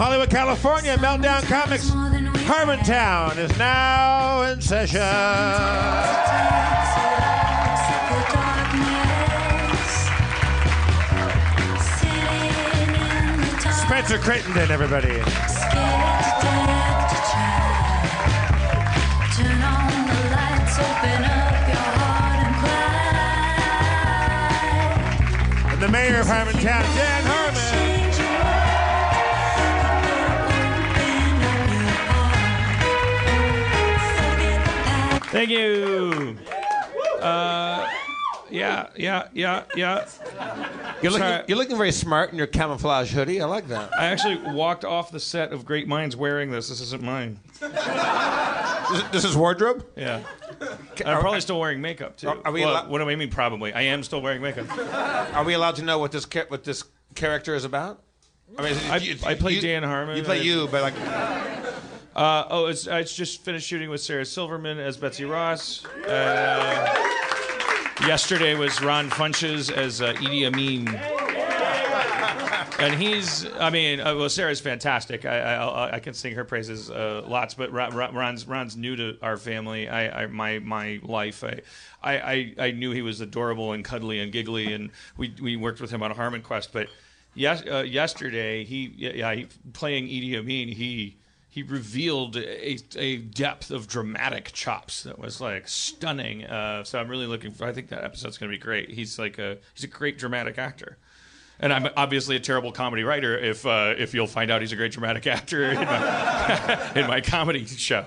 Hollywood, California, Meltdown Comics, Harmontown is now in session. Spencer Crittenden, everybody. And the mayor of Harmontown, Dan. Thank you. Uh, yeah, yeah, yeah, yeah. You're looking, Sorry. you're looking very smart in your camouflage hoodie. I like that. I actually walked off the set of Great Minds wearing this. This isn't mine. This, this is wardrobe? Yeah. I'm probably still wearing makeup too. Are- are we Well, allo- what do I mean? Probably. I am still wearing makeup. Are we allowed to know what this cha- what this character is about? I mean, I- you- I play you- Dan Harmon. You play I- you, but like, Uh, oh, it's I just finished shooting with Sarah Silverman as Betsy Ross. Uh, yesterday was Ron Funches as uh, Idi Amin. And he's, I mean, uh, well, Sarah's fantastic. I, I, I- can sing her praises uh, lots, but Ron, Ron- Ron's, Ron's new to our family. I, I my, my life. I, I, I, I knew he was adorable and cuddly and giggly, and we, we worked with him on a Harmon Quest. But yes, uh, yesterday, he, yeah, he, playing Idi Amin, he, he revealed a, a depth of dramatic chops that was like stunning. Uh, so I'm really looking for. I think that episode's going to be great. He's like a he's a great dramatic actor, and I'm obviously a terrible comedy writer. If uh, if you'll find out he's a great dramatic actor in my, in my comedy show.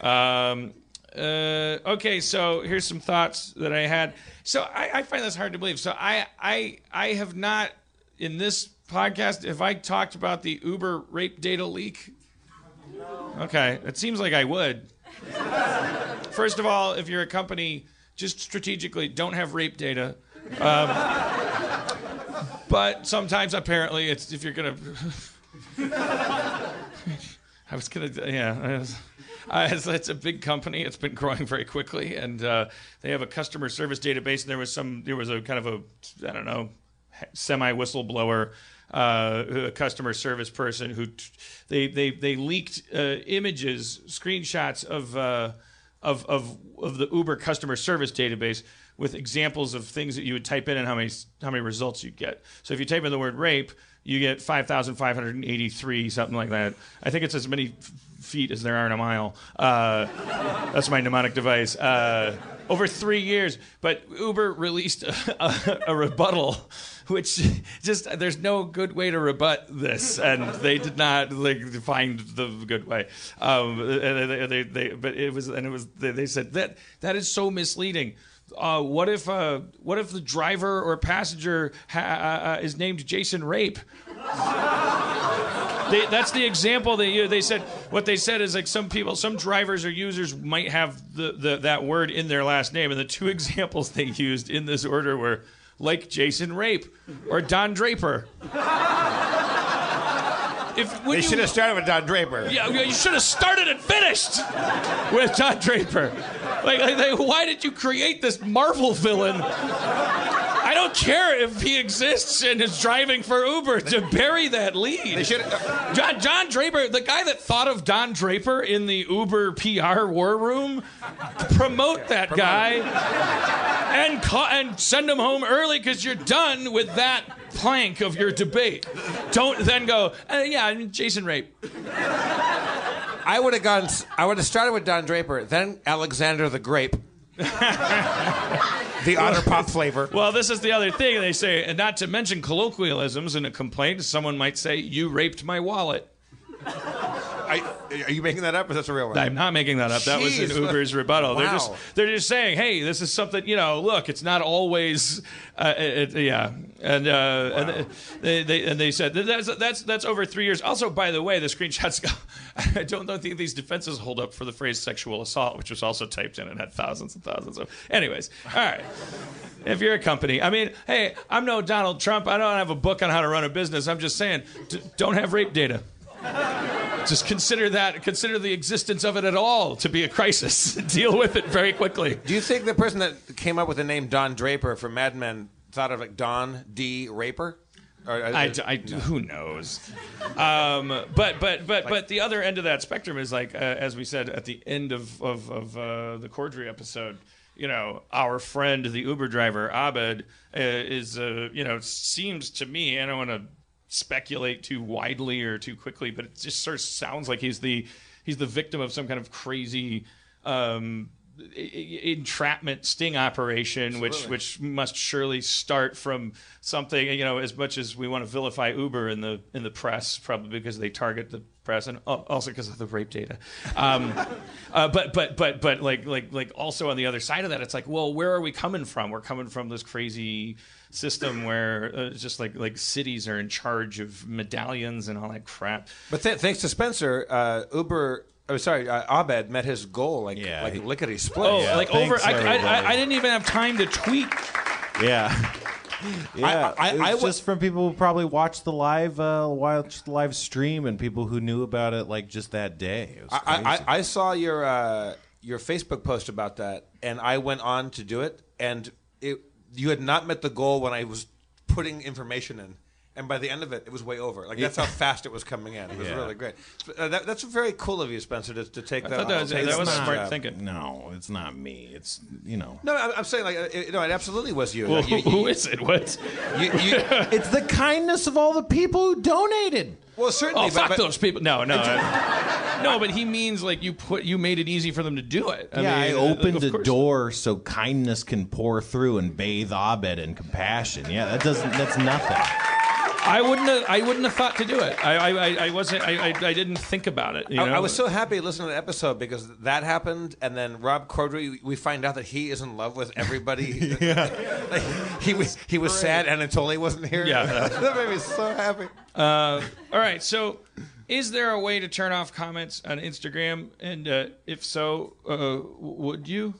Um, uh, okay, so here's some thoughts that I had. So I, I find this hard to believe. So I I I have not in this podcast have I talked about the Uber rape data leak. Okay, it seems like I would. First of all, if you're a company, just strategically don't have rape data. Um, but sometimes, apparently, it's if you're gonna. I was gonna, yeah. Was- uh, it's, a big company. It's been growing very quickly, and uh, they have a customer service database. And there was some, there was a kind of a, I don't know, semi whistleblower, uh, a customer service person who t- they they they leaked uh, images, screenshots of, uh, of of of the Uber customer service database with examples of things that you would type in and how many how many results you get. So if you type in the word rape, you get 5,583, something like that. I think it's as many f- feet as there are in a mile. Uh, that's my mnemonic device. Uh, over three years. But Uber released a, a, a rebuttal, which just, there's no good way to rebut this. And they did not like find the good way. Um, they, they, they, but it was, and it was, they, said that that is so misleading uh, what if uh, what if the driver or passenger ha- uh, is named Jason Rape? they, that's the example they u- they said. What they said is like some people, some drivers or users might have the, the that word in their last name, and the two examples they used in this order were like Jason Rape or Don Draper. If they you- should have started with Don Draper. yeah, you should have started and finished with Don Draper. Like, like, why did you create this Marvel villain? Don't care if he exists and is driving for Uber to bury that lead. They should. Uh, John, John Draper, the guy that thought of Don Draper in the Uber PR war room, promote that guy and ca- and send him home early because you're done with that plank of your debate. Don't then go, uh, yeah, I mean, Jason Rape. I would have gone. I would have started with Don Draper, then Alexander the Grape. the otter pop flavor. Well, this is the other thing they say, and not to mention colloquialisms in a complaint. Someone might say, "You raped my wallet." I, are you making that up, or that's a real one? I'm not making that up. That was in Jeez. Uber's rebuttal. They're just they're just saying, "Hey, this is something you know. Look, it's not always, uh, it, yeah." And uh, and they, they and they said that's that's that's over three years. Also, by the way, the screenshots. Go, I don't know think these defenses hold up for the phrase sexual assault, which was also typed in and had thousands and thousands of. Anyways, all right. If you're a company, I mean, hey, I'm no Donald Trump. I don't have a book on how to run a business. I'm just saying, d- don't have rape data. Just consider that, consider the existence of it at all to be a crisis. Deal with it very quickly. Do you think the person that came up with the name Don Draper for Mad Men thought of like Don D. Raper? Or, uh, I, I- who knows? Um, but but but but the other end of that spectrum is like uh, as we said at the end of of, of uh, the Corddry episode. You know, our friend the Uber driver Abed uh, is uh, you know seems to me. I don't want to speculate too widely or too quickly, but it just sort of sounds like he's the he's the victim of some kind of crazy. Um, entrapment sting operation which which must surely start from something you know as much as we want to vilify uber in the in the press probably because they target the press and also because of the rape data um, uh, but but but but like like like also on the other side of that it's like well where are we coming from we're coming from this crazy system where uh, it's just like like cities are in charge of medallions and all that crap But th- thanks to Spencer, uh, Uber. Oh, sorry, uh, Abed met his goal like Yeah, like lickety split. oh Yeah, like thanks, over I, I. I, I didn't even have time to tweet Yeah. Yeah, I- it was I w- just from people who probably watched the live, uh, watched the live stream, and people who knew about it like just that day. It was I, I. I saw your uh, your Facebook post about that, and I went on to do it, and it you had not met the goal when I was putting information in. And by the end of it, it was way over. Like that's how fast it was coming in. It was Yeah. really great. Uh, that, that's very cool of you, Spencer, to, to take that. thought that was- take that was smart job. thinking. no, it's not me. It's you know, No, I'm, I'm saying like uh, it, no, it absolutely was you. well, you, who- who you- is it what you- you- it's the kindness of all the people who donated. well, certainly. Oh, but- fuck but- those people! No, no, I- no. But he means like you put you made it easy for them to do it. yeah, I mean, uh, opened of a course. door so kindness can pour through and bathe Abed in compassion. Yeah, that doesn't. That's nothing. I wouldn't. Have, I wouldn't have thought to do it. I, I, I- I wasn't. I, I, I didn't think about it. You I, know? I was so happy listening to the episode because that happened, and then Rob Corddry, we find out that he is in love with everybody. yeah, like, he was he was sad Anatoly wasn't here. Yeah. that made me so happy. Uh, all right. So, is there a way to turn off comments on Instagram? And uh, if so, uh, would you?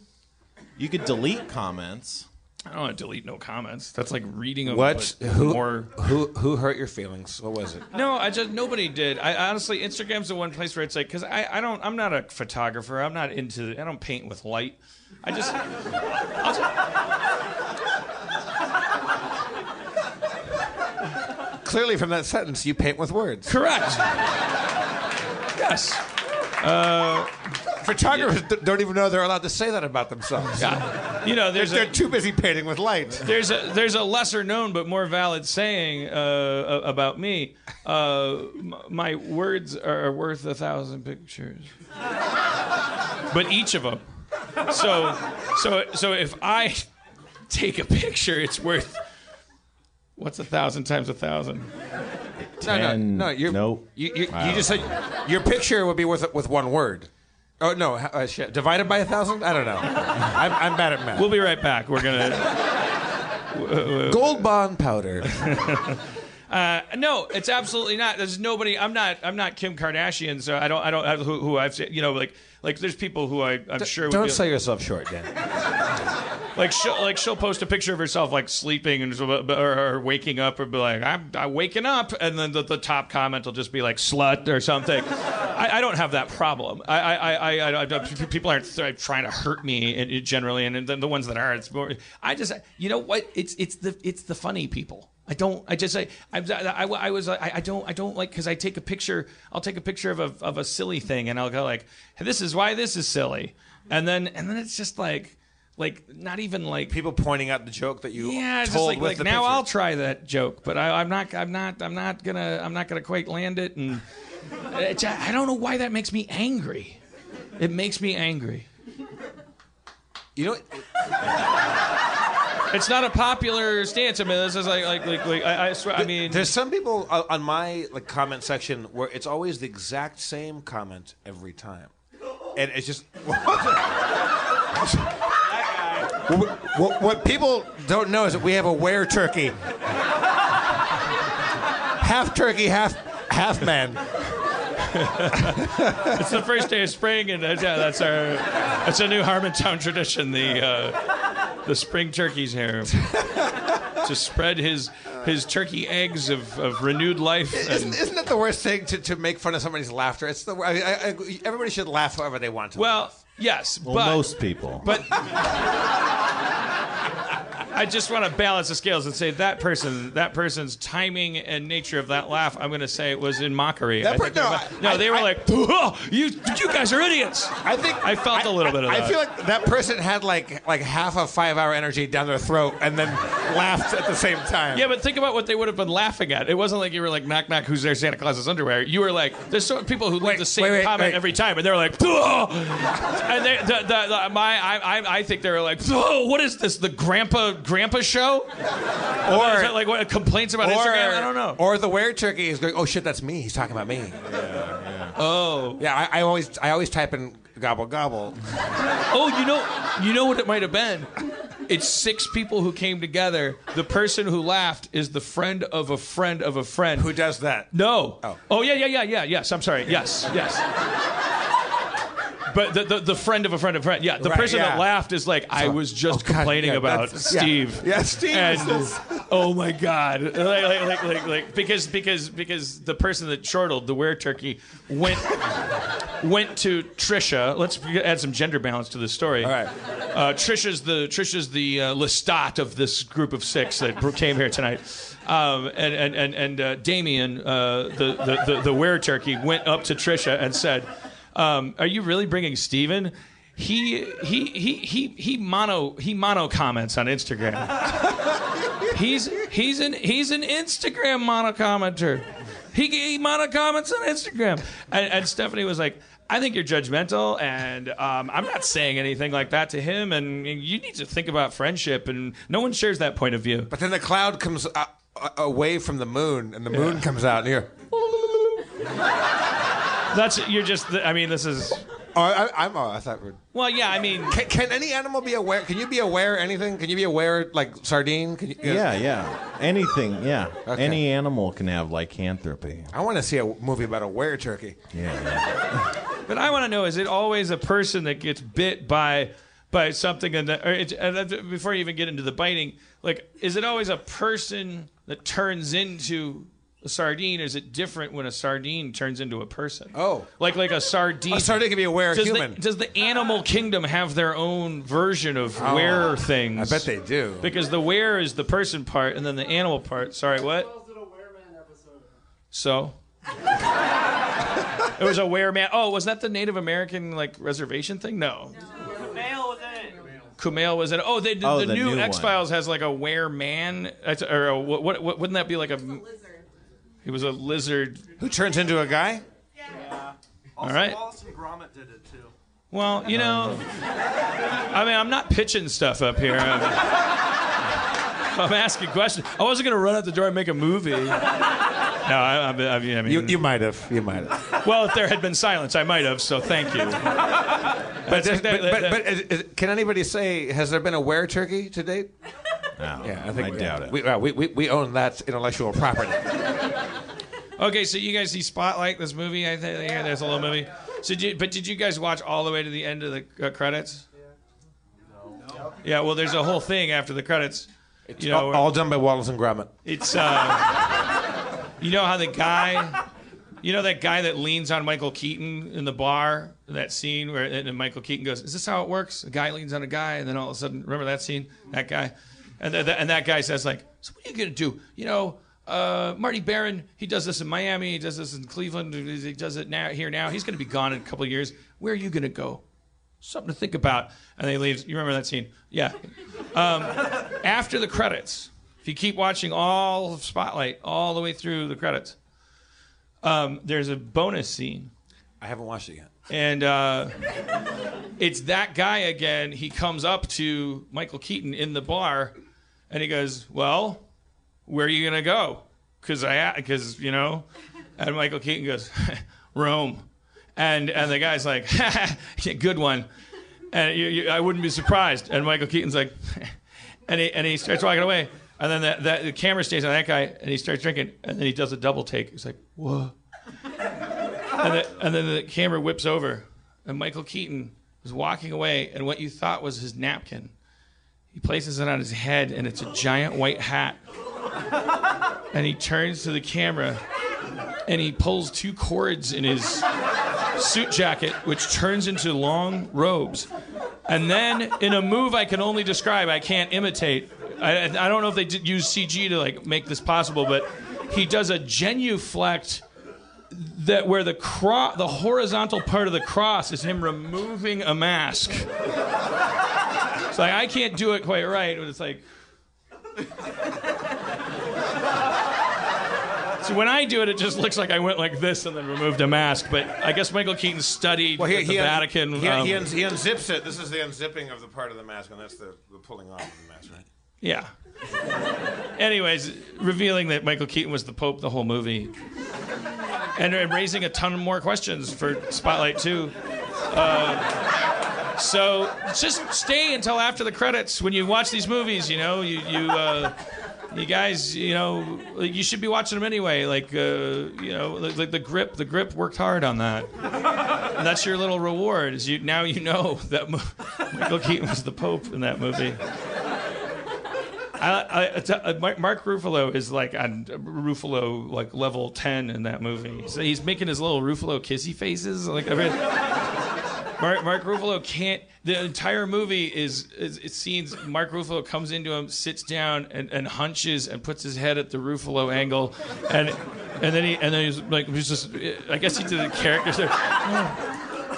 You could delete comments. I don't want to delete no comments. That's like reading a What? Who? More. Who? Who hurt your feelings? What was it? No, I just nobody did. I honestly, Instagram's the one place where it's like, because I, I don't, I'm not a photographer. I'm not into, I don't paint with light. I just, I'll just Clearly, from that sentence, you paint with words. correct. Yes. Uh, Photographers d- don't even know they're allowed to say that about themselves. Yeah. You know, there's They're a too busy painting with light. there's a there's a lesser known but more valid saying uh, about me. Uh, my words are worth a thousand pictures, but each of them. So so so if I take a picture, it's worth. What's a thousand times a thousand? No, no, no. You're, nope. You, you, Wow. you just said your picture would be worth with one word. Oh no! Uh, shit. Divided by a thousand? I don't know. I'm, I'm bad at math. We'll be right back. We're gonna. Gold bond powder. Uh, no, it's absolutely not. There's nobody. I'm not. I'm not Kim Kardashian. So I don't. I don't have who, who I've. You know, like like there's people who I, I'm sure. would Don't be, sell yourself short, Dan. like she'll like she'll post a picture of herself like sleeping and or, or waking up or be like I'm, I'm waking up and then the, the top comment will just be like slut or something. I, I don't have that problem. I I, I, I, I people aren't th- trying to hurt me in, in generally, and then the ones that are, it's more. I just you know what? It's it's the it's the funny people. I don't. I just. I. I, I, I was. I, I don't. I don't like because I take a picture. I'll take a picture of a of a silly thing, and I'll go like, "This is why this is silly," and then and then it's just like, like not even like People pointing out the joke that you yeah, it's told just like, with like now picture. I'll try that joke, but I, I'm not. I'm not. I'm not gonna. I'm not gonna quite land it, and I don't know why that makes me angry. It makes me angry. You know, It's not a popular stance. I mean, this is like like like, like I, I swear. I mean, there's some people uh, on my like comment section where it's always the exact same comment every time, and it's just. what, what, what people don't know is that we have a were turkey, half turkey, half half man. it's the first day of spring, and that's, yeah, that's our. That's a new Harmontown tradition. The uh, the spring turkey's here to spread his his turkey eggs of, of renewed life. Isn't, isn't it the worst thing to, to make fun of somebody's laughter? It's the I, I, I, everybody should laugh however they want to. well, yes, Well, but most people. but I just want to balance the scales and say that person, that person's timing and nature of that laugh, I'm going to say it was in mockery. That I no, I- no, they were I- like, "Oh, you, you guys are idiots. I think I felt a little bit of that. I feel like that person had like like half a five hour energy down their throat and then laughed at the same time. Yeah, but think about what they would have been laughing at. It wasn't like you were like, knock, knock, who's there? Santa Claus's underwear. You were like, there's so people who leave the same wait, wait, comment wait. every time, and they're like, "Oh!" and they, the, the, the, my, I, I, I think they were like, oh, what is this? The grandpa, grandpa show? Or like what complaints about or, Instagram? I don't know. Or the were turkey is going, oh shit, that's me. He's talking about me. Yeah. oh, Yeah, I, I always I always type in gobble gobble. oh, you know, you know what it might have been. It's six people who came together. The person who laughed is the friend of a friend of a friend. Who does that? No. Oh. Oh yeah, yeah, yeah, yeah. Yes. I'm sorry. Yes. Yes. But the, the, the friend of a friend of a friend. Yeah. The Right, person yeah. that laughed is like, I was just Oh, God, complaining yeah, about that's- yeah. Steve. Yeah, Steve And oh my God. Like, like, like, like, like, because because because the person that chortled the were turkey went went to Trisha. Let's add some gender balance to this story. All right. Uh, Trisha's the Trisha's the uh, Lestat of this group of six that came here tonight, um, and and and and uh, Damien, uh, the the the, the were turkey, went up to Trisha and said, um, "Are you really bringing Steven? He he he he he mono he mono comments on Instagram. he's he's an he's an Instagram mono commenter. He he mono comments on Instagram." And, and Stephanie was like. I think you're judgmental, and um, I'm not saying anything like that to him. And you need to think about friendship, and no one shares that point of view. But then the cloud comes uh, uh, away from the moon, and the moon comes out, and you're. That's you're just. I mean, this is. Oh, I, I'm. Oh, I thought. We're, Well, yeah. I mean, can, can any animal be aware? Can you be aware of anything? Can you be aware like sardine? Can you, Yeah, yeah. Anything, yeah. Okay. Any animal can have lycanthropy. I want to see a movie about a were turkey. Yeah, yeah. but I want to know: is it always a person that gets bit by by something? And, that, or it, and that- before you even get into the biting, like, is it always a person that turns into a sardine? Or is it different when a sardine turns into a person? Oh. like like a sardine. A sardine can be aware does human. The, does the animal kingdom have their own version of oh, were things? I bet they do. Because the where is the person part, and then the animal part. Sorry, what? So. it was a where man. Oh, was that the Native American like reservation thing? No. Kumail was in. Oh, they, the, Oh, the, the new, new. X Files has like a where man, or a, what, what, what? Wouldn't that be like a? He was a lizard. Who turns into a guy? Yeah. All right. Wallace and Gromit did it too. Well, you know, I mean, I'm not pitching stuff up here. I'm, I'm asking questions. I wasn't going to run out the door and make a movie. No, I, I, I mean, You, you might have. You might have. well, if there had been silence, I might have. So thank you. But, That's- but, that- but, that- but is- is- can anybody say has there been a were turkey to date? No, Yeah, I think I we- doubt it. We, uh, we, we, we own that intellectual property. Okay, so you guys see Spotlight, this movie? I think yeah, there's a little movie. So, did you, but did you guys watch all the way to the end of the uh, credits? No. Yeah. Well, there's a whole thing after the credits. You know, all, all done by Wallace and Gromit. It's uh, you know how the guy, you know that guy that leans on Michael Keaton in the bar, that scene where and Michael Keaton goes, "Is this how it works?" A guy leans on a guy, and then all of a sudden, remember that scene? That guy, and th- and that guy says like, "So what are you gonna do?" You know. Uh, Marty Baron, he does this in Miami, he does this in Cleveland, he does it now here now. He's going to be gone in a couple of years. Where are you going to go? Something to think about. And then he leaves. You remember that scene? Yeah. Um, after the credits, if you keep watching all of Spotlight all the way through the credits, um, there's a bonus scene, I haven't watched it yet. and uh, it's that guy again. He comes up to Michael Keaton in the bar, and he goes, "Well, where are you gonna go?" Because I, because you know, and Michael Keaton goes, "Rome," and and the guy's like, "Good one," and you, you, I wouldn't be surprised. And Michael Keaton's like, and he and he starts walking away, and then that, that the camera stays on that guy, and he starts drinking, and then he does a double take. He's like, "Whoa." and, the, and then the camera whips over, and Michael Keaton is walking away, and what you thought was his napkin, he places it on his head, and it's a giant white hat. And he turns to the camera, and he pulls two cords in his suit jacket, which turns into long robes. And then, in a move I can only describe, I can't imitate, I, I don't know if they did use CG to like make this possible, but he does a genuflect that where the cro- the horizontal part of the cross is him removing a mask. It's like I can't do it quite right, but it's like. So when I do it, it just looks like I went like this and then removed a mask. But I guess Michael Keaton studied Well, he, at the he, un- Vatican. he, um, he, un- he unzips it. This is the unzipping of the part of the mask, and that's the, the pulling off of the mask, right? Yeah. Anyways, revealing that Michael Keaton was the Pope the whole movie, and, and raising a ton more questions for Spotlight 2. Uh, so just stay until after the credits when you watch these movies. You know, you you uh, you guys, you know, you should be watching them anyway. Like uh, you know, like, the grip. The grip worked hard on that. And that's your little reward. Is you now you know that Mo- Michael Keaton was the Pope in that movie. I, I, uh, Mark Mark Ruffalo is like on Ruffalo like level ten in that movie. So he's making his little Ruffalo kissy faces. Like I mean, Mark, Mark Ruffalo can't. The entire movie is, is it scenes. Mark Ruffalo comes into him, sits down, and, and hunches and puts his head at the Ruffalo angle, and and then he and then he's like he's just. I guess he did the characters.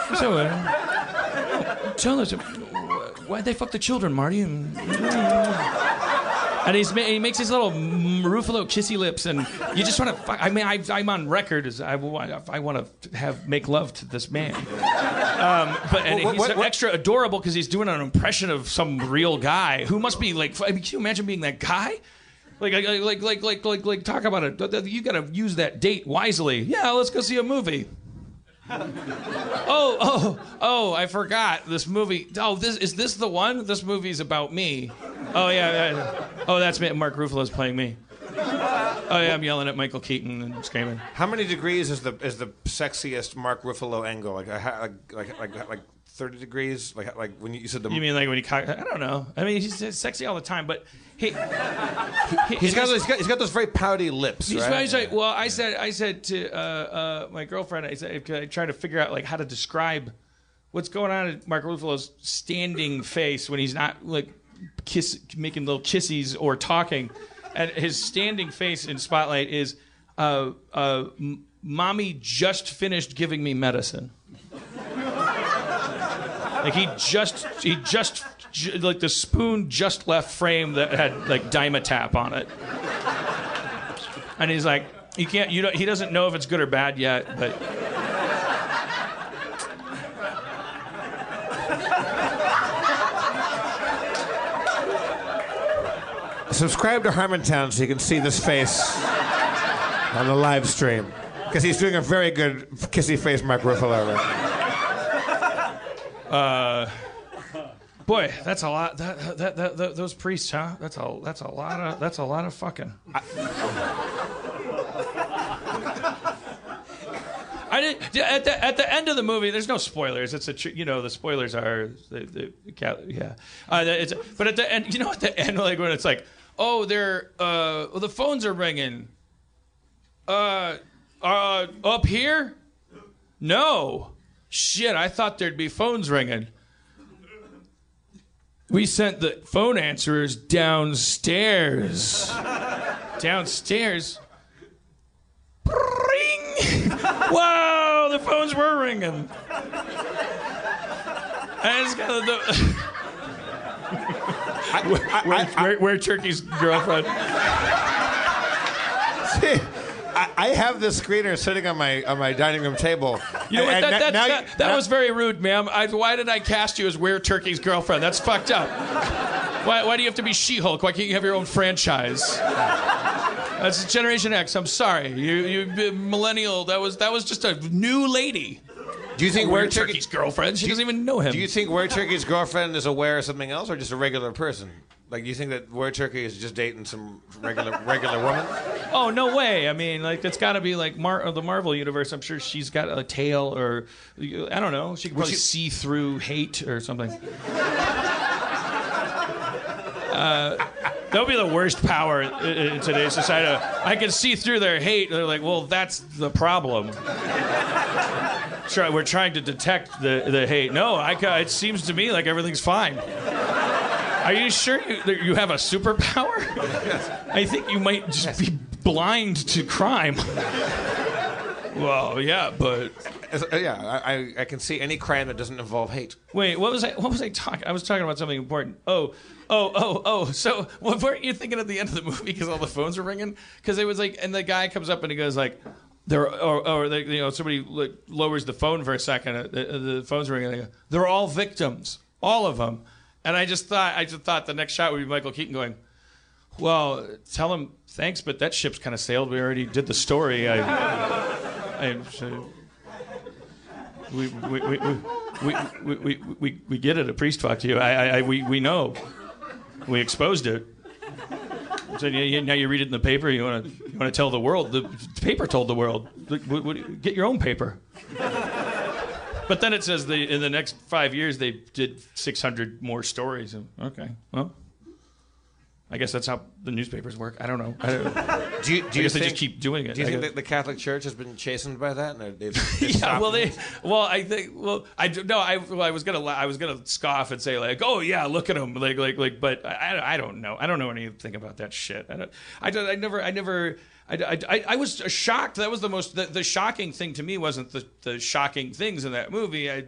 Oh, so uh, tell us why'd they fuck the children, Marty? And he's, ma- he makes his little mm, Ruffalo kissy lips, and you just want to. Fuck, I mean, I, I'm on record as I, want- I want to have make love to this man. Um, but and What- he's what- what- extra adorable because he's doing an impression of some real guy who must be like. I mean, can you imagine being that guy? Like, like, like, like, like, like, like talk about it. You got to use that date wisely. Yeah, let's go see a movie. Oh, oh, oh! I forgot this movie. Oh, this is this the one? This movie's about me. Oh yeah, yeah. Oh, that's me. Mark Ruffalo's playing me. Oh yeah, I'm yelling at Michael Keaton and screaming. How many degrees is the is the sexiest Mark Ruffalo angle? Like like like like, like thirty degrees? Like like when you, you said the You mean like when he? I don't know. I mean, he's sexy all the time, but he. he he's got he's got he's got those very pouty lips. He's, right? he's like, well, I said, I said to uh, uh, my girlfriend, I said, I tried to figure out like how to describe what's going on in Mark Ruffalo's standing face when he's not like kiss, making little kissies or talking, and his standing face in Spotlight is, uh, uh, "Mommy just finished giving me medicine." like he just, he just, like the spoon just left frame that had like Dimetapp on it and he's like, "You can't. You don't, he doesn't know if it's good or bad yet, but." Subscribe to Harmontown so you can see this face on the live stream because he's doing a very good kissy face Mark Ruffalo. right? Boy, that's a lot. That, that, that, that, those priests, huh? That's a that's a lot of that's a lot of fucking. I did at the at the end of the movie. There's no spoilers. It's a you know the spoilers are the, the yeah. Uh, it's but at the end, you know at the end like when it's like oh they're uh well, the phones are ringing. Uh, uh up here? No. Shit, I thought there'd be phones ringing. We sent the phone answerers downstairs. downstairs. Ring! Whoa, the phones were ringing. It's kind of the. where, where, where Turkey's girlfriend? I, I have this screener sitting on my on my dining room table. You know what? And- That, and that, now- that, that now- was very rude, ma'am. I, why did I cast you as Weird Turkey's girlfriend? That's fucked up. Why, why do you have to be She-Hulk? Why can't you have your own franchise? That's Generation X. I'm sorry, you, you uh, millennial. That was that was just a new lady. Do you think Where Where Turkey's girlfriend? She doesn't even know him. Do you think Where Turkey's girlfriend is aware of something else, or just a regular person? Like, you think that Where Turkey is just dating some regular regular woman? Oh no way! I mean, like it's got to be like Mar- the Marvel universe. I'm sure she's got a tail, or I don't know. She can probably she- see through hate or something. Uh, that would be the worst power in, in today's society. I can see through their hate. They're like, well, that's the problem. Try, we're trying to detect the, the hate. No, I, it seems to me like everything's fine. Are you sure you, that you have a superpower? I think you might just be blind to crime. well, yeah, but uh, yeah, I, I, can see any crime that doesn't involve hate. wait, what was I? What was I talking? I was talking about something important. Oh, oh, oh, oh. So, what weren't you thinking at the end of the movie because all the phones were ringing? Because it was like, and the guy comes up and he goes like. There, or, or they, you know, somebody like, lowers the phone for a second. uh, The, the phone's ringing. They go, They're all victims, all of them. And I just thought, I just thought the next shot would be Michael Keaton going, "Well, tell him thanks, but that ship's kind of sailed. We already did the story. I, I, we, we, we, we, we, we, we, get it. A priest fucked you. I, I, we, we know. We exposed it. So now you read it in the paper. You want to, you want to tell the world. The, paper told the world. Get your own paper." But then it says they, in the next five years they did 600 more stories. And, okay, well, I guess that's how the newspapers work. I don't know. I, don't, Do you, do you guess think, they just keep doing it. Do you I think that the Catholic Church has been chastened by that? And they've, they've yeah, well, they, well, I think, well, I no, I, well, I was gonna, I was gonna scoff and say like, oh yeah, look at them. like, like, like, but I, I don't know, I don't know anything about that shit. I don't, I, don't, I never, I never. I, I, I- was shocked. That was the most. The, the shocking thing to me wasn't the, the shocking things in that movie. I,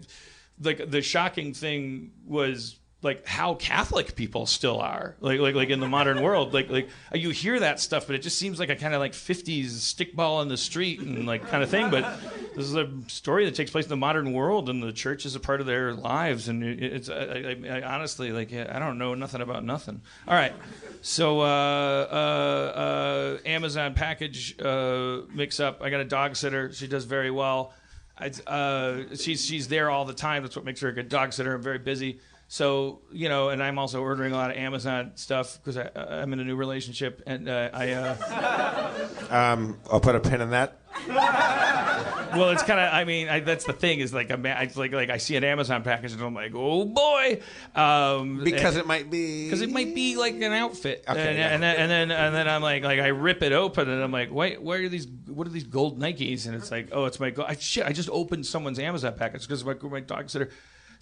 like the shocking thing was like how Catholic people still are, like like like in the modern world. Like like you hear that stuff, but it just seems like a kind of like '50s stickball in the street and like kind of thing. But this is a story that takes place in the modern world, and the church is a part of their lives. And it's I, I, I honestly like I don't know nothing about nothing. All right. So uh, uh, uh, Amazon package uh, mix up. I got a dog sitter. She does very well. I, uh, she's she's there all the time. That's what makes her a good dog sitter. I'm very busy, so you know, and I'm also ordering a lot of Amazon stuff because I'm in a new relationship, and uh, I uh, Um, I'll put a pin in that. well, it's kind of I mean I, that's the thing is like I'm, like like I see an Amazon package and I'm like oh boy, um, Because it might be. because it might be like an outfit, Okay, and, yeah. and, then, and then and then I'm like like I rip it open and I'm like wait where are these what are these gold Nikes and it's like oh it's my gold I, shit I just opened someone's Amazon package because my my dog sitter,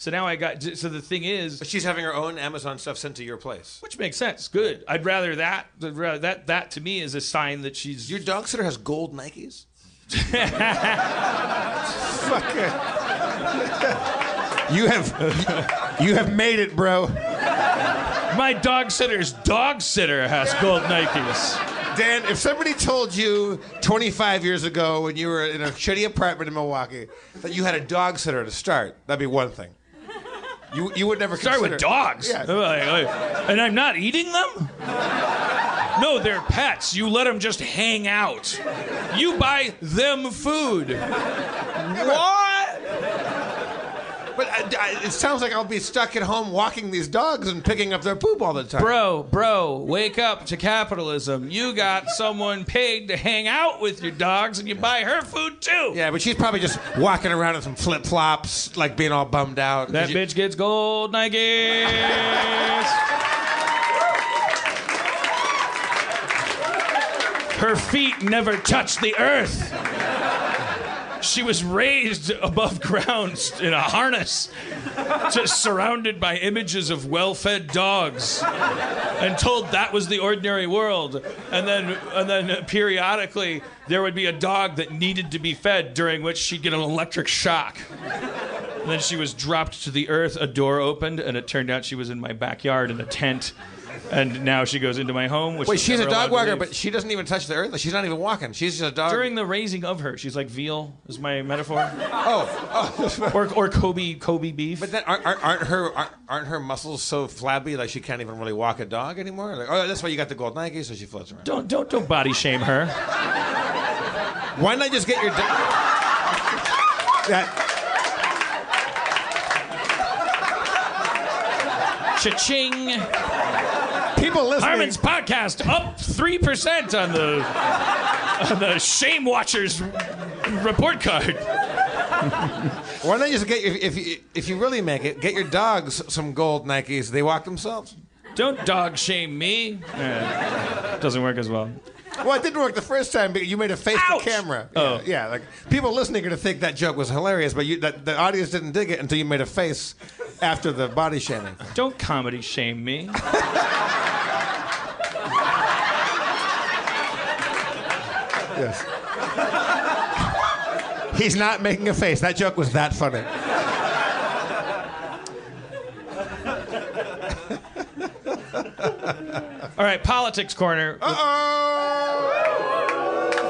so now I got so the thing is But she's having her own Amazon stuff sent to your place. which makes sense good I'd rather that I'd rather that that to me is a sign that she's Your dog sitter has gold Nikes. You have you have made it, bro. my dog sitter's dog sitter has gold Nikes. Dan, if somebody told you 25 years ago when you were in a shitty apartment in Milwaukee that you had a dog sitter to start, that'd be one thing. You you would never Start with dogs. Yeah. And I'm not eating them? No, they're pets. You let them just hang out. You buy them food. What? But uh, I, I- it sounds like I'll be stuck at home walking these dogs and picking up their poop all the time. Bro, bro, wake up to capitalism. You got someone paid to hang out with your dogs and you buy her food too. Yeah, but she's probably just walking around in some flip flops, like being all bummed out. That You- bitch gets gold Nikes. Her feet never touch the earth. She was raised above ground in a harness, just surrounded by images of well fed dogs, and told that was the ordinary world. And then, and then periodically, there would be a dog that needed to be fed, during which she'd get an electric shock. And then she was dropped to the earth. A door opened, and it turned out she was in my backyard in a tent. And now she goes into my home. Which Wait, she's a dog walker, but she doesn't even touch the earth. She's not even walking. She's just a dog. during the raising of her, she's like veal. Is my metaphor? Oh, oh, or or Kobe Kobe beef. but then aren't, aren't, aren't her aren't, aren't her muscles so flabby like she can't even really walk a dog anymore? Like, oh, that's why you got the gold Nike, so she floats around. don't don't don't body shame her. Why not just get your dog? that Cha-ching! People listening. Harmon's podcast up three percent on the on the Shame Watchers report card. Why not just get your if you, if you really make it, get your dogs some gold Nikes. They walk themselves. Don't dog shame me. Yeah. Doesn't work as well. Well, it didn't work the first time because you made a face Ouch! to camera. Oh. yeah, yeah, like people listening are gonna think that joke was hilarious, but you, that, the audience didn't dig it until you made a face after the body shaming. Don't comedy shame me. Yes. He's not making a face. That joke was that funny. All right, politics corner. Uh-oh.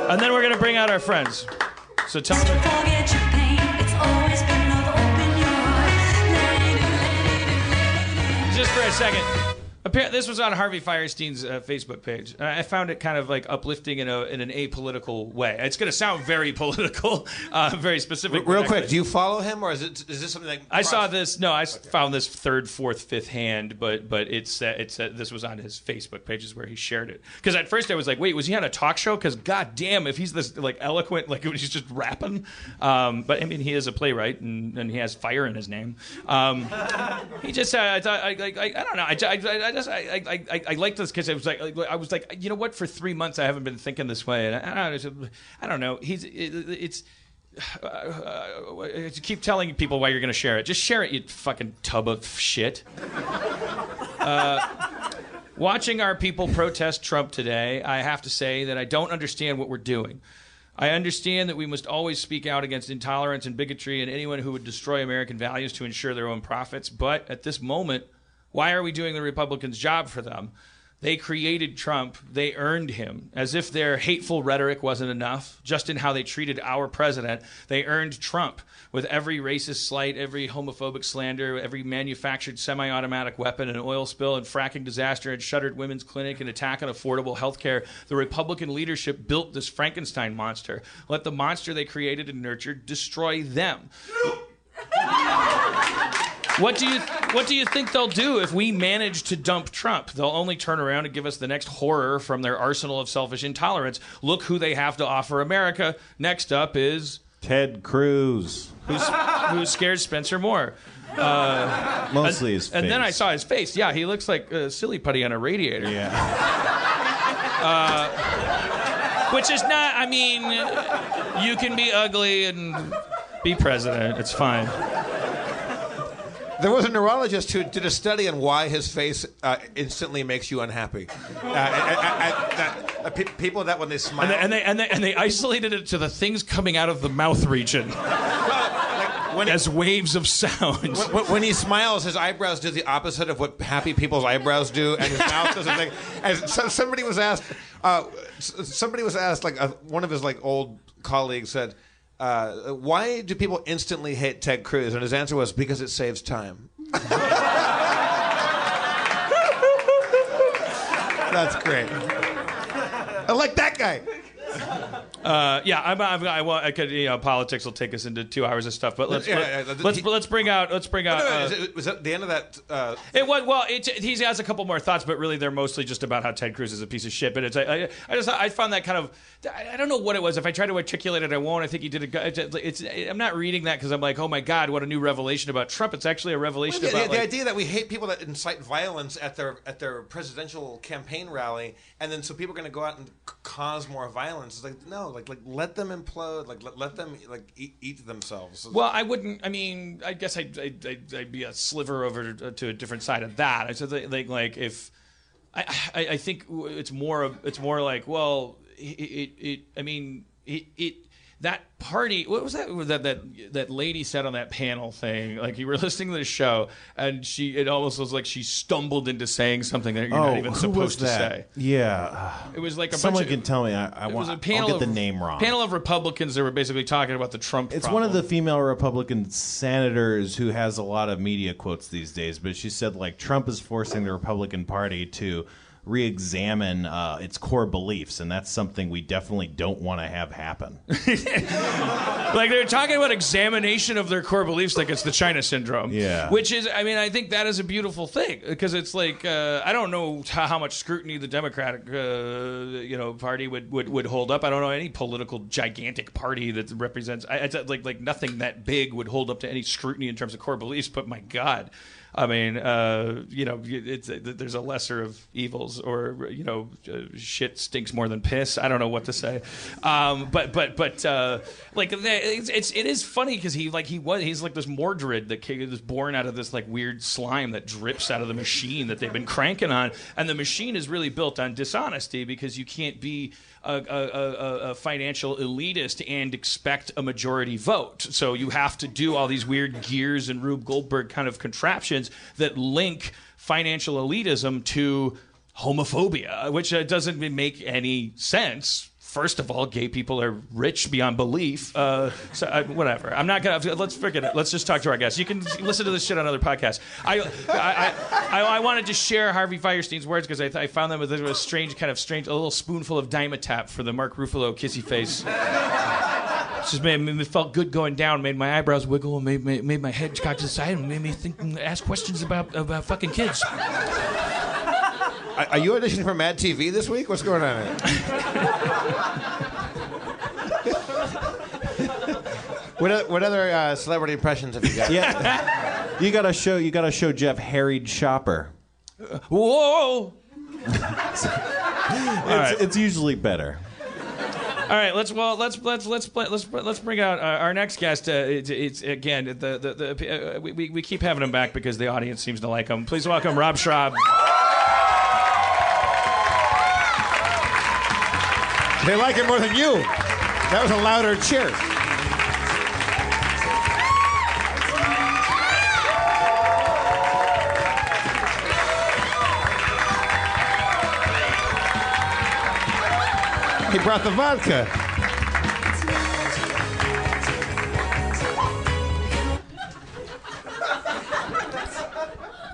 And then we're going to bring out our friends. So tell me. Just for a second. Appar- This was on Harvey Fierstein's uh, Facebook page. And I found it kind of like uplifting in, a, in an apolitical way. It's going to sound very political, uh, very specific. Real quick, do you follow him, or is it is this something that I saw this. No, I s found this third, fourth, fifth hand, but but it's uh, it's uh, this was on his Facebook pages where he shared it. Because at first I was like, wait, was he on a talk show? Because god damn, if he's this like eloquent, like he's just rapping. Um, but I mean, he is a playwright and, and he has fire in his name. Um, he just uh, I, I, I, I, I don't know. I, I, I just I, I, I, I like this because I was like I was like you know what for three months I haven't been thinking this way and I, I don't know I don't know he's it, it's uh, uh, keep telling people why you're going to share it. Just share it, you fucking tub of shit. Uh, watching our people protest Trump today, I have to say that I don't understand what we're doing. I understand that we must always speak out against intolerance and bigotry and anyone who would destroy American values to ensure their own profits. But at this moment, why are we doing the Republicans' job for them? They created Trump. They earned him. As if their hateful rhetoric wasn't enough, just in how they treated our president, they earned Trump with every racist slight, every homophobic slander, every manufactured semi automatic weapon, an oil spill, and fracking disaster, and shuttered women's clinic, and attack on affordable health care. The Republican leadership built this Frankenstein monster. Let the monster they created and nurtured destroy them. What do you What do you think they'll do if we manage to dump Trump? They'll only turn around and give us the next horror from their arsenal of selfish intolerance. Look who they have to offer America. Next up is Ted Cruz. who's who scares Spencer Moore. Mostly his face. And then I saw his face. Yeah, he looks like uh, silly putty on a radiator. Yeah. Which is not. I mean, you can be ugly and be president. It's fine. There was a neurologist who did a study on why his face uh, instantly makes you unhappy. Uh, I- I- I- that- uh, pe- people that when they smile, And they, and they and they and they isolated it to the things coming out of the mouth region like, when, as waves of sound. when, when he smiles, his eyebrows do the opposite of what happy people's eyebrows do, and his mouth does a thing. And so, somebody was asked, uh, somebody was asked, like uh, one of his like old colleagues said, uh, "Why do people instantly hate Ted Cruz?" And his answer was, "Because it saves time." That's great. I like that guy. Uh, yeah, I'm, I'm, I, want, I could. You know, politics will take us into two hours of stuff, but let's Yeah, let, yeah, yeah, let's he- let's bring out let's bring out. No, no, uh, is it- was that the end of that? Uh, It was well. It, he has a couple more thoughts, but really they're mostly just about how Ted Cruz is a piece of shit. But it's I, I, I just I found that kind of I, I don't know what it was. If I try to articulate it, I won't. I think he did a. go- It's, it's I'm not reading that because I'm like, oh my god, what a new revelation about Trump. It's actually a revelation the, the- about the like, idea that we hate people that incite violence at their at their presidential campaign rally, and then so people are going to go out and c- cause more It's like no, like like let them implode, like let, let them like eat, eat themselves. Well, I wouldn't. I mean, I guess I'd, I'd, I'd, I'd be a sliver over to, uh, to a different side of that. I said like, like if I, I, I think it's more of it's more like well, it, it, it I mean, it, it that party. What was that? That that that lady said on that panel thing. Like you were listening to the show, and she it almost was like she stumbled into saying something that you're oh, not even supposed to say. Yeah. It was like a Someone bunch of, can tell me. I, I want. a panel I'll get of, the name wrong. Panel of Republicans that were basically talking about the Trump. It's problem. one of the female Republican senators who has a lot of media quotes these days, but she said like Trump is forcing the Republican Party to re-examine uh, its core beliefs, and that's something we definitely don't want to have happen. like they're talking about examination of their core beliefs like it's the china syndrome Yeah. which is i mean i think that is a beautiful thing because it's like uh, i don't know how, much scrutiny the democratic uh, you know party would, would, would hold up i don't know any political gigantic party that represents I, it's like like nothing that big would hold up to any scrutiny in terms of core beliefs but my god I mean, uh, you know, it's, there's a lesser of evils, or you know, uh, shit stinks more than piss. I don't know what to say, um, but but but uh, like it's, it's it is funny because he like he was he's like this Mordred that is born out of this like weird slime that drips out of the machine that they've been cranking on, and the machine is really built on dishonesty because you can't be a, a, a financial elitist and expect a majority vote. So you have to do all these weird gears and Rube Goldberg kind of contraptions that link financial elitism to homophobia, which uh, doesn't make any sense. First of all, gay people are rich beyond belief. Uh, so uh, whatever. I'm not gonna. Let's forget it. Let's just talk to our guests. You can listen to this shit on other podcasts. I I, I, I, wanted to share Harvey Fierstein's words because I, found them with a strange kind of strange, a little spoonful of Dimetapp for the Mark Ruffalo kissy face. It just made me felt good going down, made my eyebrows wiggle, and made, made, made my head cock to the side, and made me think, ask questions about about fucking kids. Are, are you auditioning for Mad TV this week? What's going on? Here? what, what other uh, celebrity impressions have you got? Yeah. you gotta show you gotta show Jeff harried shopper. Whoa! It's, it's usually better. All right, let's well let's let's let's let's let's bring out uh, our next guest. Uh, it's, it's again the the, the uh, we, we keep having him back because the audience seems to like him. Please welcome Rob Schrab. They like it more than you. That was a louder cheer. He brought the vodka.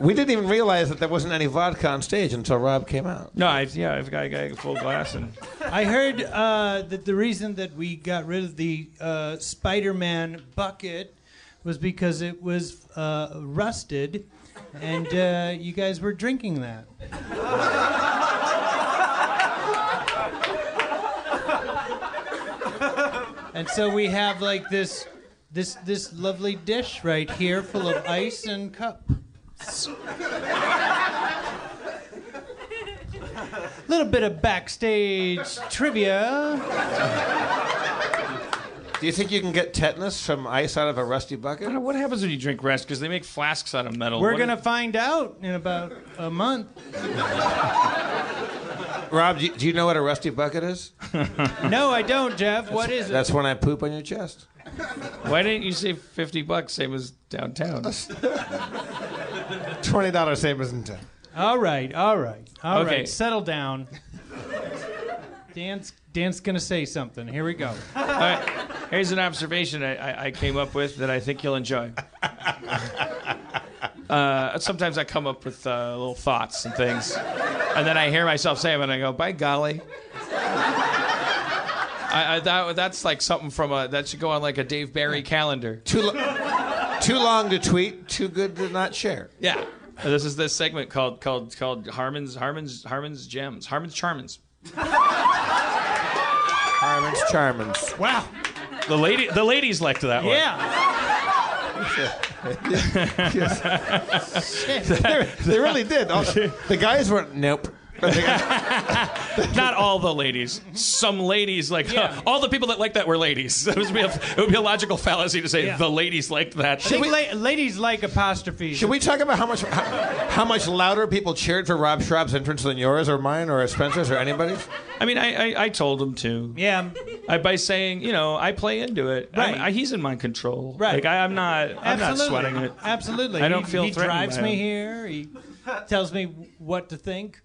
We didn't even realize that there wasn't any vodka on stage until Rob came out. No, I, yeah, I've got, I got a full glass and I heard uh, that the reason that we got rid of the uh, Spider-Man bucket was because it was uh, rusted, and uh, you guys were drinking that. And so we have like this, this, this lovely dish right here, full of ice and cup. little bit of backstage trivia. Do you think you can get tetanus from ice out of a rusty I bucket? don't know what happens when you drink rest because they make flasks out of metal. We're What- gonna find out in about a month. Rob, do you, do you know what a rusty bucket is? No, I don't, Jeff. What is it? That's when I poop on your chest. Why didn't you say fifty bucks? Same as downtown. Twenty dollars same as in town. All right, all right, all right. Okay. Settle down. Dan's Dan's gonna say something. Here we go. All right, here's an observation I, I, I came up with that I think you'll enjoy. Uh, sometimes I come up with uh, little thoughts and things, and then I hear myself say them, and I go, "By golly." I, I, that, that's like something from a that should go on like a Dave Barry calendar. Too, lo- too long to tweet, too good to not share. Yeah, this is this segment called called called Harmon's Harmon's Harmon's Gems Harmon's Charmins. Harmon's Charmins. Wow. The lady the ladies liked that one. Yeah. They really did. Oh, the guys were nope. But the guys- Not all the ladies. Some ladies like Yeah. all the people that like that were ladies. It would be a, it would be a logical fallacy to say Yeah. the ladies liked that. I think la- ladies like apostrophes. Should we talk about how much how, how much louder people cheered for Rob Schrab's entrance than yours or mine or Spencer's or anybody's? I mean, I, I, I told him to. Yeah. I, by saying, you know, I play into it. Right. I, he's in my control. Right. Like I, I'm not. I'm not Absolutely. sweating it. Absolutely. I don't he, feel He threatened drives by me him. here. He tells me what to think.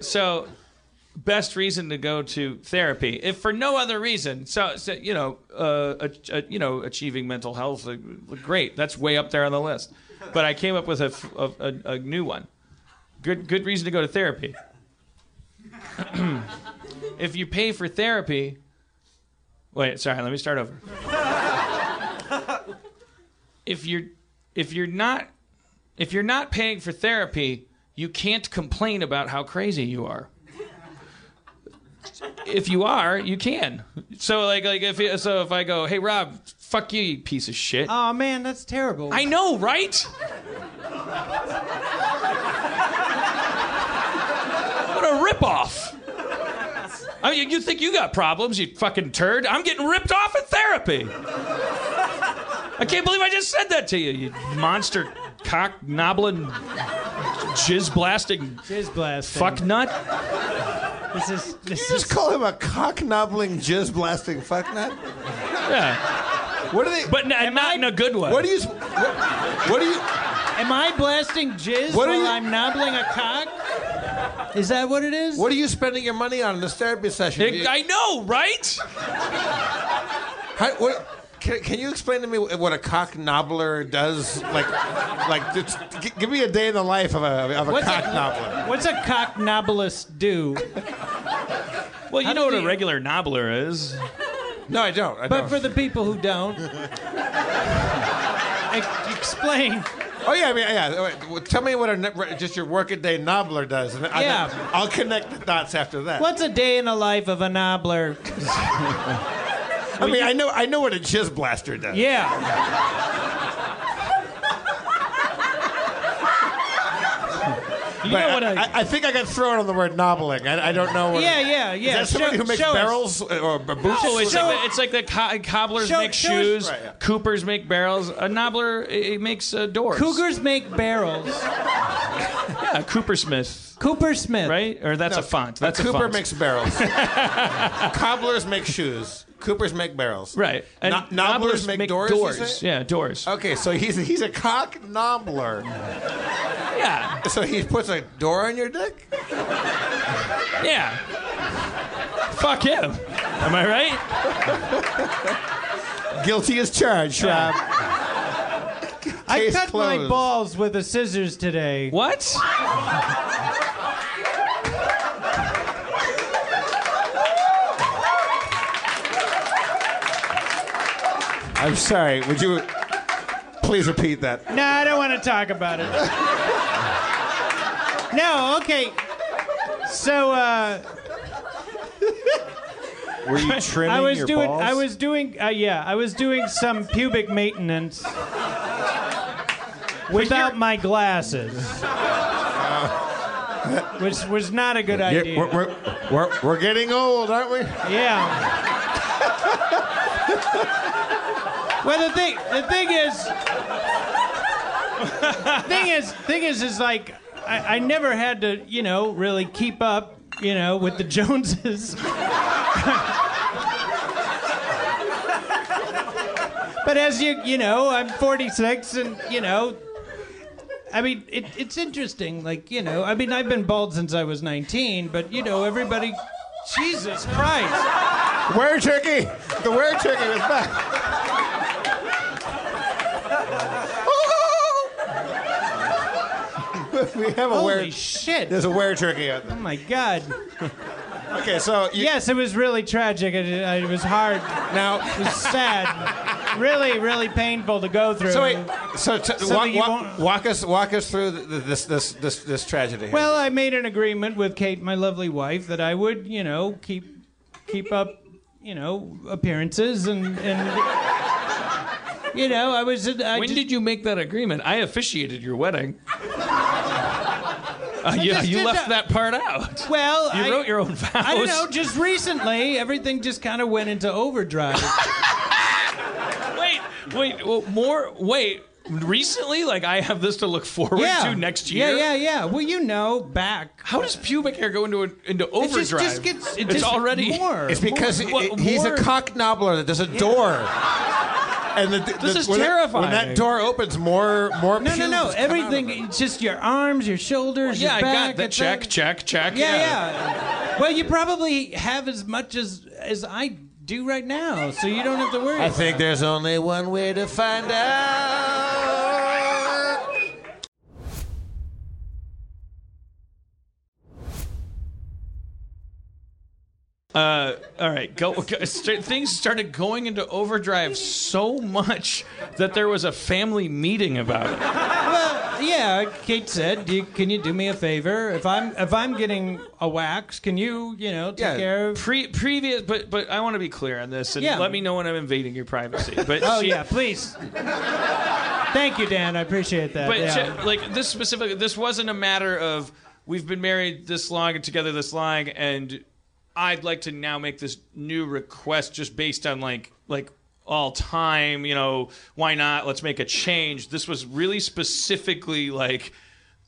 So, best reason to go to therapy, if for no other reason. So, so you know, uh, ach- uh, you know, achieving mental health, uh, great. That's way up there on the list. But I came up with a new one. Good, good reason to go to therapy. if you pay for therapy, wait, sorry, let me start over. if you're, if you're not, if you're not paying for therapy, you can't complain about how crazy you are. If you are, you can. So like like if so if I go, hey Rob, Fuck you, you piece of shit. Oh man, that's terrible. I know, right? what a ripoff. I mean, you think you got problems, you fucking turd? I'm getting ripped off in therapy. I can't believe I just said that to you, you monster cock knobbling, jizz blasting Jizz blasting. fuck nut. This is this Just is call him a cock knobbling, jizz blasting fucknut. Yeah, What are they? but n- not in a good way. what do you? What, what do you? Am I blasting jizz What are while you- I'm knobbling a cock? Is that what it is? What are you spending your money on in this therapy session? I I know, right? How, what, can, can you explain to me what a cock knobbler does? Like, like, just, g- give me a day in the life of a of a What's cock a- knobbler. What's a cock novelist do? Well, you How know what do a regular knobbler is. No, I don't. I But don't. for the people who don't, ex- explain. oh yeah, I mean, yeah. well, Tell me what a just your workaday knobbler does, and I, Yeah. I'll connect the dots after that. What's a day in the life of a knobbler? I mean, I know, I know what a jizz blaster does. Yeah. You know what I, I, I, I think I got thrown on the word knobbling. I, I don't know. What Yeah, yeah, yeah. Is that somebody Show- who makes show us. barrels or b- boots? Oh, it's Show- like the, it's like the co- cobblers show- make show shoes, Right, yeah. coopers make barrels, a knobbler it, it makes uh, doors. Cougars make barrels. yeah, a Coopersmith, Cooper Smith. right? Or that's a font. That's a, Cooper font. makes barrels. Cobblers make shoes. Coopers make barrels. right. And No- nobblers make doors, you say? Yeah, doors. Okay, so he's he's a cock knobbler. Yeah, So he puts a door on your dick? yeah. Fuck him. Am I right? Guilty as charged, Rob. I Case cut my closed. balls with the scissors today. What? I'm sorry. Would you please repeat that? No, I don't want to talk about it. no, okay. So uh, Were you trimming I was your doing. balls? I was doing. Uh, yeah, I was doing some pubic maintenance without my glasses, which was not a good idea. we're, we're, we're, we're getting old, aren't we? Yeah. Well, the thing, the thing is, thing is, thing is, is like I, I never had to, you know, really keep up, you know, with the Joneses. but as you, you know, I'm 46, and you know. I mean, it, it's interesting. Like, you know, I mean, I've been bald since I was 19, but, you know, everybody. Jesus Christ. Where turkey? The where turkey is back. We have a Holy where. shit. There's a where turkey out Oh my God. Okay, so you, Yes, it was really tragic. It, uh, it was hard. now. It was sad. really, really painful to go through. So wait, so, t- So walk, walk, walk us walk us through the, this this this this tragedy. Here. Well, I made an agreement with Kate, my lovely wife, that I would, you know, keep keep up, you know, appearances and and you know, I was. I When just, did you make that agreement? I officiated your wedding. Uh, you you left that- that part out. Well, You I, wrote your own vows. I don't know. Just recently, everything just kind of went into overdrive. Wait, wait, well, more. Wait, recently, like I have this to look forward yeah. to next year. Yeah, yeah, yeah. Well, you know, back. How does pubic hair go into a, into It overdrive? just, just gets. It it's just already. more. it's because more- it- what- he's more- a cock knobbler that does a door. And the, This is when that- terrifying. when that door opens, more more. No, no, pubes no. come Everything. It's just your arms, your shoulders, your body. Yeah, your I got that. it's Check, all- check, check. Yeah, yeah. Well, you probably have as much as as I do right now, so you don't have to worry. I think there's only one way to find out. Uh, all right, go. go st- things started going into overdrive so much that there was a family meeting about it. yeah, Kate said, do you, "Can you do me a favor? If I'm if I'm getting a wax, can you, you know, take Yeah. care of?" Pre- previous, but but I want to be clear on this, and Yeah. let me know when I'm invading your privacy. But Oh she- yeah, please. Thank you, Dan. I appreciate that. But yeah. like this specific, this wasn't a matter of we've been married this long and together this long, and I'd like to now make this new request just based on like like all time. You know, why not? Let's make a change. This was really specifically like.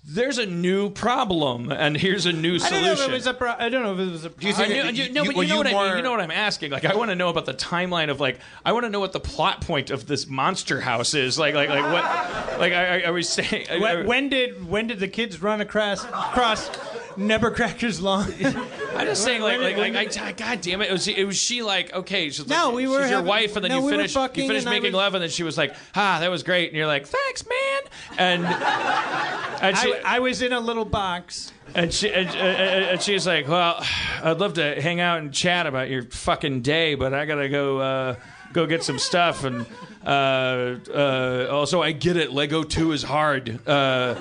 There's a new problem, and here's a new I solution. don't know if it was a. Pro- I don't know if it was a. Do you think it- you, no, but you know what I mean. You know what I'm asking. Like, I want to know about the timeline of like, I want to know what the plot point of this monster house is. Like, like, like what? Like, I, I, I was saying. I- I- when, when did when did the kids run across across Nebbercracker's lawn? I'm just saying, like, like, like, I, God damn it! It was, it was she like, okay, she's No, like, we were she's your having- wife, and then no, you we were finish, fucking you finish and I making was- love, and then she was like, ah, that was great, and you're like, thanks, man, and and she, I, I was in a little box. and she, and, and, and she's like, well, I'd love to hang out and chat about your fucking day, but I gotta go, uh, go get some stuff, and uh, uh, also I get it, Lego Two is hard. Uh,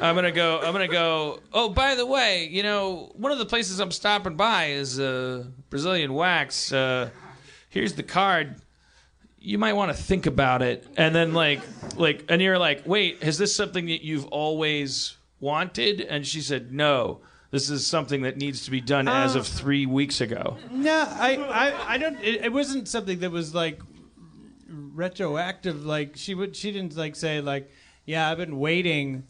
I'm gonna go. I'm gonna go. Oh, by the way, you know, one of the places I'm stopping by is uh, Brazilian Wax. Uh, here's the card. You might want to think about it, and then like, like, and you're like, wait, is this something that you've always wanted? And she said, no. This is something that needs to be done as of three weeks ago. No, I, I, I don't. It, it wasn't something that was like retroactive. Like she would, she didn't like say like, yeah, I've been waiting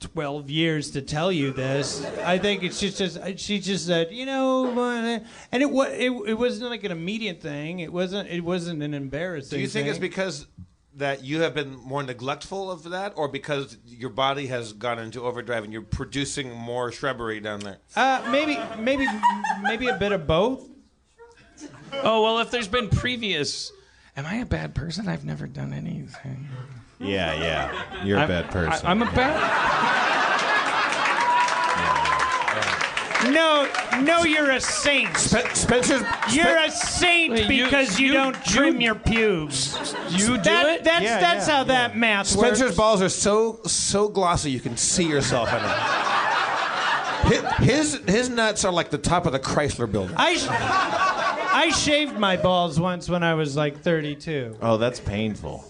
twelve years to tell you this. I think it's just, just she just said, you know, and it was it, it wasn't like an immediate thing. It wasn't it wasn't an embarrassing. Do you think thing. it's because that you have been more neglectful of that, or because your body has gone into overdrive and you're producing more shrubbery down there? Uh, maybe, maybe, maybe a bit of both. Oh well, if there's been previous, am I a bad person? I've never done anything. Yeah, yeah. You're a I'm- bad person. I, am a bad. No, no, you're a saint. Spe- Spencer's. You're a saint Wait, you- because you, you- don't trim you- your pubes. You do That, it. that's Yeah, that's yeah, how that math Spencer's works. balls are so so glossy you can see yourself in them. His, his his nuts are like the top of the Chrysler building. I sh- I shaved my balls once when I was like 32. oh, that's painful.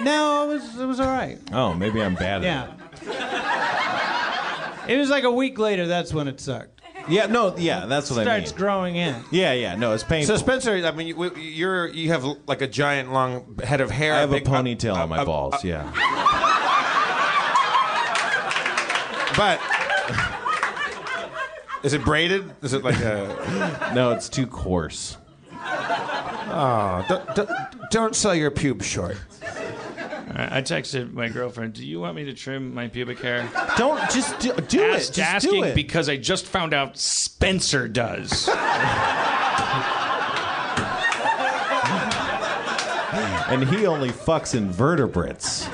No, it was it was all right. Oh, maybe I'm bad at Yeah. It was like a week later. That's when it sucked. Yeah, no, yeah, that's what I Starts mean. growing in. Yeah, yeah, no, it's painful. So. Spencer, I mean, you, you're you have like a giant long head of hair. I have a big- ponytail uh, on my uh, balls, uh, yeah. But is it braided? Is it like a? No, it's too coarse. Oh, don't, don't, don't sell your pubes short. I I texted my girlfriend. Do you want me to trim my pubic hair? Don't just do, do it. Just asking do it. because I just found out Spencer does. and he only fucks invertebrates.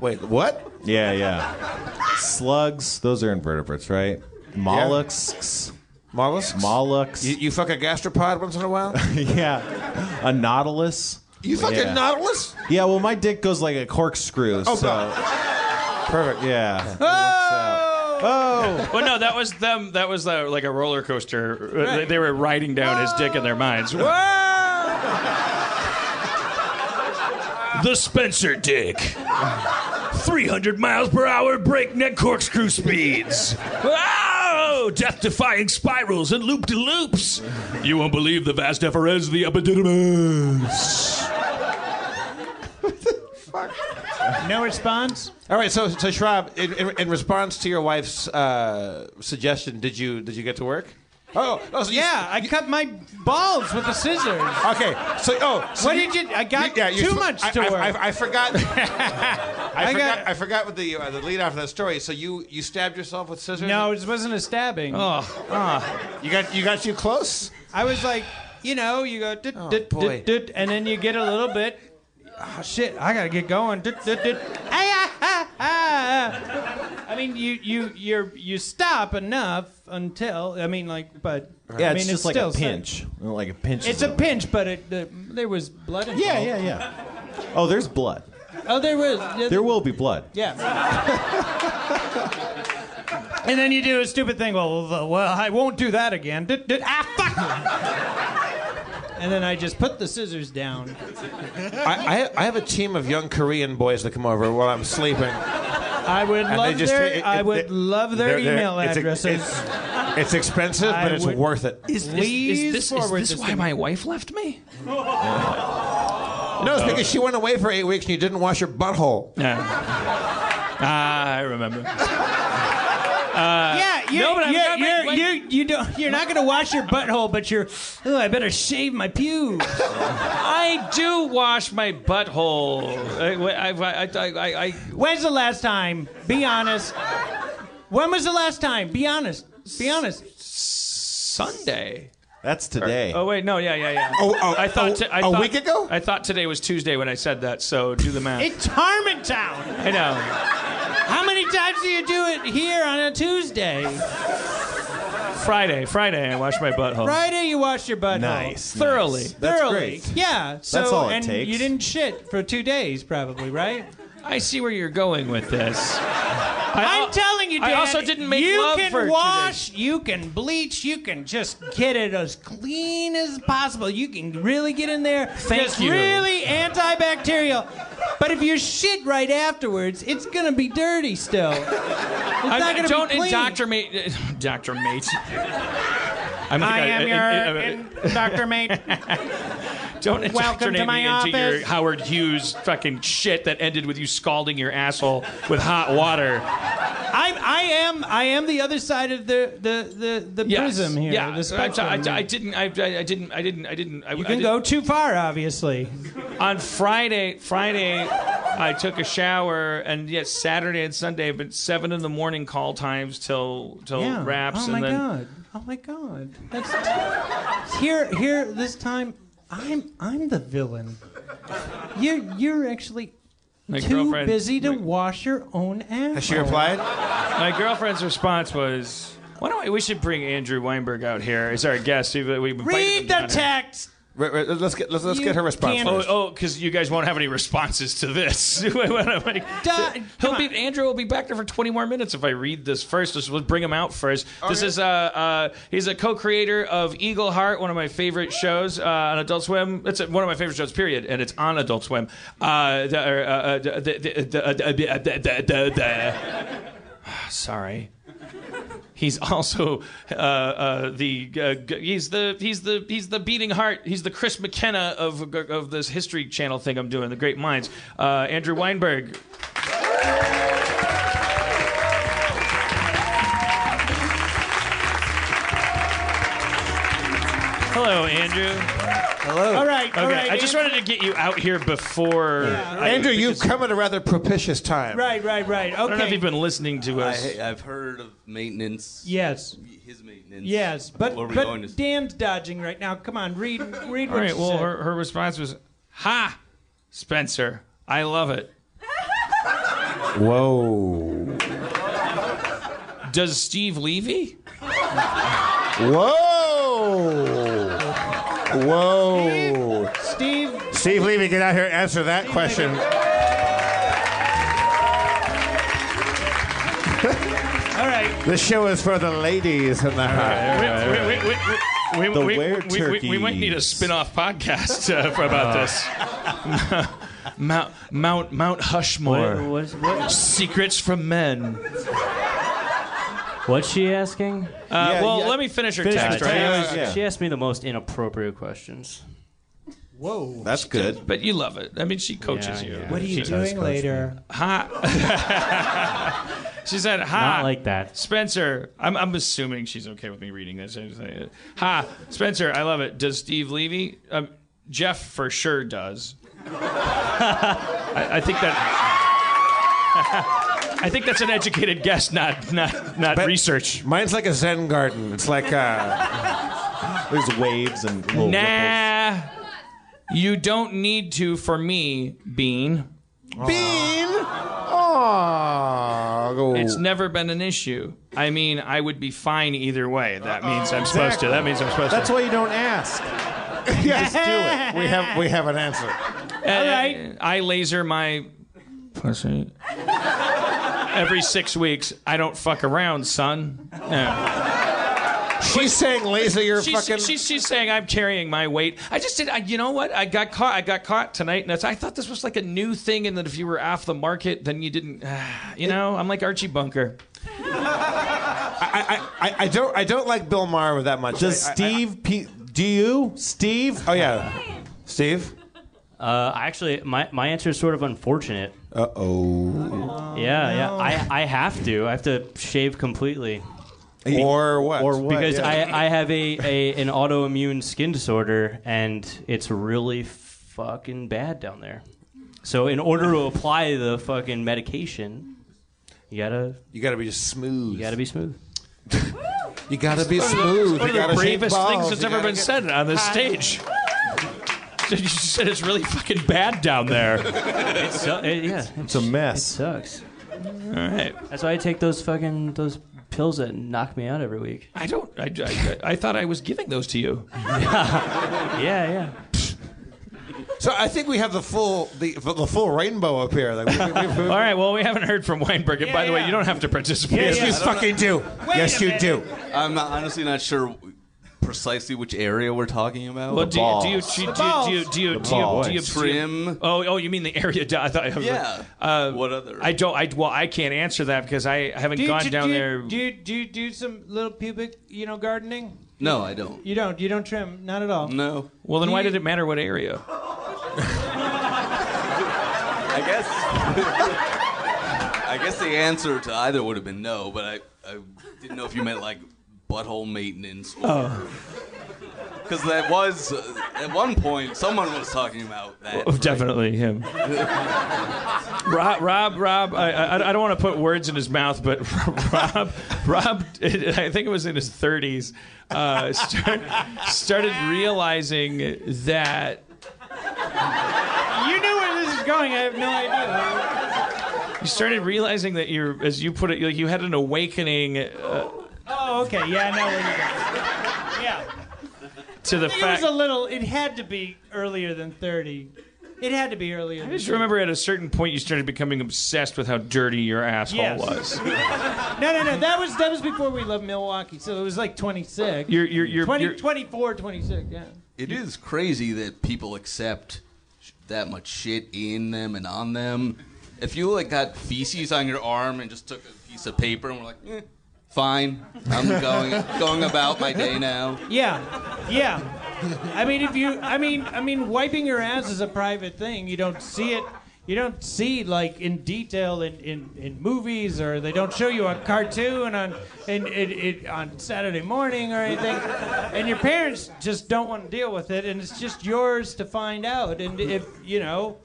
Wait, what? Yeah, yeah. Slugs, those are invertebrates, right? Mollusks. Mollusks? Mollusks. You, you fuck a gastropod once in a while? yeah. A nautilus. You fuck Yeah. a nautilus? Yeah, well, my dick goes like a corkscrew. Oh, so, God. Perfect. yeah. it works out. Oh! well, no, that was them. That was uh, like a roller coaster. Uh, They, they were riding down his dick in their minds. the Spencer dick. 300 miles per hour breakneck corkscrew speeds. Oh, death-defying spirals and loop-de-loops. You won't believe the vas deferens of the epididymis. No response. All right, so so Schrab, in, in, in response to your wife's uh, suggestion, did you did you get to work? Oh, oh so you- Yeah, I cut my balls with the scissors. Okay, so oh, so What did you- I got you're too sp- much I, to I, work. I, I forgot. I, I forgot. got- I forgot what the uh, the lead off of that story. So you you stabbed yourself with scissors? No, it wasn't a stabbing. Oh, you got you got you close. I was like, you know, you go, dit, dit, boy. dit, dit, and then you get a little bit. Oh, shit, I gotta get going. Dit, dit, dit. Ah, ah, ah, ah. I mean, you you you you stop enough until I mean, like, but Yeah, I mean, it's just like still a pinch. Like a pinch. It's is a pinch, but it, the, there was blood involved. Yeah, yeah, yeah. Oh, there's blood. Oh, there was. Yeah, There will be blood. Yeah. and then you do a stupid thing. Well, well, well, I won't do that again. Did- did- ah, fuck! and then I just put the scissors down. I, I, I have a team of young Korean boys that come over while I'm sleeping. I would And love their. it- it- I would it- love their they're- they're- email it's a- addresses. It's, it's expensive, I but it's would- worth it. Is, is, Please is this, is this this why to my wife left me? No, it's because she went away for eight weeks and you didn't wash your butthole. Yeah. Ah, I remember. yeah, you're, no, but I'm you're, not- you're, like- you're, you don't, you're not going to wash your butthole, but you're. Oh, I better shave my pubes. I do wash my butthole. I, I, I, I, I, When's the last time? Be honest. When was the last time? Be honest. Be honest. Sunday. That's today. Oh wait, no, yeah, yeah, yeah. Oh, oh, I thought oh, t- I a thought- week ago? I thought today was Tuesday when I said that. So do the math. It's Harmontown. I know. How many times do you do it here on a Tuesday? Friday, Friday, I wash my butthole Friday, you wash your butthole. Nice. thoroughly. nice. That's Thoroughly. great. Yeah. So, all it and takes. you didn't shit for two days, probably, right? I see where you're going with this. I I'm telling you, Dan. I also didn't make you love can for wash, you can bleach, you can just get it as clean as possible. You can really get in there. Thank just you. really antibacterial. But if you shit right afterwards, it's gonna be dirty still. It's I, not gonna don't be clean. indoctrinate. Doctor mate. I'm I am uh, uh, your uh, uh Dr. Mate. Don't Welcome to my me into your office. Howard Hughes fucking shit that ended with you scalding your asshole with hot water. I, I am I am the other side of the the the, the Yes. prism here. Yeah, the I, spectrum. I, I didn't. I, I didn't. I didn't. I didn't. I, you I can didn't- go too far, obviously. on Friday. Friday, I took a shower, and yes, Saturday and Sunday, but seven in the morning call times till till Yeah. wraps, oh and my then god. Oh my god. That's here here this time I'm I'm the villain. You're you're actually my too busy to my, wash your own ass. Has she replied? my girlfriend's response was. Why don't we, we should bring Andrew Weinberg out here as our guest? We, we Read the text. Right, right, let's get let's, let's get her response. can't- first. Oh, because you guys won't have any responses to this. Duh, He'll be. Andrew will be back there for 20 more minutes if I read this first. Let's, let's bring him out first. This is uh, uh he's a co-creator of Eagleheart, one of my favorite shows uh, on Adult Swim. It's one of my favorite shows, period, and it's on Adult Swim. Uh, the, uh, uh, the, the, the, uh, the, the, the, the, the- sorry. He's also uh, uh, the uh, he's the he's the he's the beating heart. He's the Chris McKenna of of this History Channel thing I'm doing. The Great Minds. Uh, Andrew Weinberg. Hello, Andrew. Hello, All right, Okay, right. I just Andrew- wanted to get you out here before. I- Andrew. You've come at a rather propitious time. Right, right, right. Okay. I don't know if you've been listening to us. I, I've heard of maintenance. Yes. His maintenance. Yes, but Where are we going but to- Dan's dodging right now. Come on, read read All what right. you Well, said. her, her response was, "Ha, Spencer, I love it." Whoa. Does Steve Levy? Whoa. Whoa. Steve, Steve Levy, get out here and answer that question. all right. The show is for the ladies in the house. We, we, we, we, The we, were we, we, we might need a spin-off podcast uh, for about this. Mount Mount Mount Hushmore. What, what, what, Secrets from men. What's she asking? Uh, Yeah, well, yeah. let me finish her Finish text. right? text. Yeah. She asked me the most inappropriate questions. Whoa. That's good. But you love it. I mean, she coaches Yeah, you. yeah. What are you She doing later? Ha. she said, "Ha." Not like that. Spencer, I'm, I'm assuming she's okay with me reading this. I'm just saying it. Ha, Spencer, I love it. Does Steve Levy? Um, Jeff for sure does. I, I think that. I think that's an educated guess, not not not But- research. Mine's like a Zen garden. It's like uh, There's waves and little ripples. Nah, you don't need to for me, Bean. bean. Oh, It's never been an issue. I mean, I would be fine either way. That means I'm supposed to. That means I'm supposed to. That's to. why you don't ask. yes, do it. We have we have an answer. All right. I laser my pussy. Every six weeks, I don't fuck around, son. Yeah. She's saying, Lisa, you're She's, fucking. she's, she's saying I'm carrying my weight. I just did. I, you know what? I got caught. I got caught tonight, and it's, I thought this was like a new thing, and that if you were off the market, then you didn't. you know, I'm like Archie Bunker. I, I, I don't I don't like Bill Maher that much. Does I- I- Steve? P- do you, Steve? oh yeah, Steve. Uh, actually, my, my answer is sort of unfortunate. Uh oh. Yeah, yeah. I, I have to. I have to shave completely Or what? Or what? because Yeah. I, I have a, a an autoimmune skin disorder and it's really fucking bad down there. So in order to apply the fucking medication, you gotta You gotta be just smooth. you gotta be smooth. You gotta be smooth. One You of gotta the shave bravest things that's You ever gotta been get- said on this stage. You said it's really fucking bad down there. It su- it, yeah, It's a mess. it mess. sucks. All right. That's why I take those fucking those pills that knock me out every week. I don't. I, I, I thought I was giving those to you. Yeah, yeah. So I think we have the full the the full rainbow up here. Like, we, we, we, All right. Well, we haven't heard from Weinberg. And by the way, yeah. you don't have to participate. yes, you fucking do. yes, a you do. I'm not, honestly not sure precisely which area we're talking about. Well, do you, do you, do you, The do you, do you, do you, do you, do you, Trim. Oh, oh, you mean the area? I thought. I was Yeah. Uh, What other? I don't. I well, I can't answer that because I haven't Do you, gone do, down do you, there. Do you, do you do some little pubic, you know, gardening? no, I don't. You don't. You don't trim. Not at all. No. well, then do why you- did it matter what area? I guess. I guess the answer to either would have been no, but I, I didn't know if you meant like butthole maintenance or. Because that was uh, at one point someone was talking about that. Oh, definitely him. Rob, Rob, Rob. I, I, I don't want to put words in his mouth, but Rob, Rob. I think it was in his 30s. Uh, start, started realizing that You knew where this is going. I have no idea. you started realizing that you're, as you put it, like you had an awakening uh, Oh, okay. Yeah, I know where you're going. Yeah. to the fact. It was a little. It had to be earlier than thirty. It had to be earlier. I Than just remember at a certain point you started becoming obsessed with how dirty your asshole Yes. was. No, no, no. That was that was before we left Milwaukee. So it was like 26. You're, you're, you're, 20, you're 24, 26. Yeah. It is crazy that people accept sh- that much shit in them and on them. If you like got feces on your arm and just took a piece of paper and were like, eh, fine, I'm going going about my day now. Yeah, yeah. I mean, if you, I mean, I mean, wiping your ass is a private thing. You don't see it. You don't see like in detail in, in, in movies, or they don't show you a cartoon on in, on Saturday morning or anything. And your parents just don't want to deal with it, and it's just yours to find out. And if you know,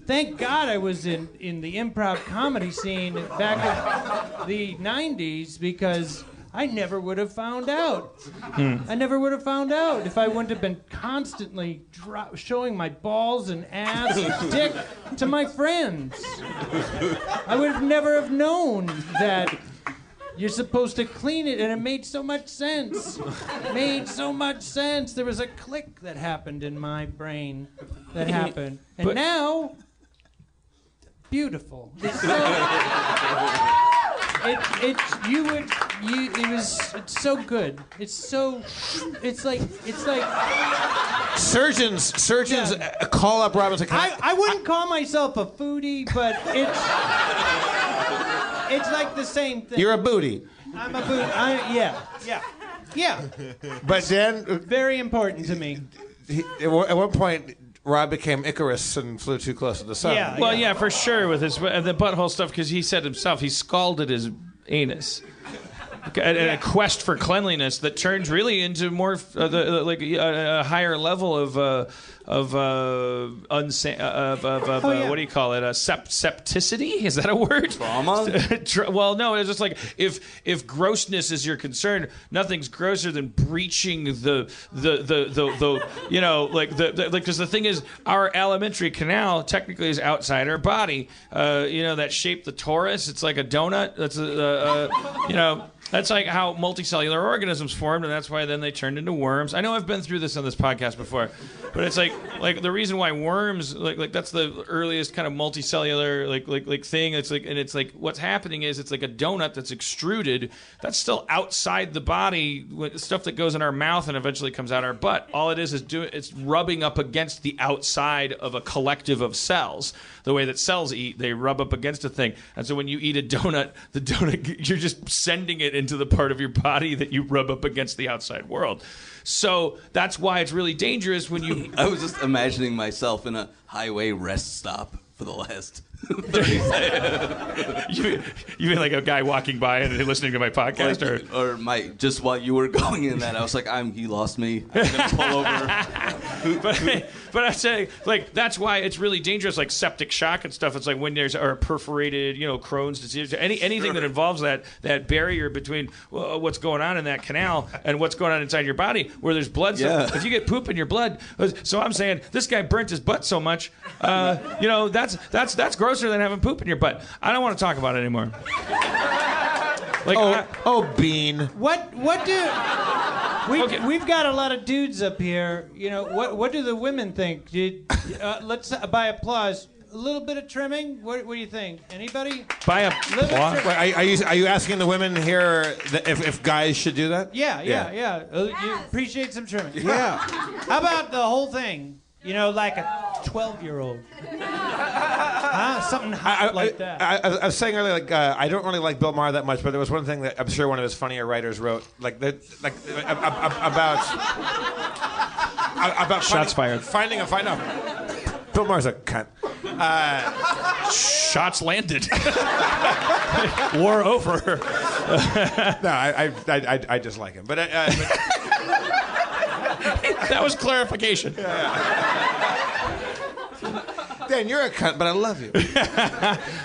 thank God I was in, in the improv comedy scene back in the 90s because I never would have found out. Hmm. I never would have found out if I wouldn't have been constantly dro- showing my balls and ass and dick to my friends. I would have never have known that you're supposed to clean it, and it made so much sense. made so much sense. There was a click that happened in my brain that happened, and But- now beautiful. It's so, it, it, you would, you, it was, it's so good. It's so, it's like, it's like, Surgeons, surgeons Yeah. uh, call up Rob and say, "Can I, I wouldn't call myself a foodie, but it's, it's like the same thing. You're a booty." I'm a booty. I, yeah, yeah, yeah. But then, uh, Very important to me. he, at one point, Rob became Icarus and flew too close to the sun. Yeah. Well, yeah, for sure with his uh, the butthole stuff because he said himself he scalded his anus. And a quest for cleanliness that turns really into more uh, the, uh, like a, a higher level of uh, of uh, unsa- uh, of, of, of Oh, uh, yeah. what do you call it? Uh, sep- septicity is that a word? Trauma? Well, no, it's just like if if grossness is your concern, nothing's grosser than breaching the the the the, the you know like the, the like because the thing is our alimentary canal technically is outside our body. Uh, you know that shape, the torus. It's like a donut. That's a, uh, uh, you know. That's like how multicellular organisms formed, and that's why then they turned into worms. I know I've been through this on this podcast before, but it's like like the reason why worms like like that's the earliest kind of multicellular like like like thing. It's like and it's like what's happening is it's like a donut that's extruded. That's still outside the body, stuff that goes in our mouth and eventually comes out our butt. All it is is do it's rubbing up against the outside of a collective of cells. The way that cells eat, they rub up against a thing, and so when you eat a donut, the donut you're just sending it into the part of your body that you rub up against the outside world. So that's why it's really dangerous when you I was just imagining myself in a highway rest stop for the last 30 seconds. you, you mean like a guy walking by and listening to my podcast, or or my just while you were going in that, I was like, I'm he lost me. I'm gonna pull over. but, but I'm saying like that's why it's really dangerous, like septic shock and stuff. It's like when there's or perforated, you know, Crohn's disease, any anything that involves that that barrier between uh, what's going on in that canal and what's going on inside your body, where there's blood. So Yeah. if you get poop in your blood, so I'm saying this guy burnt his butt so much, uh, you know, that's that's that's grosser than having poop in your butt. I don't want to talk about it anymore. Like, Oh, I- oh, Bean. What what do we Okay. we've got a lot of dudes up here. You know what what do the women think? Did uh, let's uh, by applause a little bit of trimming. What, what do you think? Anybody? By a Little plot. trim- Wait, are, are you are you asking the women here that if, if guys should do that? Yeah, yeah, yeah. Uh, You appreciate some trimming. Yeah. How about the whole thing? You know, like a 12 year old. huh? Something hot I, I, like that. I, I, I was saying earlier, like uh, I don't really like Bill Maher that much, but there was one thing that I'm sure one of his funnier writers wrote, like that, like uh, uh, uh, about uh, about Shots finding, fired. Finding a find out. Bill Maher's a cunt. Shots landed. War over. No, I, I, I, I, I just like him, but, uh, uh, but That was clarification. Dan, you're a cunt, but I love you.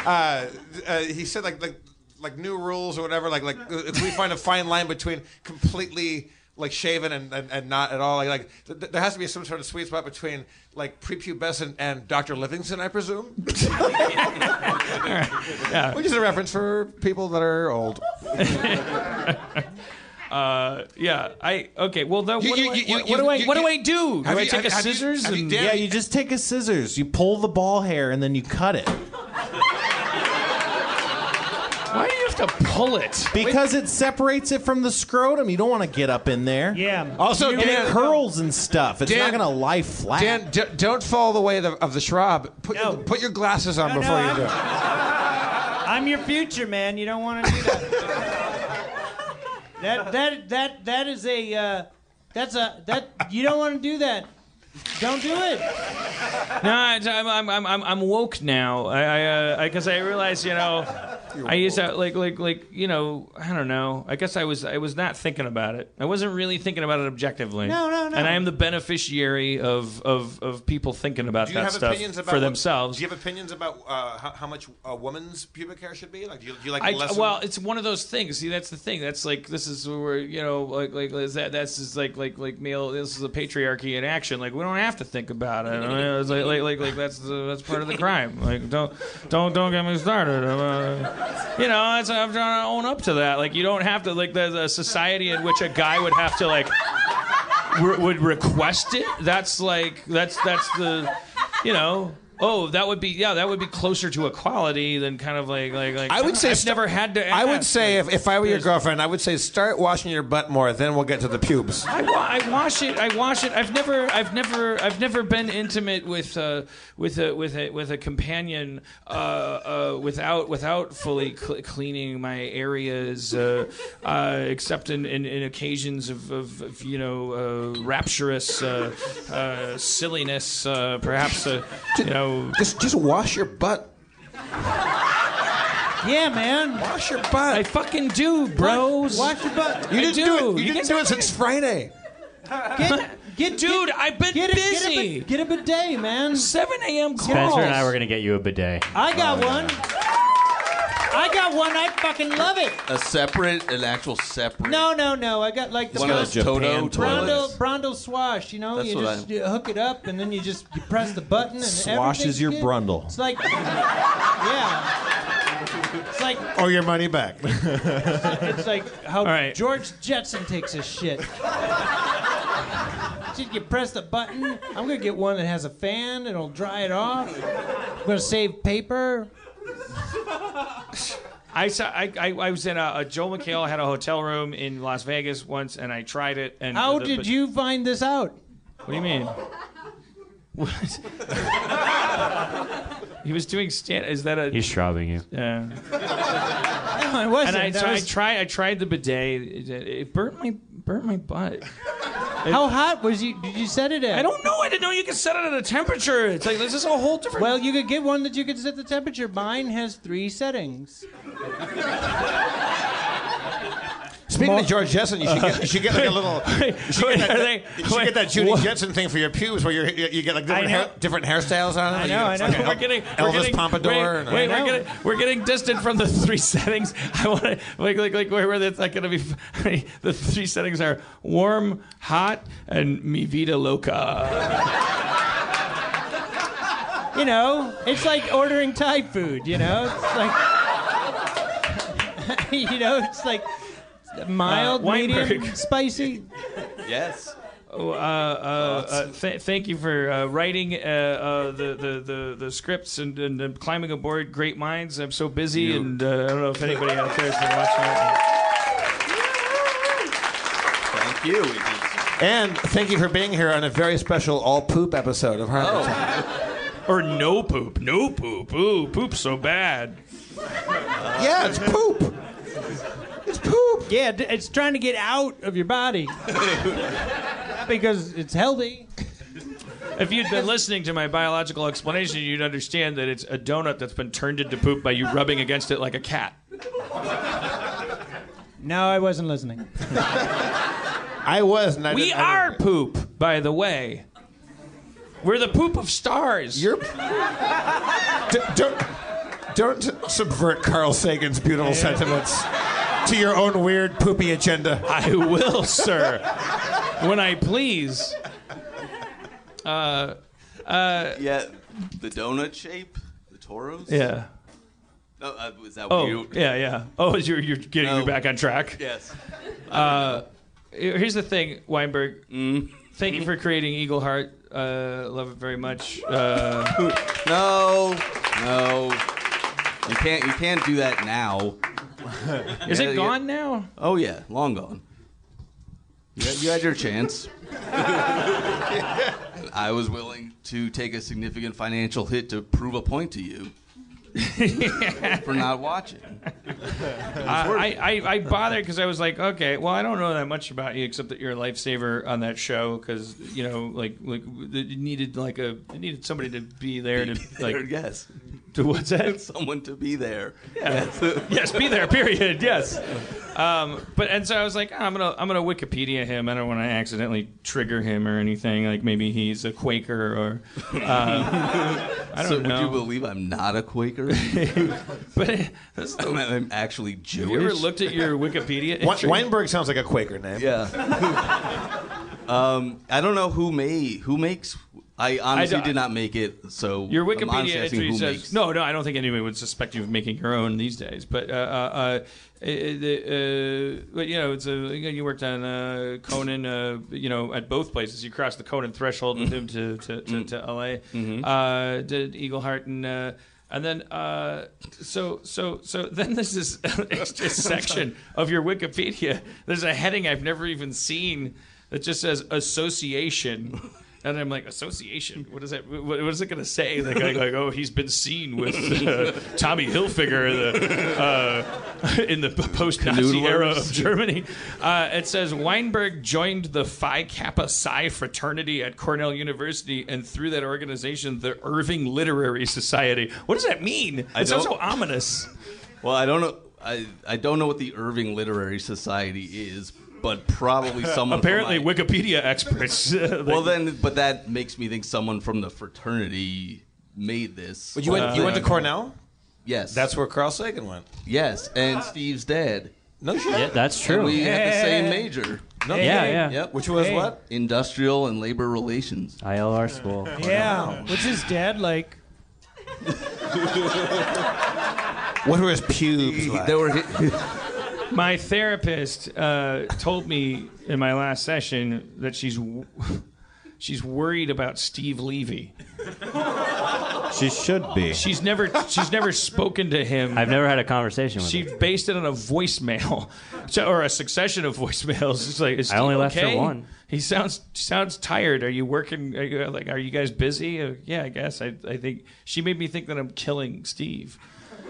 uh, uh, he said like like like new rules or whatever. Like like if we find a fine line between completely like shaven and, and, and not at all. Like like th- th- there has to be some sort of sweet spot between like prepubescent and Dr. Livingstone, I presume. yeah. Which is a reference for people that are old. Uh, yeah. I okay. Well, then You- what, you- do, I, you- what, what do I you- what do I do? Do Have I you- take a have you- scissors have you and Dan- Yeah, you just take a scissors, you pull the ball hair, and then you cut it. why do you have to pull it? Because it separates it from the scrotum. You don't want to get up in there. yeah. Also, And it Dan, curls and stuff. It's Dan- not going to lie flat. Dan, d- don't fall the way of the, of the Schrab. Put, No. your, put your glasses on No, before no, you do it. I'm your future, man. You don't want to do that. That that that that is a uh, that's a that you don't want to do that. Don't do it. No, I- I'm I'm I'm I'm, woke now. I I because I, realize you know. I used to like like like you know I don't know. I guess I was I was not thinking about it. I wasn't really thinking about it objectively. No, no, no. And I am the beneficiary of of, of people thinking about Do you that have stuff opinions about for what- themselves. Do you have opinions about uh, how, how much a woman's pubic hair should be? Like, do you, do you like I, less? well, it's one of those things. See, that's the thing. That's like this is where you know, like like is that that's just like like like male. This is a patriarchy in action. Like we don't have to think about it. I mean, it's like, like like like that's the, that's part of the crime. Like don't don't don't get me started. Uh, you know, I'm trying to own up to that. Like you don't have to like there's a society in which a guy would have to like re- would request it. That's like that's that's the you know. Oh, that would be yeah, that would be closer to equality than kind of like like like. I would say I've st- never had to. I would ask. say if, if I were your There's- girlfriend, I would say start washing your butt more. Then we'll get to the pubes. I, wa- I wash it. I wash it. I've never, I've never, I've never been intimate with, uh, with a, with a, with a companion uh, uh, without, without fully cl- cleaning my areas, uh, uh, except in, in, in occasions of, of, of you know, uh, rapturous uh, uh, silliness, uh, perhaps, uh, you know. Just just wash your butt. Yeah, man. Wash your butt. I fucking do, bros. Wash your butt. You I didn't do. do, it. You, You didn't get do it since Friday. Get, get, Dude, get, I've been get a, busy. Get a, get a bidet, man. 7 a.m. calls. Spencer and I were gonna get you a bidet. I got oh, one. I got one. I fucking love it. A separate, an actual separate. No, no, no. I got like the One of those Japan Toto toilets. Brondell. Brondell swash, you know, That's you what just you hook it up and then you just you press the button and Swashes your good. brundle. It's like, yeah, it's like like or your money back. it's like how right. George Jetson takes his shit. Did you press the button? I'm gonna get one that has a fan. It'll dry it off. I'm gonna save paper. I saw. I, I, I was in a, a Joel McHale had a hotel room in Las Vegas once, and I tried it. And How the- did but- you find this out? What do you mean? What? he was doing stand. Is that a? He's shrouding you. Yeah. No, I wasn't. And I, That so I was- tried. I tried the bidet. It, it burnt my burnt my butt. How hot was you? Did you set it at? I don't know. I didn't know you could set it at a temperature. It's like this is a whole different. Well, you could get one that you could set the temperature. Mine has three settings. Speaking of George Jetson, you should get, you should get like a little. You should get that, are they- you should wait, get that Judy what? Jetson thing for your pubes, where you're, you you get like different, hair, different hairstyles on them. I know, I know. we're getting we're Elvis getting, Pompadour. Wait, and- wait we're getting we're getting distant from the three settings. I want to like like like where, where it's not going to be. the three settings are warm, hot, and mi vida loca. You know, it's like ordering Thai food. You know, it's like you know, it's like mild, Uh, medium, spicy. Yes. Oh, uh, uh, uh, th- thank you for uh, writing uh, uh, the, the, the, the scripts and, and uh, climbing aboard great minds. I'm so busy, You- and uh, I don't know if anybody out there has been watching it. Thank you. And thank you for being here on a very special all poop episode of Heart Oh. Or no poop, no poop. Ooh, poop's so bad. Yeah, it's poop. It's poop. Yeah, it's trying to get out of your body because it's healthy. If you'd been listening to my biological explanation, you'd understand that it's a donut that's been turned into poop by you rubbing against it like a cat. No, I wasn't listening. I was. And I We didn't- I are didn't- poop, by the way. We're the poop of stars. You're. D- don't don't subvert Carl Sagan's beautiful sentiments to your own weird poopy agenda. I will, sir, when I please. Uh, uh, Yeah, the donut shape, the torus. Yeah. No, uh, was that Oh, you? yeah, yeah. Oh, you're, you're getting me back on track. Yes. Uh, Here's the thing, Weinberg. Thank you for creating Eagleheart. Uh, love it very much. Uh, No, no. You can't. You can't do that now. is Yeah, it yeah. gone now? Oh yeah, long gone. You had, you had your chance. I was willing to take a significant financial hit to prove a point to you for not watching. I, I, I bothered because I was like, okay, well, I don't know that much about you except that you're a lifesaver on that show because you know, like, like it needed like a it needed somebody to be there to like yes, to what's that? someone to be there. yes, be there. Period. Yes. Um, but and so I was like, "Ah, I'm gonna I'm gonna Wikipedia him. I don't want to accidentally trigger him or anything. Like maybe he's a Quaker or uh, I don't So know. would you believe I'm not a Quaker? but that's I'm, I'm actually have Jewish. you ever looked at your Wikipedia? Entry? Weinberg sounds like a Quaker name. Yeah. um, I don't know who made who makes. I honestly don't- did not make it, so Your Wikipedia entry says makes- no, no. I don't think anyone would suspect you of making your own these days. But uh, uh, uh, uh, but you know, it's a you worked on uh, Conan. Uh, you know, at both places, you crossed the Conan threshold with him to to, to, to L.A. Uh, did Eagleheart and. Uh, and then, uh, so, so, so, then there's this extra section of your Wikipedia. There's a heading I've never even seen that just says association. And I'm like, association? What is that? What, what is it going to say? Like, like, like, oh, he's been seen with uh, Tommy Hilfiger the, uh, in the post-Nazi era of Germany. Uh, it says Weinberg joined the Phi Kappa Psi fraternity at Cornell University, and through that organization, the Irving Literary Society. What does that mean? I It sounds so ominous. Well, I don't know. I, I don't know what the Irving Literary Society is, but probably someone. from Apparently, my- Wikipedia experts. uh, Well, then, but that makes me think someone from the fraternity made this. But you went, you went to Cornell? yes, That's where Carl Sagan went. yes, and Steve's dad. No shit. Yeah, that's And true. we had the same major. No, yeah, yeah. Yep. Which was Hey. what? Industrial and labor relations. ILR school. Yeah. What's his dad like? What were his pubes like? They were. My therapist uh, told me in my last session that she's w- she's worried about Steve Levy. She should be. She's never she's never spoken to him. I've never had a conversation with him. She her. based it on a voicemail, so, or a succession of voicemails. It's like, is I only Steve left her one. He sounds sounds tired. Are you working? Are you, like, are you guys busy? Uh, yeah, I guess. I, I think she made me think that I'm killing Steve.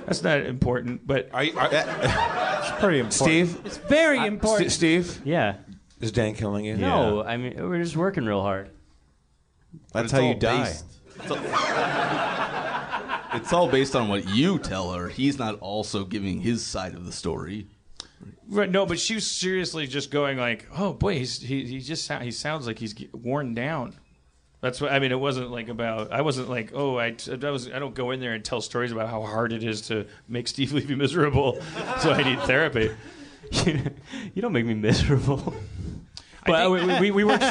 That's not important, but Are you, are, pretty important. Steve? It's very St- important. Steve? Yeah. Is Dan killing you? No, I mean we're just working real hard. That's it's how you all die. It's all, it's all based on what you tell her. He's not also giving his side of the story. Right, no, but she was seriously just going like, "Oh boy, he's, he he just he sounds like he's worn down." That's what I mean. It wasn't like about. I wasn't like, "Oh, I, I was. I don't go in there and tell stories about how hard it is to make Steve Levy miserable, so I need therapy." you don't make me miserable. But think- we, we, we, we work.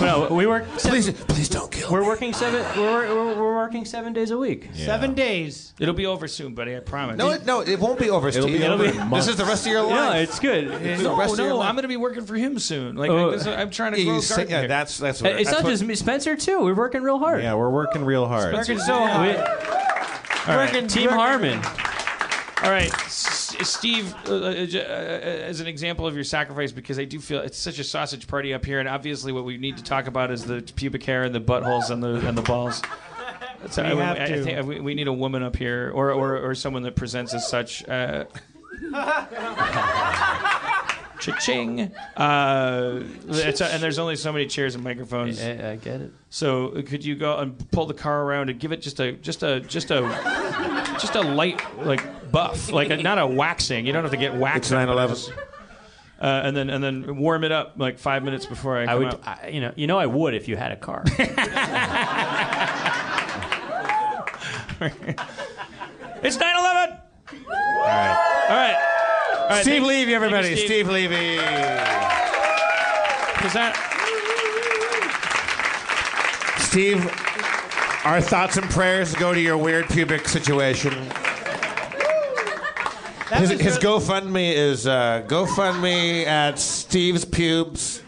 no, we work. Please, please don't kill We're working seven. We're, we're, we're working seven days a week. Seven days. It'll be over soon, buddy. I promise. No, it, no, it won't be over, Steve. It'll be over in This is the rest of your life. No, life. it's good. It's the no, of your no, life. I'm going to be working for him soon. Like, Oh. like this, I'm trying to grow you a say- garden yeah, here. that's that's what. it's that's not what- just me, Spencer too. We're working real hard. Yeah, we're working real hard. Working so hard. All right. Working- Team Harmon. All right, S- Steve, uh, uh, uh, as an example of your sacrifice, because I do feel it's such a sausage party up here, and obviously what we need to talk about is the pubic hair and the buttholes and the and the balls. So We I, have I, I to. think we, we need a woman up here, or, or, or someone that presents as such. Uh, Cha-ching! Uh, it's a, and there's only so many chairs and microphones. I, I get it. So uh, could you go and pull the car around and give it just a just a just a just a light like buff, like a, not a waxing. You don't have to get waxed. It's 9/11. Uh, and then and then warm it up like five minutes before I, I would, out. I, you know, you know, I would if you had a car. It's 9/11. All right. All right. All right. Steve thank- Levy, everybody. thank you, Steve Levy. Is that Steve, our thoughts and prayers go to your weird pubic situation. That His, was his GoFundMe is uh, GoFundMe at Steve's pubes,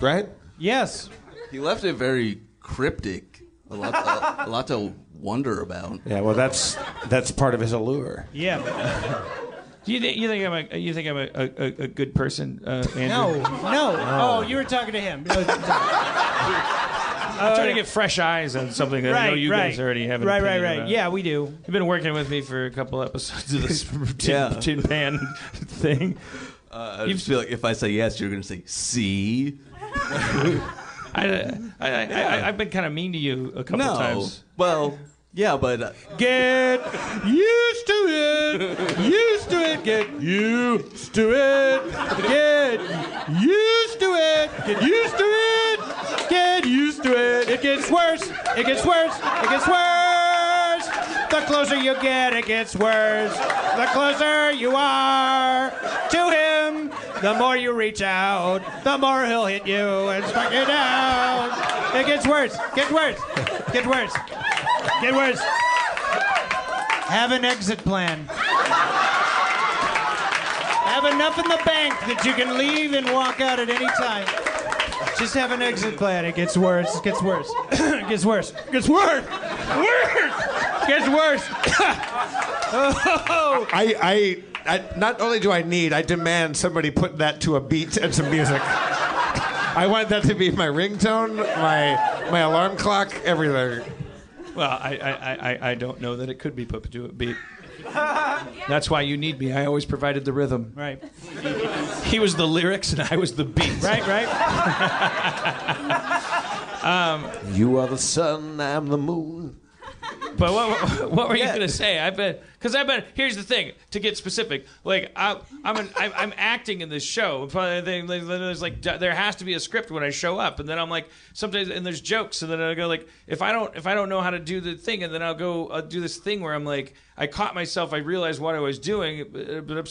right? Yes. He left it very cryptic. A lot, a, a lot to wonder about. Yeah, well, that's that's part of his allure. Yeah. do you think you think I'm a you think I'm a, a, a good person, uh, Andrew? No. No. Oh, you were talking to him. I'm trying to get fresh eyes on something that I know right. you right. guys already have. An Right. Right. opinion Right. about. Yeah, we do. You've been working with me for a couple episodes of this tin, Yeah. tin pan thing. Uh, I just feel like if I say yes, you're going to say see. I, I, I, I, I've been kind of mean to you a couple No. times. Well, yeah, but uh, Get used to it. Used to it. Get used to it. Get used to it. Get used to it. Get used to it. It gets worse. It gets worse. It gets worse. The closer you get, it gets worse. The closer you are to him, the more you reach out, the more he'll hit you and strike you down. It gets worse. Gets worse. Gets worse. Get worse. Have an exit plan. Have enough in the bank that you can leave and walk out at any time. Just have an exit plan. It gets worse. It gets worse. it gets worse. It gets worse. Worse. It Gets worse. oh. I, I, I, not only do I need, I demand somebody put that to a beat and some music. I want that to be my ringtone, my my alarm clock, everything. Well, I, I, I, I don't know that it could be put to a beat. That's why you need me. I always provided the rhythm. Right. He was the lyrics and I was the beat. Right. Right. Um, you are the sun, I'm the moon. But what, what were you gonna say? I bet because I bet here's the thing. To get specific, like I, I'm an, I'm, I'm acting in this show. They- There's like there has to be a script when I show up, and then I'm like sometimes and there's jokes, and then I go like if I don't if I don't know how to do the thing, and then I'll go I'll do this thing where I'm like I caught myself, I realized what I was doing, but, but I'm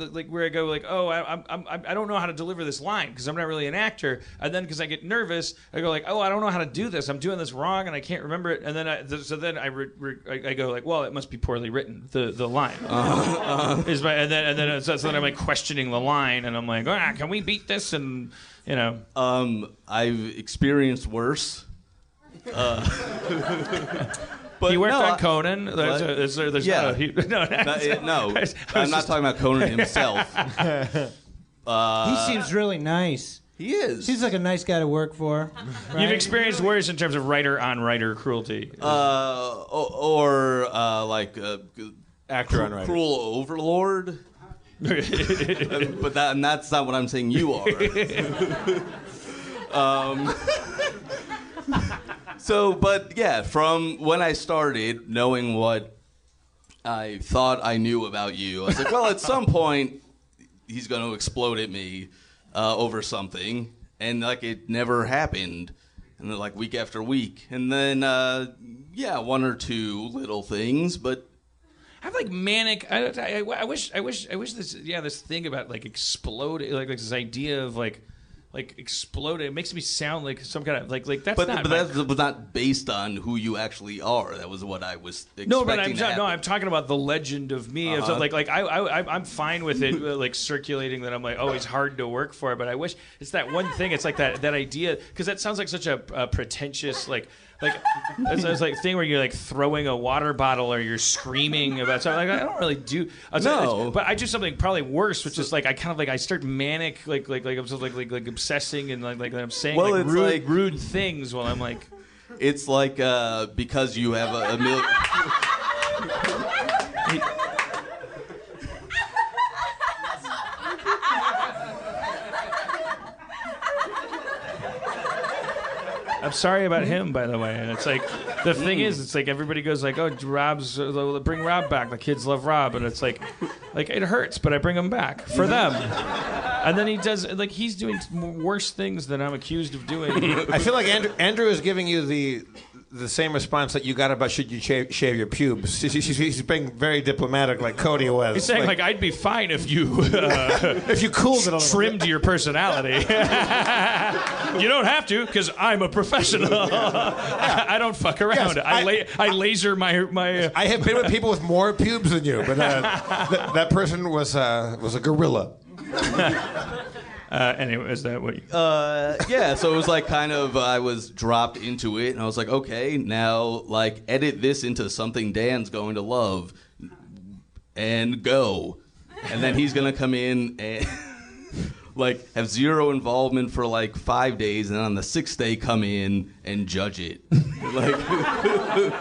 uh, like where I go like oh I I'm, I'm I don't know how to deliver this line because I'm not really an actor, and then because I get nervous, I go like oh I don't know how to do this. I'm doing this wrong, and I can't remember it, and then I, so then I re, re, I I go like, well, it must be poorly written. The the line. Is my, and then and then so, so then I'm like questioning the line, and I'm like, ah, can we beat this? And you know, Um, I've experienced worse. Uh, but he worked no, on Conan. There's, a, there's, a, there's Yeah. not a, he, no, No, no, I was I'm not talking about Conan himself. he seems really nice. He is. He's like a nice guy to work for. You've experienced worse in terms of writer on writer cruelty. uh, o- or uh, like uh, Actor on writer. cruel overlord. but that, and that's not what I'm saying. You are. um, so, but yeah, from when I started knowing what I thought I knew about you, I was like, well, at some point he's going to explode at me uh, over something, and like it never happened. And then, like week after week, and then uh, yeah, one or two little things, but I have like manic. I, I, I wish. I wish. I wish this. Yeah, this thing about like exploding Like, like this idea of like, like exploding. It makes me sound like some kind of like like that's but, not. but my- that was not based on who you actually are. That was what I was expecting. no, but I'm not, no. I'm talking about the legend of me. Uh-huh. like like I, I I'm fine with it uh, like circulating that I'm like oh he's hard to work for. But I wish it's that one thing. It's like that that idea because that sounds like such a, a pretentious like. Like it's, it's like thing where you're like throwing a water bottle or you're screaming about something. Like I don't really do. I was- No. but I do something probably worse, which is like I kind of like I start manic, like like like I'm just like like like obsessing and like like I'm saying Well, like rude like- rude things while I'm like. It's like uh, because you have a, a mil- I'm sorry about him, by the way. And it's like the thing is, it's like everybody goes like, "Oh, Rob's uh, bring Rob back." The kids love Rob, and it's like, like it hurts, but I bring him back for them. And then he does like he's doing worse things than I'm accused of doing. I feel like Andrew, Andrew is giving you the the same response that you got about should you shave, shave your pubes. He's, he's, he's being very diplomatic, like Cody was. He's saying like, I'd be fine if you uh, if you cooled it trimmed your personality. you don't have to because I'm a professional. I, I don't fuck around. Yes, I, I- la- I laser my my. I have been with people with more pubes than you, but uh, th- that person was uh, was a gorilla. Uh, anyway, is that what? You, uh, yeah. So it was like kind of I was dropped into it, and I was like, okay, now like edit this into something Dan's going to love, and go, and then he's gonna come in and. Like have zero involvement for like five days, and on the sixth day come in and judge it. like,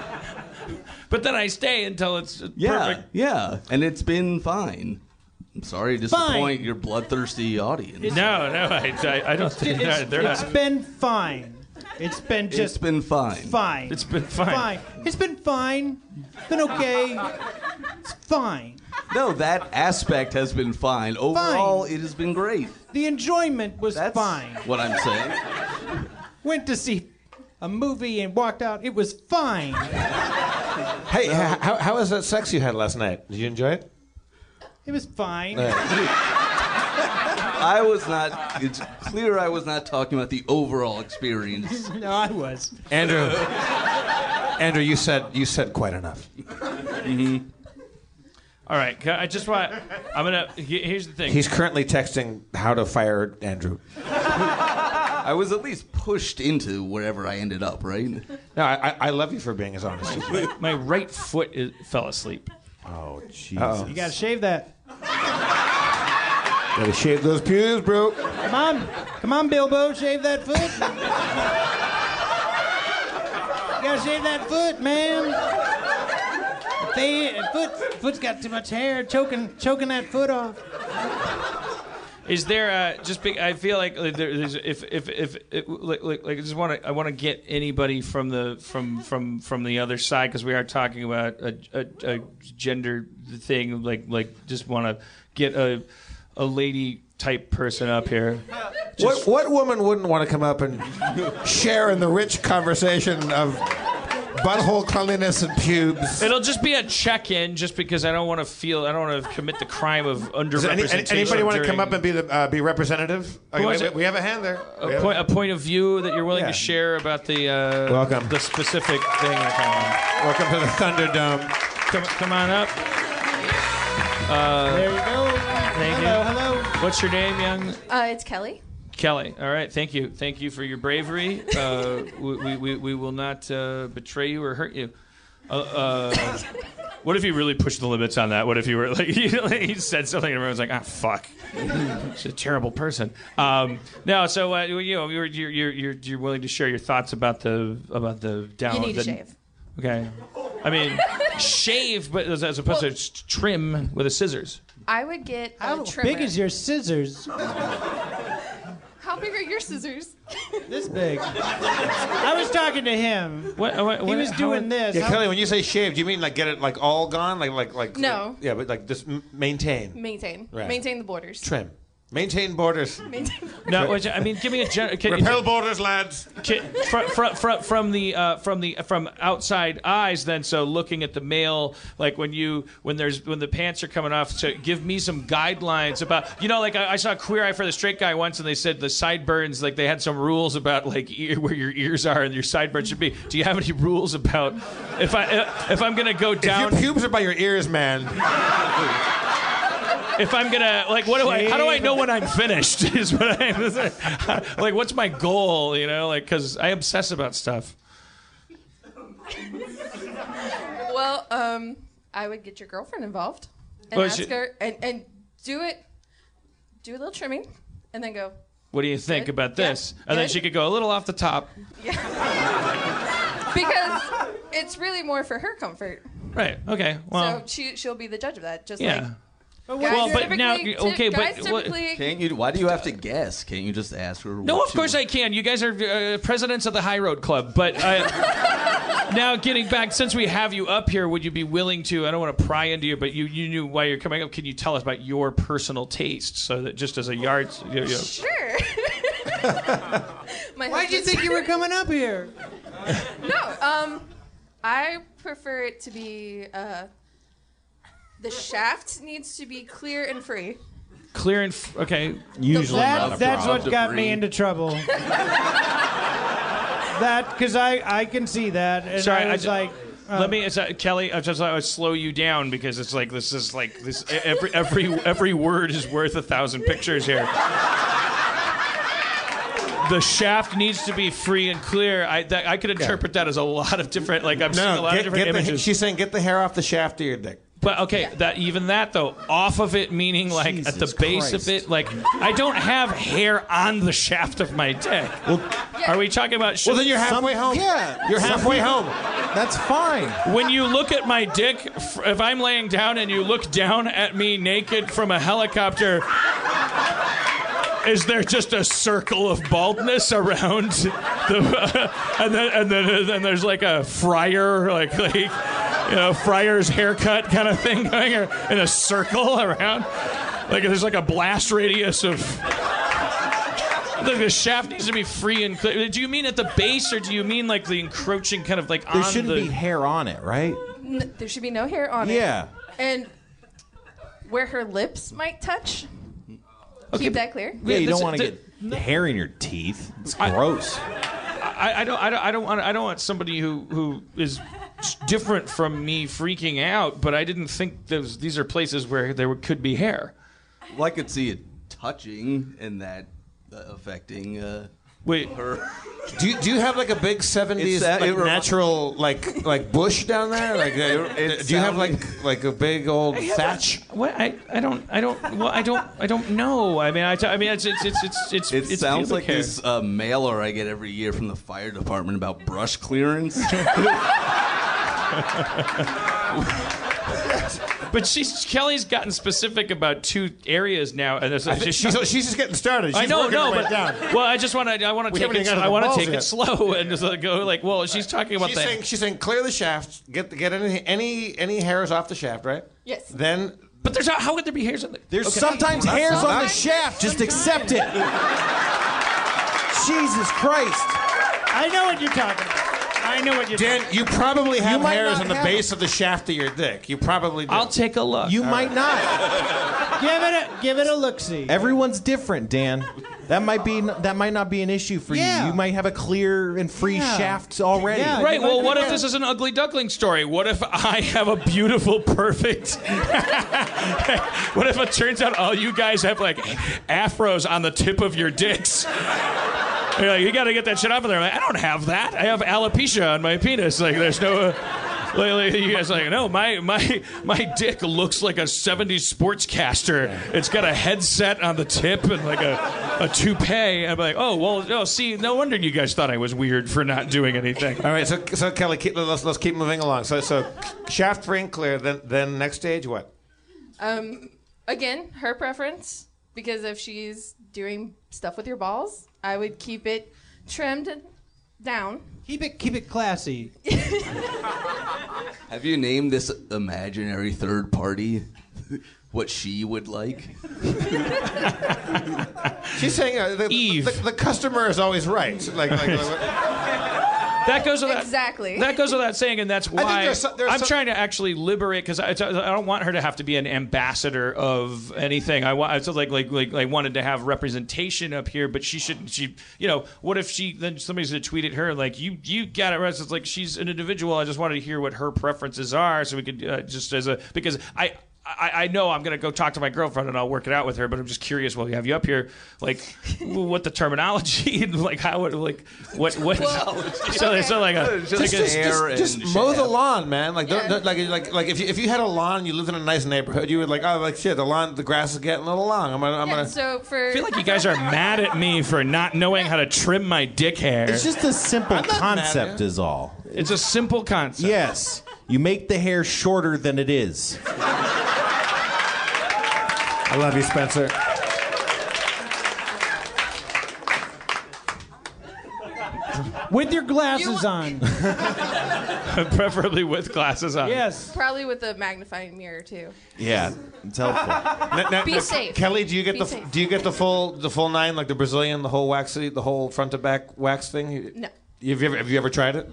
but then I stay until it's yeah, perfect. yeah, and it's been fine. I'm sorry to disappoint your bloodthirsty audience. No, no, I, I, I don't think It's, they're it's not. been fine. It's been It's just been fine. fine. It's been fine. fine. It's been fine. It's been okay. It's fine. No, that aspect has been fine. Overall, it has been great. The enjoyment was That's fine. what I'm saying. Went to see a movie and walked out. It was fine. Hey, h- how, how was that sex you had last night? Did you enjoy it? It was fine. I was not. It's clear I was not talking about the overall experience. No, I was. Andrew, Andrew, you said you said quite enough. Mm-hmm. All right, I just want. I'm gonna. Here's the thing. He's currently texting how to fire Andrew. I was at least pushed into wherever I ended up, right? No, I, I- I love you for being as honest. as you. My right foot is, fell asleep. Oh, Jesus. You gotta shave that. Gotta shave those pews, bro. Come on, come on, Bilbo, shave that foot. you gotta shave that foot, man. They, foot, foot's got too much hair, choking, choking that foot off. Is there uh, just? Be, I feel like there- there's if if if it, like, like I just want to I want to get anybody from the from from from the other side because we are talking about a, a, a gender thing. Like like just want to get a a lady type person up here. What, what woman wouldn't want to come up and share in the rich conversation of butthole cleanliness and pubes? It'll just be a check-in, just because I don't want to feel I don't want to commit the crime of Does any, underrepresentation. any- anybody want to come up and be the uh, be representative? Okay, was we, we have a hand there. A point, a point of view that you're willing Yeah. to share about the uh, Welcome. the specific thing. Welcome to the Thunderdome. come, come on up. Uh, there you go. Thank hello, you. hello. What's your name, young Uh, it's Kelly. Kelly? All right, thank you, thank you for your bravery. Uh, we, we, we, we will not uh, betray you or hurt you. Uh, uh, what if you really pushed the limits on that? What if you were like you, he said something and everyone's like, ah, fuck, she's a terrible person. Um, no, so uh, you know you're, you're you're you're you're willing to share your thoughts about the about the down. You need the, to shave. Okay, I mean shave, but as, as opposed to trim with a scissors. I would get a How trimmer. big is your scissors? How big are your scissors? This big. I was talking to him. What, what, He what- was how- doing this. Yeah, How- Kelly, when you say shave, do you mean like get it like all gone, like like like? No. yeah, but like just m- maintain, Maintain. Right. Maintain the borders. trim, maintain borders, Maintain. No, what- I mean, give me a gen- can, repel borders, lads. from, from, from, from the uh, from the from outside eyes then so looking at the male like when you when there's when the pants are coming off so give me some guidelines about you know like I, I saw queer eye for the straight guy once and they said the sideburns like they had some rules about like ear, where your ears are and your sideburns should be do you have any rules about if I if I'm gonna go If down your pubes are by your ears, man. if I'm gonna like, what do I? How do I know when I'm finished? Is what I'm like. What's my goal? You know, like because I obsess about stuff. Well, um, I would get your girlfriend involved and Well, ask she- her and, and do it. Do a little trimming, and then go. What do you think Good. about this? Yeah. And then Good. she could go a little off the top. Because it's really more for her comfort. Right. Okay. Well. so she she'll be the judge of that. Just yeah. like guys Well, but now- ty- okay, but what- typically. Can't you? Why do you have to guess? Can't you just ask her? No, of course I can. You guys are uh, presidents of the High Road Club, but uh, now getting back, since we have you up here, would you be willing to? I don't want to pry into you, but you you knew why you're coming up. Can you tell us about your personal taste, so that just as a yard, you, you, Sure. My Why'd you husband's- think you were coming up here? No, um, I prefer it to be uh, the shaft needs to be clear and free. clear and f- okay. Usually That- not a That, that's problem. what got me into trouble. that because I I can see that, and Sorry, I I was ju- like, uh, Let me, it's, uh, Kelly. I just I would slow you down because it's like this is like this. Every every every word is worth a thousand pictures here. The shaft needs to be free and clear. I that, I could interpret that as a lot of different. Like I'm seeing a lot get, of different get the, images. she's saying get the hair off the shaft of your dick. But okay, that even that though, off of it meaning like at the Jesus base of it, like I don't have hair on the shaft of my dick. Well, Are we talking about? Well, then you're halfway home. Yeah, You're halfway home. That's fine. when you look at my dick, if I'm laying down and you look down at me naked from a helicopter, is there just a circle of baldness around the, and then and then and then there's like a friar, like like you know friar's haircut kind of thing going or in a circle around, like there's like a blast radius of. Like the shaft needs to be free and clear. Do you mean at the base, or do you mean like the encroaching kind of like There on shouldn't the? be hair on it, right? N- there should be no hair on it. Yeah. And where her lips might touch. Keep that clear. Yeah, you this- don't want to th- get hair in your teeth. It's I- gross. I, I don't. I don't. I don't want. I don't want somebody who who is different from me freaking out. But I didn't think those these are places where there could be hair. Well, I could see it touching and that uh, affecting uh, Wait, her. Do you, do you have like a big '70s uh, like, it natural like like bush down there? Like, uh, It do you have like like a big old thatch? what? I, I don't. I don't. Well, I don't. I don't know. I mean, I, t- I mean, it's it's it's it's it's. It it's sounds like hair. this uh, mailer I get every year from the fire department about brush clearance. But she's Kelly's gotten specific about two areas now, and there's, I think she's, she's just getting started. She's I know, no, but down. well, I just want to. I want to take it. even got to I want to balls take it slow and just like go like. Well, she's talking about She's the. saying she's saying clear the shaft. Get get any any any hairs off the shaft, right? Yes. Then but there's. How would there be hairs on there? There's sometimes hairs on the shaft. Just accept it. Jesus Christ. I know what you're talking about. I know what you're Dan, you probably have might hairs not on the have base of the shaft of your dick. You probably do. I'll take a look. You might not. Give it a give it a look see. Everyone's different, Dan. That might be that might not be an issue for Yeah. you. You might have a clear and free Yeah. shaft already. Yeah. Right. Well, what if this is an ugly duckling story? What if I have a beautiful, perfect? what if it turns out all you guys have like afros on the tip of your dicks? You're like, you got to get that shit off of there. I'm like, I don't have that. I have alopecia on my penis. Like, there's no. Uh, like, like, you guys like no my my my dick looks like a 70s sportscaster it's got a headset on the tip and like a, a toupee i'm like oh well oh see no wonder you guys thought i was weird for not doing anything All right, so so Kelly, keep, let's let's keep moving along. So so shaft free and clear. Then then next stage what? Um, again, her preference because if she's doing stuff with your balls, I would keep it trimmed down. Keep it keep it classy. Have you named this imaginary third party what she would like? She's saying uh, the, Eve. The, the customer is always right. Like, like, like That goes without Exactly. That goes without saying, and that's think why there's so- there's I'm so- trying to actually liberate because I, I don't want her to have to be an ambassador of anything. I want I so like like like I wanted to have representation up here, but she shouldn't. She you know what if she then somebody's gonna tweet at her like you you got it right. So it's like she's an individual. I just wanted to hear what her preferences are, so we could uh, just as a because I. I, I know I'm gonna go talk to my girlfriend and I'll work it out with her, but I'm just curious. While we have you up here, like, what the terminology, and like how it, like, what, what? so it's not like a, Just- like a- just- hair just, just mow the lawn, man. Like, Yeah. don't- like, like, like if you if you had a lawn, and you lived in a nice neighborhood, you would like, oh, like shit, the lawn, the grass is getting a little long. I'm gonna, I'm Yeah, gonna. so for I feel like you guys are mad at me for not knowing how to trim my dick hair. It's just a simple I'm not mad at concept, is all. It's a simple concept. Yes, you make the hair shorter than it is. I love you, Spencer. With your glasses on. preferably with glasses on. Yes. probably with a magnifying mirror too. Yeah, it's helpful. Now- now- Be now, safe. Kelly. Do you get Be the safe. do you get the full the full nine like the Brazilian, the whole waxy, the whole front to back wax thing? You- No, Have you ever have you ever tried it?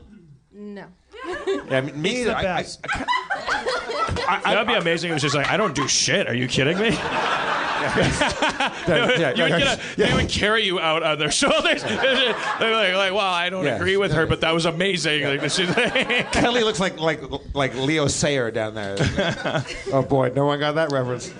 no. Yeah, me me the neither. I- I- best. That'd be amazing. It was just like, I don't do shit. Are you kidding me? yeah, They would, yeah, get yeah. a- they would carry you out on their shoulders. They're like, like, well, I don't Yeah. agree with her, but that was amazing. Like, this is- Kelly looks like like like Leo Sayer down there. oh boy, no one got that reference.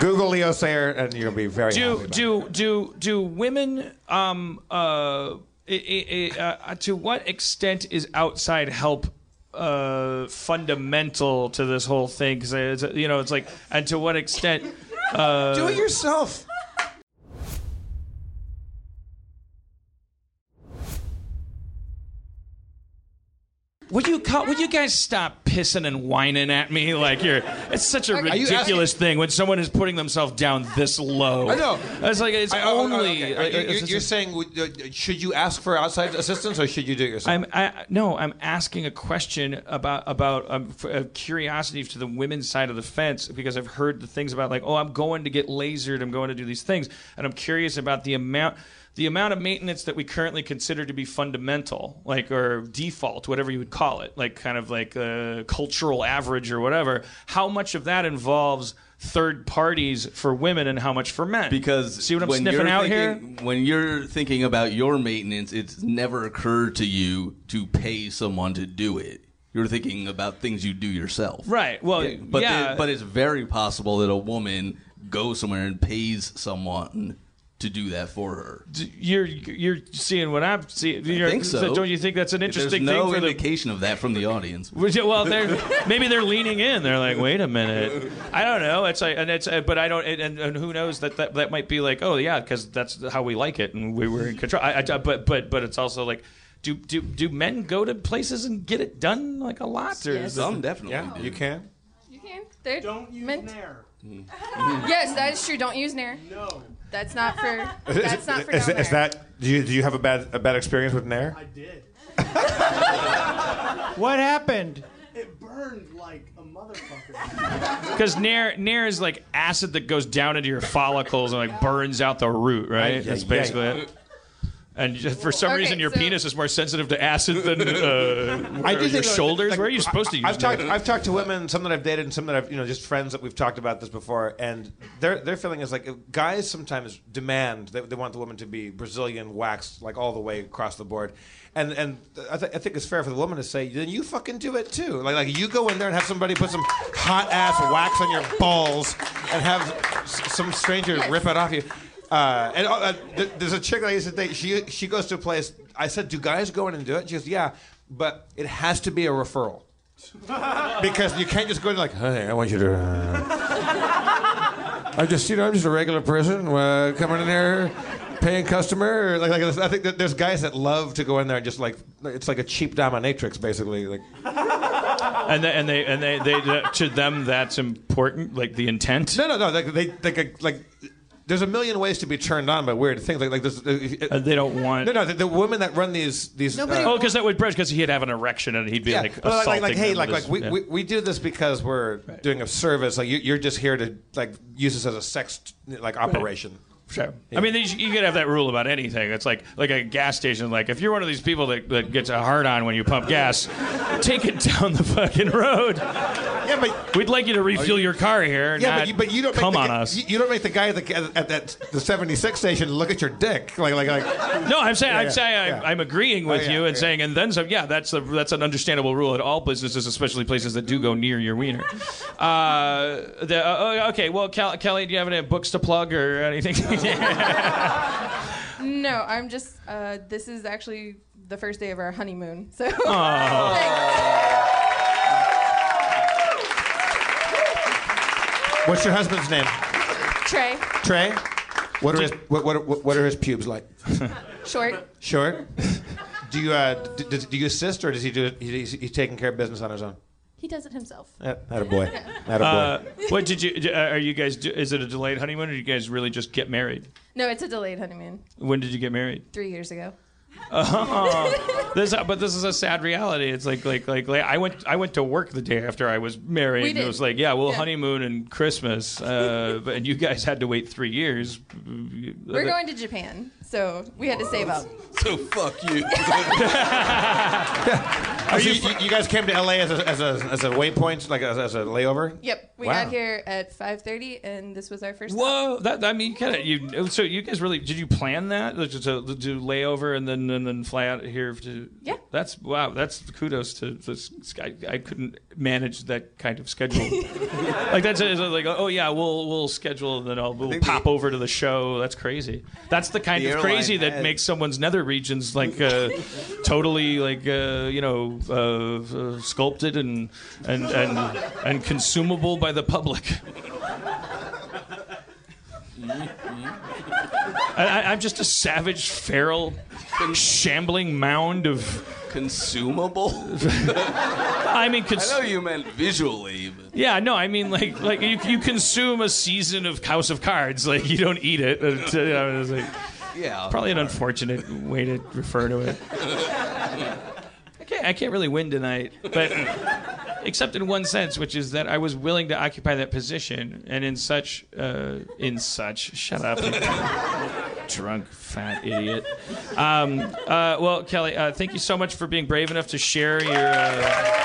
Google Leo Sayer and you'll be very happy. do it. do do do women um uh, i- i- uh to what extent is outside help uh fundamental to this whole thing because you know it's like and to what extent uh do it yourself. Would you call, would you guys stop pissing and whining at me like you're? It's such a ridiculous thing when someone is putting themselves down this low. I know. It's like it's I- only. okay. like, You're- you're, saying uh, should you ask for outside assistance or should you do it yourself? I'm I, no, I'm asking a question about about um, f- uh, curiosity to the women's side of the fence because I've heard the things about like, oh, I'm going to get lasered, I'm going to do these things, and I'm curious about the amount the amount of maintenance that we currently consider to be fundamental, like or default, whatever you would call it, like kind of like uh, cultural average or whatever. How much of that involves third parties for women and how much for men? Because see what I'm when sniffing out here. thinking- When you're thinking about your maintenance, it's never occurred to you to pay someone to do it. You're thinking about things you do yourself. Right. Well, Yeah, but yeah. the- but it's very possible that a woman goes somewhere and pays someone to do that for her. you're you're seeing what I'm seeing. You're, think so. Don't you think that's an interesting There's interesting no thing for the indication of that from the audience. Well, they're maybe they're leaning in. They're like, wait a minute. I don't know. It's like, and it's, uh, but I don't. And, and who knows that that, that might be like, oh yeah, because that's how we like it, and we were in control. I, I, but but but it's also like, do do do men go to places and get it done like a lot? Or Yes. Some definitely yeah, do. you can. You can. They're Don't use meant- Nair. Yes, that is true. Don't use Nair. No, That's not for. That's not for is, down is there. that do you do you have a bad a bad experience with Nair? I did. what happened? It burned like a motherfucker. Because nair nair is like acid that goes down into your follicles and like burns out the root, right? yeah, That's yeah. basically it. And just for some Okay, reason, your so- penis is more sensitive to acid than uh, I do your shoulders. like, Where are you supposed to use I've talked. I've talked to women, some that I've dated, and some that I've, you know, just friends that we've talked about this before, and their their feeling is like guys sometimes demand they, they want the woman to be Brazilian waxed like all the way across the board, and and I, th- I think it's fair for the woman to say then you fucking do it too, like like you go in there and have somebody put some hot ass wax on your balls and have s- some stranger rip it off you. Uh, and uh, th- there's a chick that I used to date. She she goes to a place. I said, "Do guys go in and do it?" She goes, "Yeah, but it has to be a referral because you can't just go in like, hey, I want you to. Uh, I'm just, you know, I'm just a regular person uh, coming in here, paying customer. Like, like I think that there's guys that love to go in there and just like it's like a cheap dominatrix, basically. Like, and they, and they and they, they to them that's important, like the intent. no, no, no. Like they, like, like there's a million ways to be turned on by weird things. Like, like this. Uh, they don't want. no, no. The, the women that run these, these. Nobody- uh, Oh, because that would because he'd have an erection and he'd be like Well, assaulting like, like, hey, them like, like we, his- we, yeah. we do this because we're doing a service. Like you, you're just here to like use this as a sex like operation. Sure. I mean, you, you could have that rule about anything. It's like like a gas station. Like if you're one of these people that, that gets a hard on when you pump gas, take it down the fucking road. Yeah, but We'd like you to refuel your car here. yeah, not but you, but you don't come make on us. You, you don't make the guy at the, at that the 76 station look at your dick like like like. No, I'm saying I'm yeah, saying yeah. I'm, I'm agreeing with Oh, yeah, you and yeah. saying and then some. Yeah, that's a, that's an understandable rule at all businesses, especially places that do go near your wiener. Uh, the, uh, okay, well, Kel- Kelly, do you have any books to plug or anything? No, I'm just. Uh, this is actually the first day of our honeymoon. So. What's your husband's name? Trey, Trey. What are his what what, what, what are his pubes like? short. Short. Do you uh, d- d- do you assist or does he do it? He's, he's taking care of business on his own. He does it himself. That a boy. That a boy. uh, what did you? uh, Are you guys? Is it a delayed honeymoon, or did you guys really just get married? No, it's a delayed honeymoon. When did you get married? Three years ago. This, but this is a sad reality. It's like, like, like, like I went, I went to work the day after I was married. We and it was like, yeah, we'll Yeah. honeymoon and Christmas, uh, but and you guys had to wait three years. We're going to Japan, so we had to save up. So fuck you. Are you, you, you guys came to LA as a as a, as a waypoint, like as, as a layover? Yep, we Wow. got here at 5:30, and this was our first. stop. Whoa! That I mean, kind of. You so you guys really did you plan that Like, to, to do layover and then and then fly out here to? Yeah. That's wow. That's kudos to this. I, I couldn't manage that kind of schedule. like that's it's like oh yeah we'll we'll schedule and then I'll we'll pop the- over to the show. That's crazy. That's the kind The of crazy that makes someone's nether regions like uh, totally like uh, you know uh, uh, sculpted and and and and consumable by the public. Mm-hmm. I, I- I'm just a savage, feral, shambling mound of. Consumable? I mean, I know you meant visually, but yeah, no, I mean like like you, you consume a season of House of Cards, like you don't eat it. It's, you know, it's like, yeah. probably an unfortunate way to refer to it. I can't, I can't really win tonight, but except in one sense, which is that I was willing to occupy that position, and in such, uh, in such, shut up, drunk fat idiot. Um, uh, well, Kelly, uh, thank you so much for being brave enough to share your. Uh,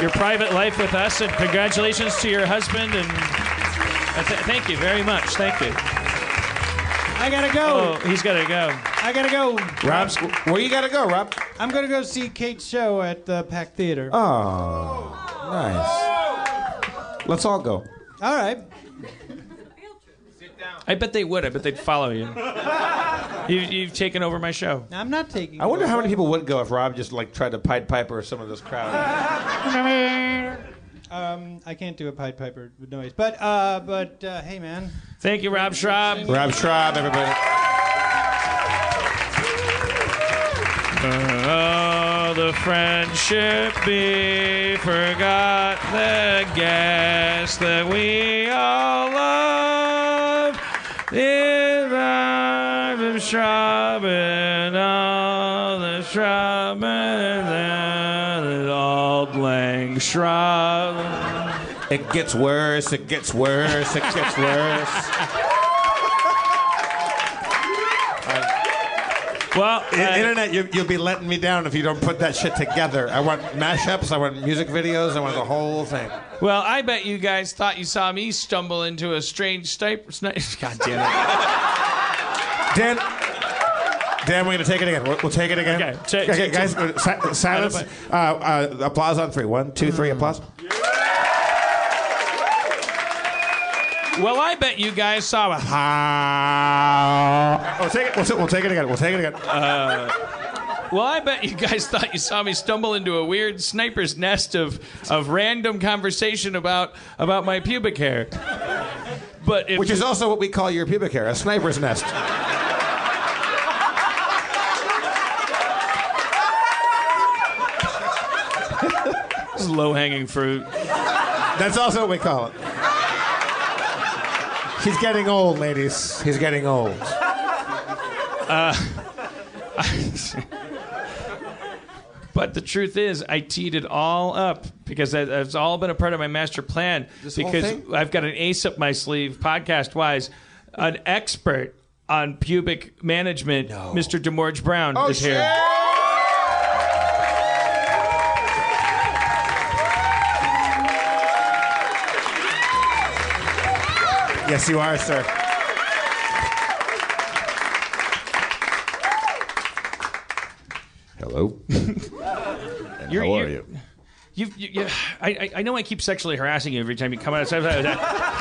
your private life with us, and congratulations to your husband, and uh, th- thank you very much. Thank you. I gotta go. Oh, he's got to go. I gotta go. Rob, where you gotta go, Rob? I'm gonna go see Kate's show at the Pack Theater. Oh, nice. Let's all go. All right. I bet they would. I bet they'd follow you. you you've taken over my show. I'm not taking. I wonder how many people would go if Rob just like tried to Pied Piper some of this crowd. Um, I can't do a Pied Piper noise, but uh, but uh, hey, man. Thank you, Rob Schrab. Rob Schrab, everybody. Oh, the friendship be forgot the guest that we all love. The Rob of Schrab and all the Schrab and the Auld it gets worse, it gets worse, it gets worse. Well, internet, you, will be letting me down if you don't put that shit together. I want mashups, I want music videos, I want the whole thing. Well, I bet you guys thought you saw me stumble into a strange sniper. God damn it, Dan. Dan, we're gonna take it again. We'll, we'll take it again. Okay, check- okay, check- guys, uh, si- silence. Uh, uh, applause on three. One, two, three. Applause. Well, I bet you guys saw a. We'll take it. We'll, we'll take it again. We'll take it again. Well, I bet you guys thought you saw me stumble into a weird sniper's nest of, of random conversation about about my pubic hair. But Which is also what we call your pubic hair, a sniper's nest. Low hanging fruit. That's also what we call it. He's getting old, ladies. He's getting old. Uh, but the truth is, I teed it all up because that, that's all been a part of my master plan. whole because thing? I've got an ace up my sleeve, podcast wise, an expert on pubic management, Mr. Demorge Brown Oh, is here. Yes, you are, sir. Hello. and You're- how are you're- you? You've, you, you, I, I- I know I keep sexually harassing you every time you come out.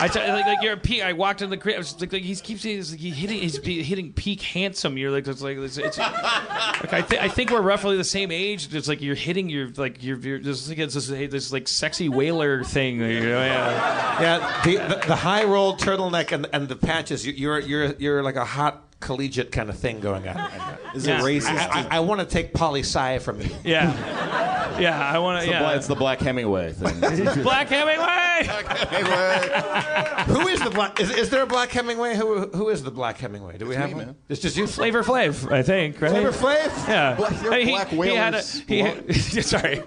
I, I, like, like you're a peak. I walked in the crib. I was like, like he keeps saying this, like, he's hitting, he's hitting peak handsome. You're like, it's like, it's, it's like I, th- I think we're roughly the same age. It's like you're hitting your like you're, you're like it's this, this like sexy whaler thing. You know, yeah. Yeah, the, the, the high rolled turtleneck and, and the patches. You, you're you're you're like a hot collegiate kind of thing going on. Is Yeah. it racist? I, I, I want to take poli sci from you. Yeah, yeah. I want to. The bla- it's the Black Hemingway thing. Black Hemingway. Who is the black? Is, is there a black Hemingway? Who who is the black Hemingway? Do we have me, one? man. It's just you. Flavor Flav, I think. Right. Flavor Flav. Yeah. Black- you're Hey, he, Black he had a, he had- sorry.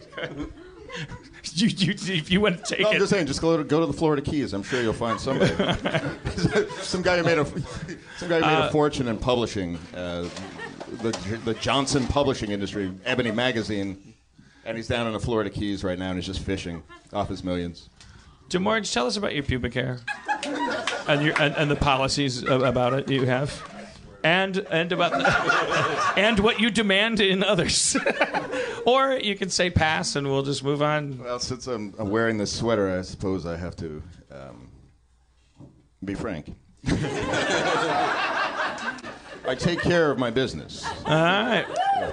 you, you, if you want to take No, I'm it. just saying, just go to, go to the Florida Keys. I'm sure you'll find somebody. some guy who made a some guy who made Uh, a fortune in publishing, uh, the the Johnson publishing industry, Ebony magazine, and he's down in the Florida Keys right now, and he's just fishing off his millions. Demorge, tell us about your pubic hair and your and, and the policies about it you have, and and about the, and what you demand in others. or you can say pass, and we'll just move on. Well, since I'm, I'm wearing this sweater, I suppose I have to um, be frank. I take care of my business. All right.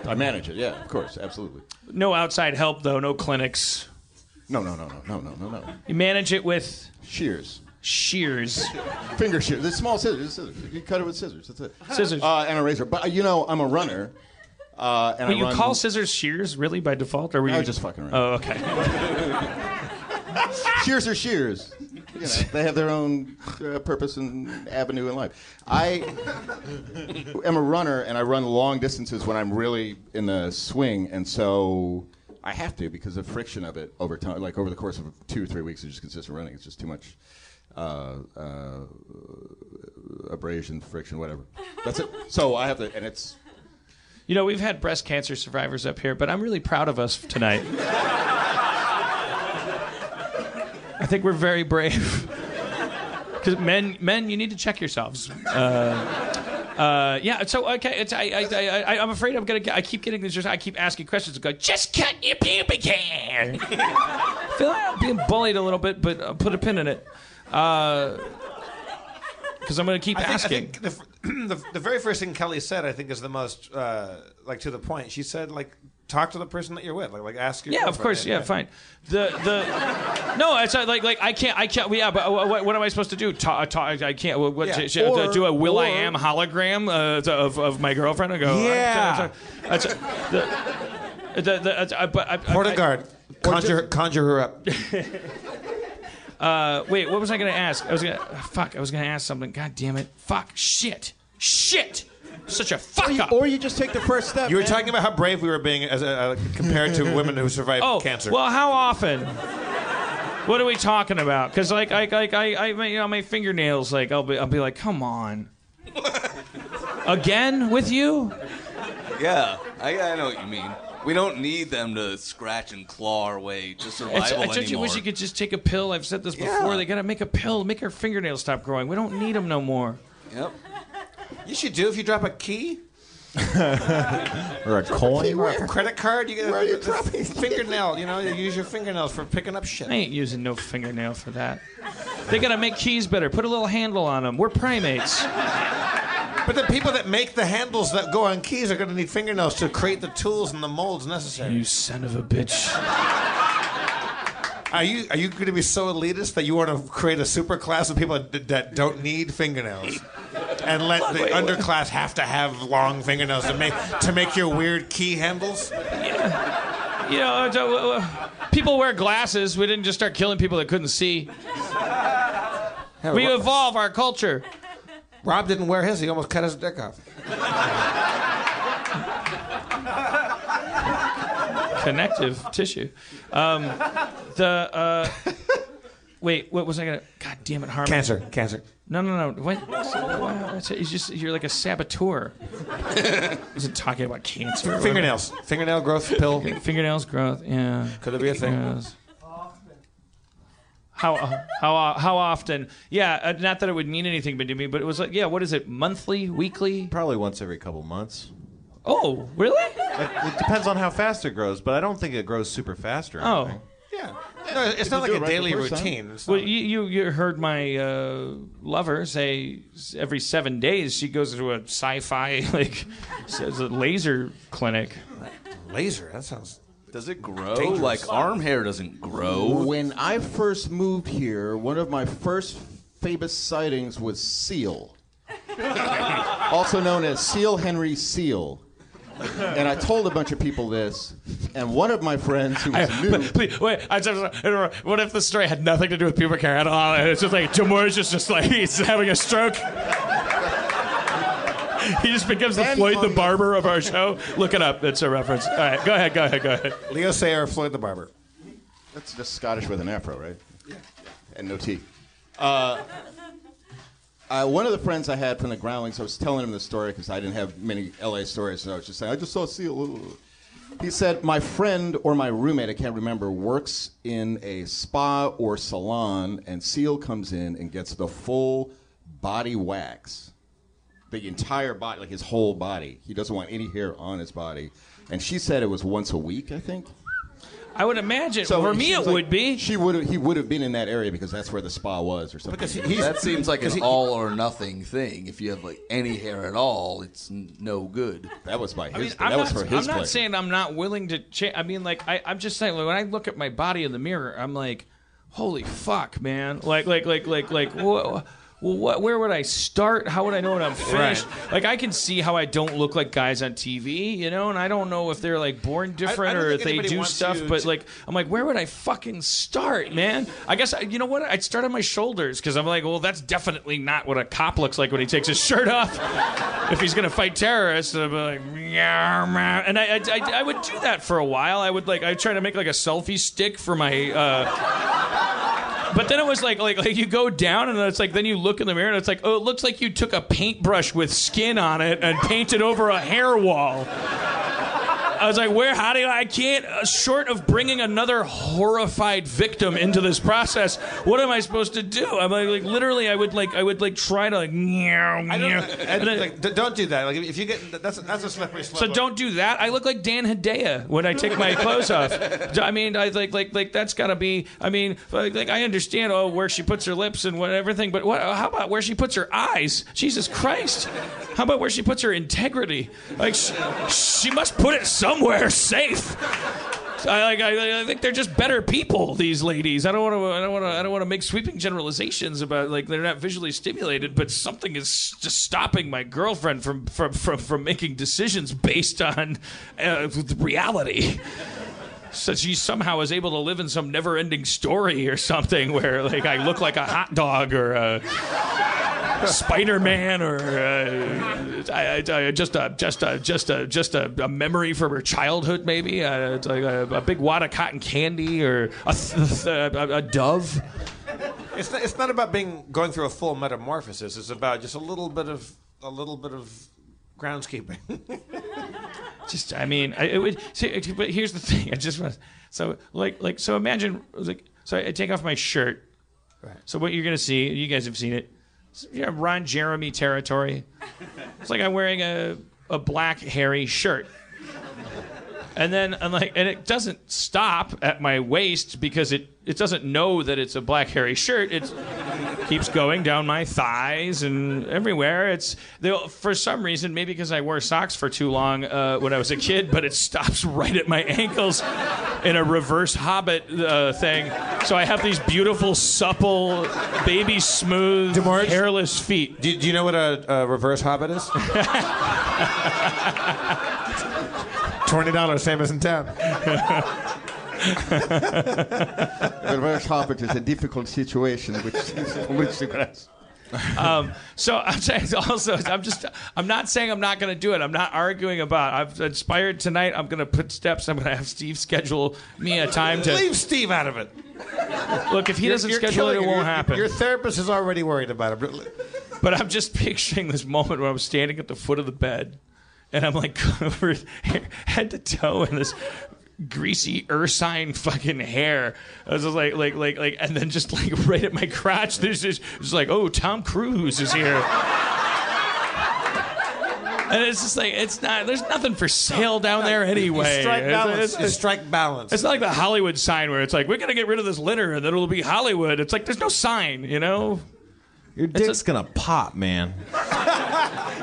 I manage it. Yeah, of course, absolutely. No outside help though. No clinics. No, no, no, no, no, no, no, no. You manage it with Shears, shears. finger shears. The small scissors. scissors. You cut it with scissors. That's it. Scissors. Uh, and a razor. But uh, you know, I'm a runner. Uh, and Wait, I you run, call scissors shears really by default, or were I you was just fucking around. Oh, okay. shears are shears. You know, they have their own uh, purpose and avenue in life. I am a runner, and I run long distances when I'm really in the swing, and so I have to because of friction of it over time. Like over the course of two or three weeks of just consistent running, it's just too much uh, uh, abrasion, friction, whatever. That's it. So I have to, and it's You know, we've had breast cancer survivors up here, but I'm really proud of us tonight. I think we're very brave. Because men, men, you need to check yourselves. Uh, uh, yeah. So okay, I, I, I, I'm afraid I'm gonna. I keep getting this. I keep asking questions. and Go, just cut your pubic hair. I feel like I'm being bullied a little bit, but uh, put a pin in it. Because I'm gonna keep I think, I asking. think the, the, the very first thing Kelly said, I think, is the most uh, like to the point. She said, like, talk to the person that you're with, like, like ask your Yeah, of course. Yeah, fine. The the no, it's not like like I can't I can't. Yeah, but what, what am I supposed to do? Talk, talk, I can't. What, Yeah. sh- Or- do a Will I Am hologram uh, to- of of my girlfriend? I go. uh, Yeah. The, the, the, uh, but I, I, Portagard, conjure, conjure her up. Uh, wait, what was I gonna ask? I was gonna fuck. I was gonna ask something. God damn it! Fuck. Shit. Shit. Such a fuck up. or you just take the first step. You were man. talking about how brave we were being as a, uh, compared to women who survived Oh, cancer. well, how often? What are we talking about? Because like, I, like, I, I, you know, my fingernails. Like, I'll be, I'll be like, come on, again with you. Yeah, I, I know what you mean. We don't need them to scratch and claw our way to It's, survival I just anymore. wish you could just take a pill. I've said this before. Yeah. They gotta make a pill, make our fingernails stop growing. We don't need them no more. Yep. You should do if you drop a key Or a coin. or a credit card. You get Where are you a, dropping? fingernail. You know, you use your fingernails for picking up shit. I ain't using no fingernail for that. They gotta make keys better. Put a little handle on them. We're primates. But the people that make the handles that go on keys are going to need fingernails to create the tools and the molds necessary. You son of a bitch. Are you are you going to be so elitist that you want to create a super class of people that, that don't need fingernails, and let the underclass have to have long fingernails to make to make your weird key handles? You know, uh, uh, uh, people wear glasses. We didn't just start killing people that couldn't see. We Rob, evolve our culture. Rob didn't wear his; he almost cut his dick off. Connective tissue. Um, the uh, wait, what was I gonna? God damn it, Harmon. Cancer, cancer. No, no, no. What? It's it's just you're like a saboteur. Wasn't talking about cancer. Fingernails, fingernail growth pill. Fingernails growth. Yeah. Could it be a thing? Yes. How how how often? Yeah, uh, not that it would mean anything but to me, but it was like, yeah, what is it? Monthly, weekly? Probably once every couple months. Oh, really? It, it depends on how fast it grows, but I don't think it grows super fast or anything. Oh. Yeah, no, it's not like it a right daily the first time. routine. Well, not- you you, you heard my uh, lover say every seven days she goes to a sci-fi like s- a laser clinic. laser. That sounds. Does it grow? Dangerous. Like arm hair doesn't grow. When I first moved here, one of my first famous sightings was Seal, also known as Seal Henry Seal. And I told a bunch of people this, and one of my friends who was new. Please, wait, I just, what if the story had nothing to do with pubic hair at all? And it's just like Jim Morris is just like he's having a stroke. He just becomes the Then Floyd the the- barber of our show. Look it up. It's a reference. All right, go ahead, go ahead, go ahead. Leo Sayer, Floyd the Barber. That's just Scottish with an afro, right? Yeah. And no teeth. Uh, one of the friends I had from the Groundlings, I was telling him the story because I didn't have many LA stories, so I was just saying, I just saw Seal. He said, My friend or my roommate, I can't remember, works in a spa or salon, and Seal comes in and gets the full body wax. The entire body, like his whole body. He doesn't want any hair on his body. And she said it was once a week, I think. I would imagine So for me it like- would be. She would. He would have been in that area because that's where the spa was, or something. Because he, That seems like an he- all or nothing thing. If you have like any hair at all, it's n- no good. that was by his. I mean, that I'm was for his I'm not pleasure. saying I'm not willing to change. I mean, like, I, I'm just saying, like, when I look at my body in the mirror, I'm like, holy fuck, man. Like, like, like, like, like, wha- well, what, where would I start? How would I know when I'm finished? Like, I can see how I don't look like guys on TV, you know, and I don't know if they're like born different don't or if they do stuff, but to- like, I'm like, where would I fucking start, man? I guess, I, you know what? I'd start on my shoulders because I'm like, well, that's definitely not what a cop looks like when he takes his shirt off. if he's gonna fight terrorists, I'd be like, "Meow, meow." and I, I, I, I would do that for a while. I would like, I try to make like a selfie stick for my. Uh, but then it was like, like, like you go down and it's like, then you look in the mirror and it's like, oh, it looks like you took a paintbrush with skin on it and painted over a hair wall. I was like, where? How do I? I can't. Uh, short of bringing another horrified victim into this process, what am I supposed to do? I'm like, like literally, I would like, I would like try to like, meow, I meow. don't, And then- like, don't do that. Like, if you get that's that's a slippery slope. so don't do that. I look like Dan Hedaya when I take my clothes off. I mean, I like like like that's gotta be. I mean, like, like I understand oh where she puts her lips and what everything, but what? How about where she puts her eyes? Jesus Christ! How about where she puts her integrity? Like she, she must put it somewhere safe. I like. I, I think they're just better people. These ladies. I don't want to. I don't want to. I don't want to make sweeping generalizations about like they're not visually stimulated, but something is just stopping my girlfriend from from from, from making decisions based on uh, reality. So she somehow is able to live in some never-ending story or something where like I look like a hot dog or a Spider-Man or uh, I, I, just a just a just a just a, a memory from her childhood maybe uh, it's like a, a big wad of cotton candy or a, th- th- a, a dove. It's not, it's not about being going through a full metamorphosis. It's about just a little bit of a little bit of groundskeeping. just I mean, I, it would. See, but here's the thing. I just want so like like so imagine like so I take off my shirt. Right. So what you're gonna see, you guys have seen it. You know, Ron Jeremy territory. It's like I'm wearing a a black hairy shirt. And then I'm like, and it doesn't stop at my waist because it, it doesn't know that it's a black hairy shirt. It keeps going down my thighs and everywhere. It's for some reason, maybe because I wore socks for too long uh, when I was a kid, but it stops right at my ankles in a reverse Hobbit uh, thing. So I have these beautiful, supple, baby smooth, hairless feet. Do, do you know what a, a reverse hobbit is? Twenty dollars, same as in town. The reverse hobbit is a difficult situation which which you grasp. um, so I'm saying also, I'm just, I'm not saying I'm not going to do it. I'm not arguing about. I've inspired tonight. I'm going to put steps. I'm going to have Steve schedule me a time to Leave Steve out of it. look. If he You're- doesn't you're schedule it, killing it won't Your- happen. Your therapist is already worried about it. But I'm just picturing this moment where I'm standing at the foot of the bed, and I'm like covered head to toe in this greasy ursine fucking hair. I was just like, like, like, like, and then just like right at my crotch, there's just, it's like, oh, Tom Cruise is here. And it's just like it's not. There's nothing for sale down there anyway. You strike balance. it's- you it's- strike balance. it's not like the Hollywood sign where it's like we're gonna get rid of this litter and then it'll be Hollywood. It's like there's no sign, you know. Your dick's gonna pop, man.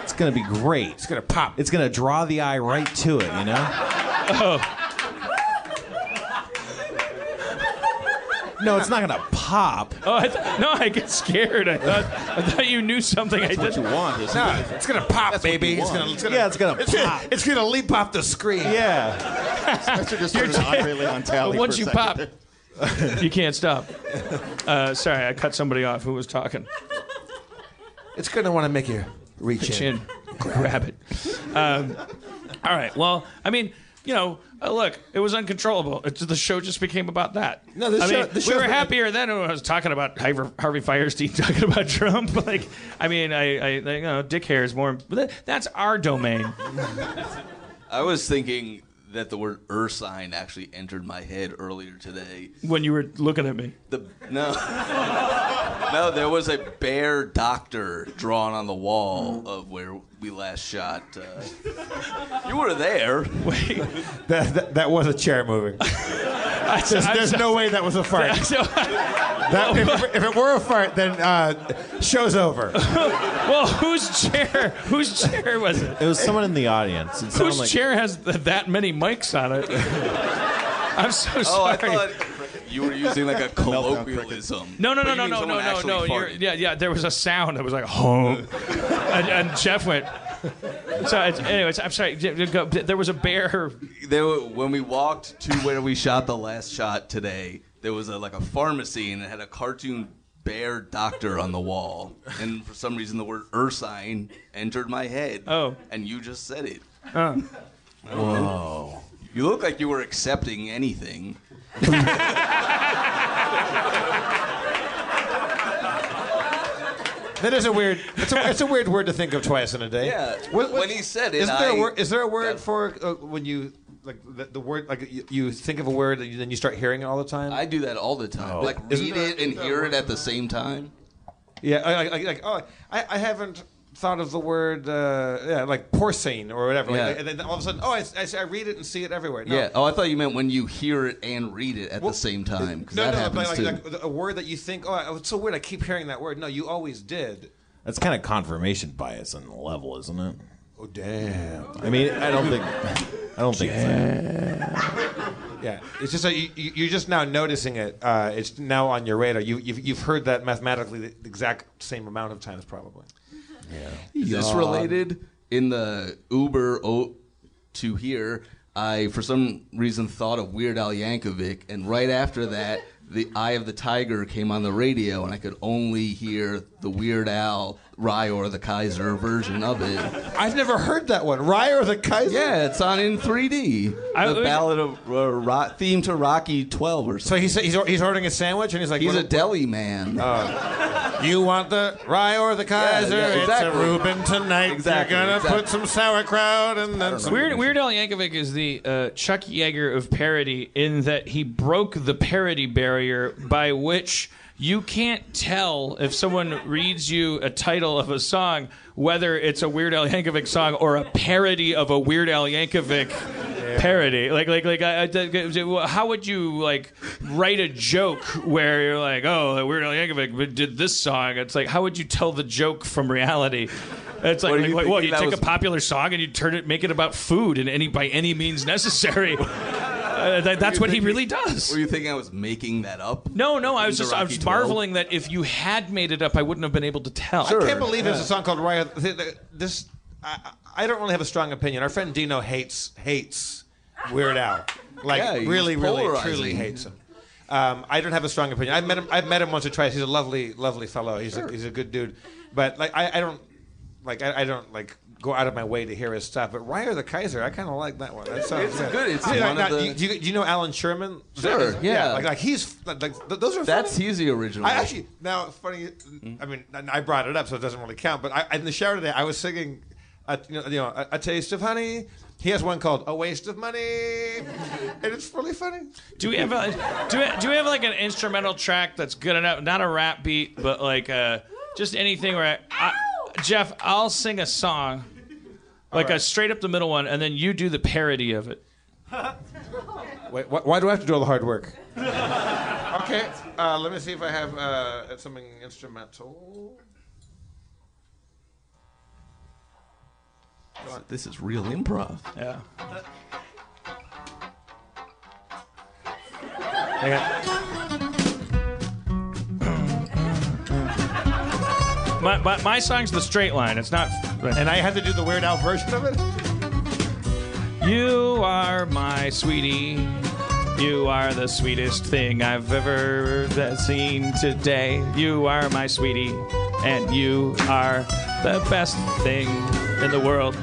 It's gonna be great. It's gonna pop. It's gonna draw the eye right to it, you know? Oh, No, it's not gonna pop. oh I th- no, I get scared. I thought I thought you knew something I What you didn't. want is No, it's gonna pop, baby. you It's want. gonna, it's gonna, Yeah, it's gonna it's pop. It's gonna leap off the screen. Yeah. Spencer just heard an Andre Leon Talley But once for a you second pop, there. you can't stop. Uh, sorry, I cut somebody off who was talking. It's gonna want to make you reach Reach in. in, grab it. Um, all right. Well, I mean, you know, uh, look, it was uncontrollable. It's, the show just became about that. No, this I show- mean, this we were been- happier then when I was talking about Harvey, Harvey Fierstein talking about Trump. Like, I mean, I, I, you know, dick hair is more. That's our domain. I was thinking that the word ursine actually entered my head earlier today. When you were looking at me, The no, no, there was a bear doctor drawn on the wall of where we last shot. Uh, you were there. wait. That, that, that was a chair moving. I, There's, I- there's no way that was a fart. So, That, if, if it were a fart, then uh, show's over. well, whose chair? Whose chair was it? It was someone in the audience. Whose like chair has th- that many mics on it? I'm so Oh, sorry. I thought you were using like a colloquialism. No, no, no, But no, no, no, no, no. You're, yeah, yeah. There was a sound that was like, home, and, and Jeff went. So, it's, anyways, I'm sorry. j- j- go- There was a bear. There were, when we walked to where we shot the last shot today, there was a like a pharmacy and it had a cartoon bear doctor on the wall. And for some reason, the word ursine entered my head. Oh. and you just said it. Uh, Whoa! You look like you were accepting anything. That is a weird. It's a, it's a weird word to think of twice in a day. Yeah. What- what- when he said it, Isn't there a I- word? Is there a word that- for uh, when you like the, the word like you, you think of a word and you, then you start hearing it all the time? I do that all the time. Like Isn't read there- it and hear it at the same time. yeah, I- I- like, like oh, I, I haven't thought of the word uh, yeah like porcine or whatever. Like, Yeah. and then all of a sudden, oh, I, I, I read it and see it everywhere. No. Yeah. Oh, I thought you meant when you hear it and read it at Well, the same time. No, that no, happens but like, too. like a word that you think, oh, it's so weird. I keep hearing that word. No, you always did. that's kind of confirmation bias on the level, isn't it? Oh, damn. I mean, I don't think I don't think it's. Yeah, it's just that you, you, you're just now noticing it. Uh, it's now on your radar. You, you've, you've heard that mathematically the exact same amount of times, probably. Is this related? In the Uber o- to here, I for some reason thought of Weird Al Yankovic, and right after that, the Eye of the Tiger came on the radio, and I could only hear the Weird Al Rye or the Kaiser version of it. I've never heard that one. Rye or the Kaiser. Yeah, it's on in 3D. I- the ballad of uh, ro- theme to Rocky 12 or something. So he's, he's he's ordering a sandwich and he's like, He's what- a deli man. You want the rye or the Kaiser? yeah, It's exactly. a Reuben tonight. Exactly, You're gonna exactly. put some sauerkraut and then some. Weird, Weird Al Yankovic is the uh, Chuck Yeager of parody in that he broke the parody barrier by which you can't tell if someone reads you a title of a song whether it's a Weird Al Yankovic song or a parody of a Weird Al Yankovic parody. Like, like, like, I, I- how would you like write a joke where you're like, oh, Weird Al Yankovic did this song? It's like, how would you tell the joke from reality? It's like, What like you think what, you take was- a popular song and you turn it, make it about food, and any by any means necessary. Uh, that, that's what he really does. Were you thinking I was making that up? No, no, I was just I Rocky was 12? marveling that if you had made it up, I wouldn't have been able to tell. I can't believe there's a song called Rye. th- th- This I, I don't really have a strong opinion. Our friend Dino hates hates Weird Al. Like Yeah, he's really, really, truly hates him. Um, I don't have a strong opinion. I've met him. I've met him once or twice. He's a lovely, lovely fellow. He's a, he's a good dude. But like I, I don't like I, I don't like go out of my way to hear his stuff. But Rye or the Kaiser, I kind of like that one. That sounds It's good. It's Yeah, one now, of the- do you, do you know Allan Sherman? Sure, yeah. Like, like he's like, like th- those are That's funny. he's the original. I actually now funny. I mean, I brought it up, so it doesn't really count. But I, in the shower today, I was singing, a, you know, you know a, a taste of honey. He has one called "A Waste of Money," and it's really funny. Do we have a, do we, do we have like an instrumental track that's good enough? Not a rap beat, but like uh, just anything where I, I, Jeff, I'll sing a song, like a straight up the middle one, and then you do the parody of it. Wait, wh- why do I have to do all the hard work? okay, uh, let me see if I have uh, something instrumental. This is real improv. Yeah. Hang on. My, my, my song's the straight line. It's not. And I have to do the Weird Al version of it. You are my sweetie. You are the sweetest thing I've ever seen today. You are my sweetie, and you are the best thing in the world.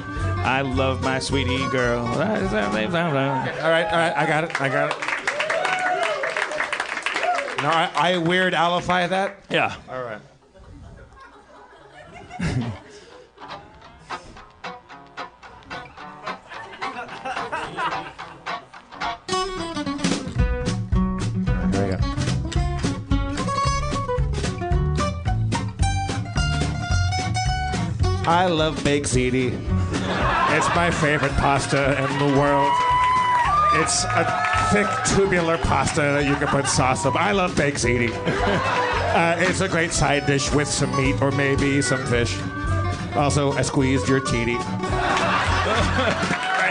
I love my sweetie girl. All right, all right, I got it. I got it. No, I, I Weird Alify that. Yeah. All right. I love baked ziti. It's my favorite pasta in the world. It's a thick tubular pasta that you can put sauce on. I love baked ziti. uh, it's a great side dish with some meat or maybe some fish. Also, I squeezed your titty. right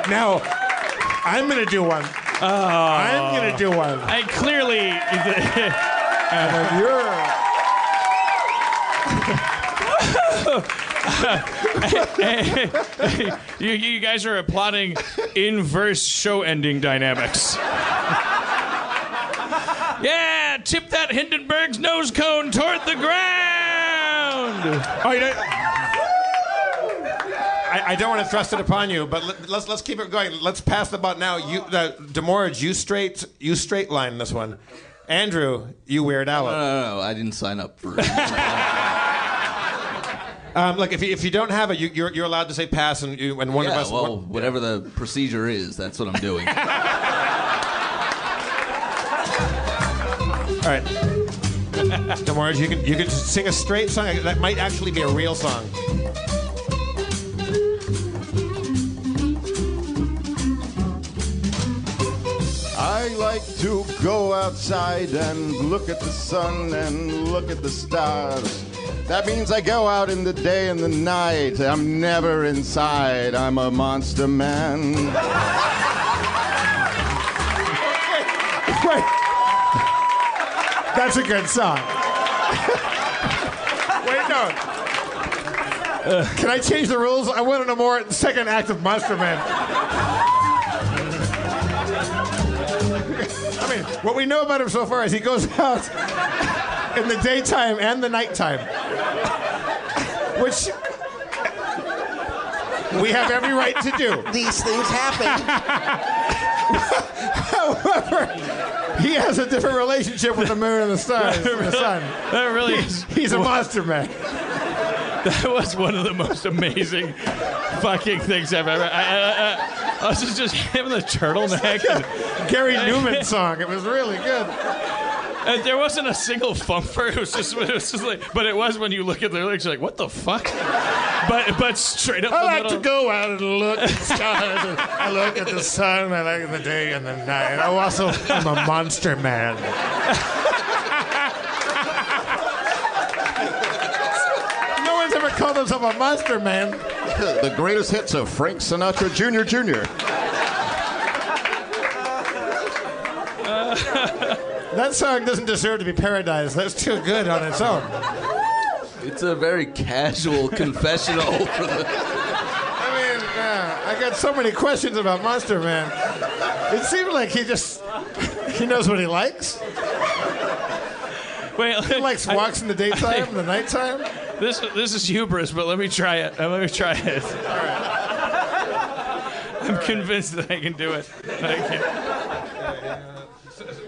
now, I'm gonna do one. I'm gonna do one. I clearly. You're. you, you guys are applauding inverse show ending dynamics. yeah, tip that Hindenburg's nose cone toward the ground. Oh, you know, I, I don't want to thrust it upon you, but let, let's let's keep it going. Let's pass the butt now. You, the Demorge, you straight, you straight line this one. Andrew, you weird Al. No, no, no. I didn't sign up for. Um, look, if you, if you don't have it, you, you're you're allowed to say pass, and you, and one yeah, of us. well, one- whatever the procedure is, that's what I'm doing. all right. Demorge, you can you can sing a straight song that might actually be a real song. I like to go outside and look at the sun and look at the stars. That means I go out in the day and the night. I'm never inside. I'm a monster man. Wait. That's a good song. Wait, no. Can I change the rules? I want to know more. Second act of Monster Man. I mean, what we know about him so far is he goes out in the daytime and the nighttime, which we have every right to do. These things happen. However, he has a different relationship with the moon and the and the sun. That really is. He's a monster man. That was one of the most amazing fucking things I've ever. I, I, I, I was just, just him in the turtleneck. And, Gary Numan song. It was really good. And there wasn't a single thumper. It was just, it was just like, but it was when you look at the lyrics, you're like, what the fuck? But but straight up I the like middle. to go out and look at the stars. I look at the sun. I like the day and the night. I also am a monster man. no one's ever called himself a monster man. the greatest hits of Frank Sinatra Jr. Jr. That song doesn't deserve to be paradise. That's too good on its own. It's a very casual confessional for the. I mean, uh, I got so many questions about Monster Man. It seemed like he just he knows what he likes. Wait, He likes walks in the daytime and the nighttime. This this is hubris, but let me try it. Uh, Let me try it. I'm convinced that I can do it. I can.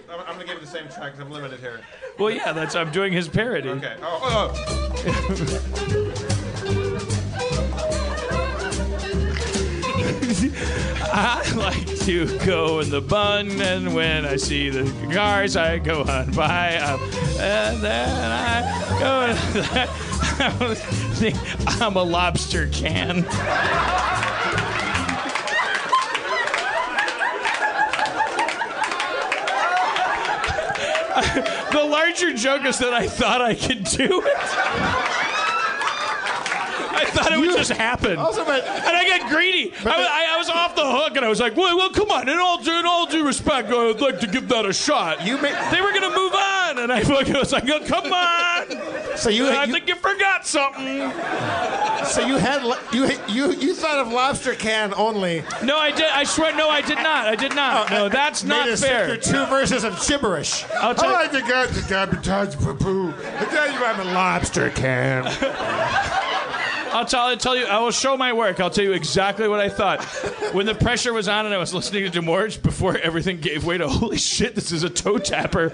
I'm, I'm gonna give you the same track 'cause I'm limited here. Well, yeah, that's I'm doing his parody. Okay. Oh, oh, I like to go in the bun, and when I see the cars, I go on by. Um, and then I go. I think I'm a lobster can. the larger joke is that I thought I could do it. I thought it would just happen. Also, but And I got greedy. I, was- I, I was off the hook, and I was like, "Well, well, come on." In all due, in all due respect, I'd like to give that a shot. You ma- they were gonna move on, and I was like, oh, "Come on." so you, I you think you forgot something. so you had you you you thought of lobster can only. No, I did. I swear, no, I did not. I did not. Oh, no, uh, that's Made not us fair. through two verses of gibberish. I'll tell I like to go to garbage poo poo. I tell you I'm a lobster can. I'll tell, I'll tell you. I will show my work. I'll tell you exactly what I thought when the pressure was on and I was listening to Demorge before everything gave way to holy shit. This is a toe tapper.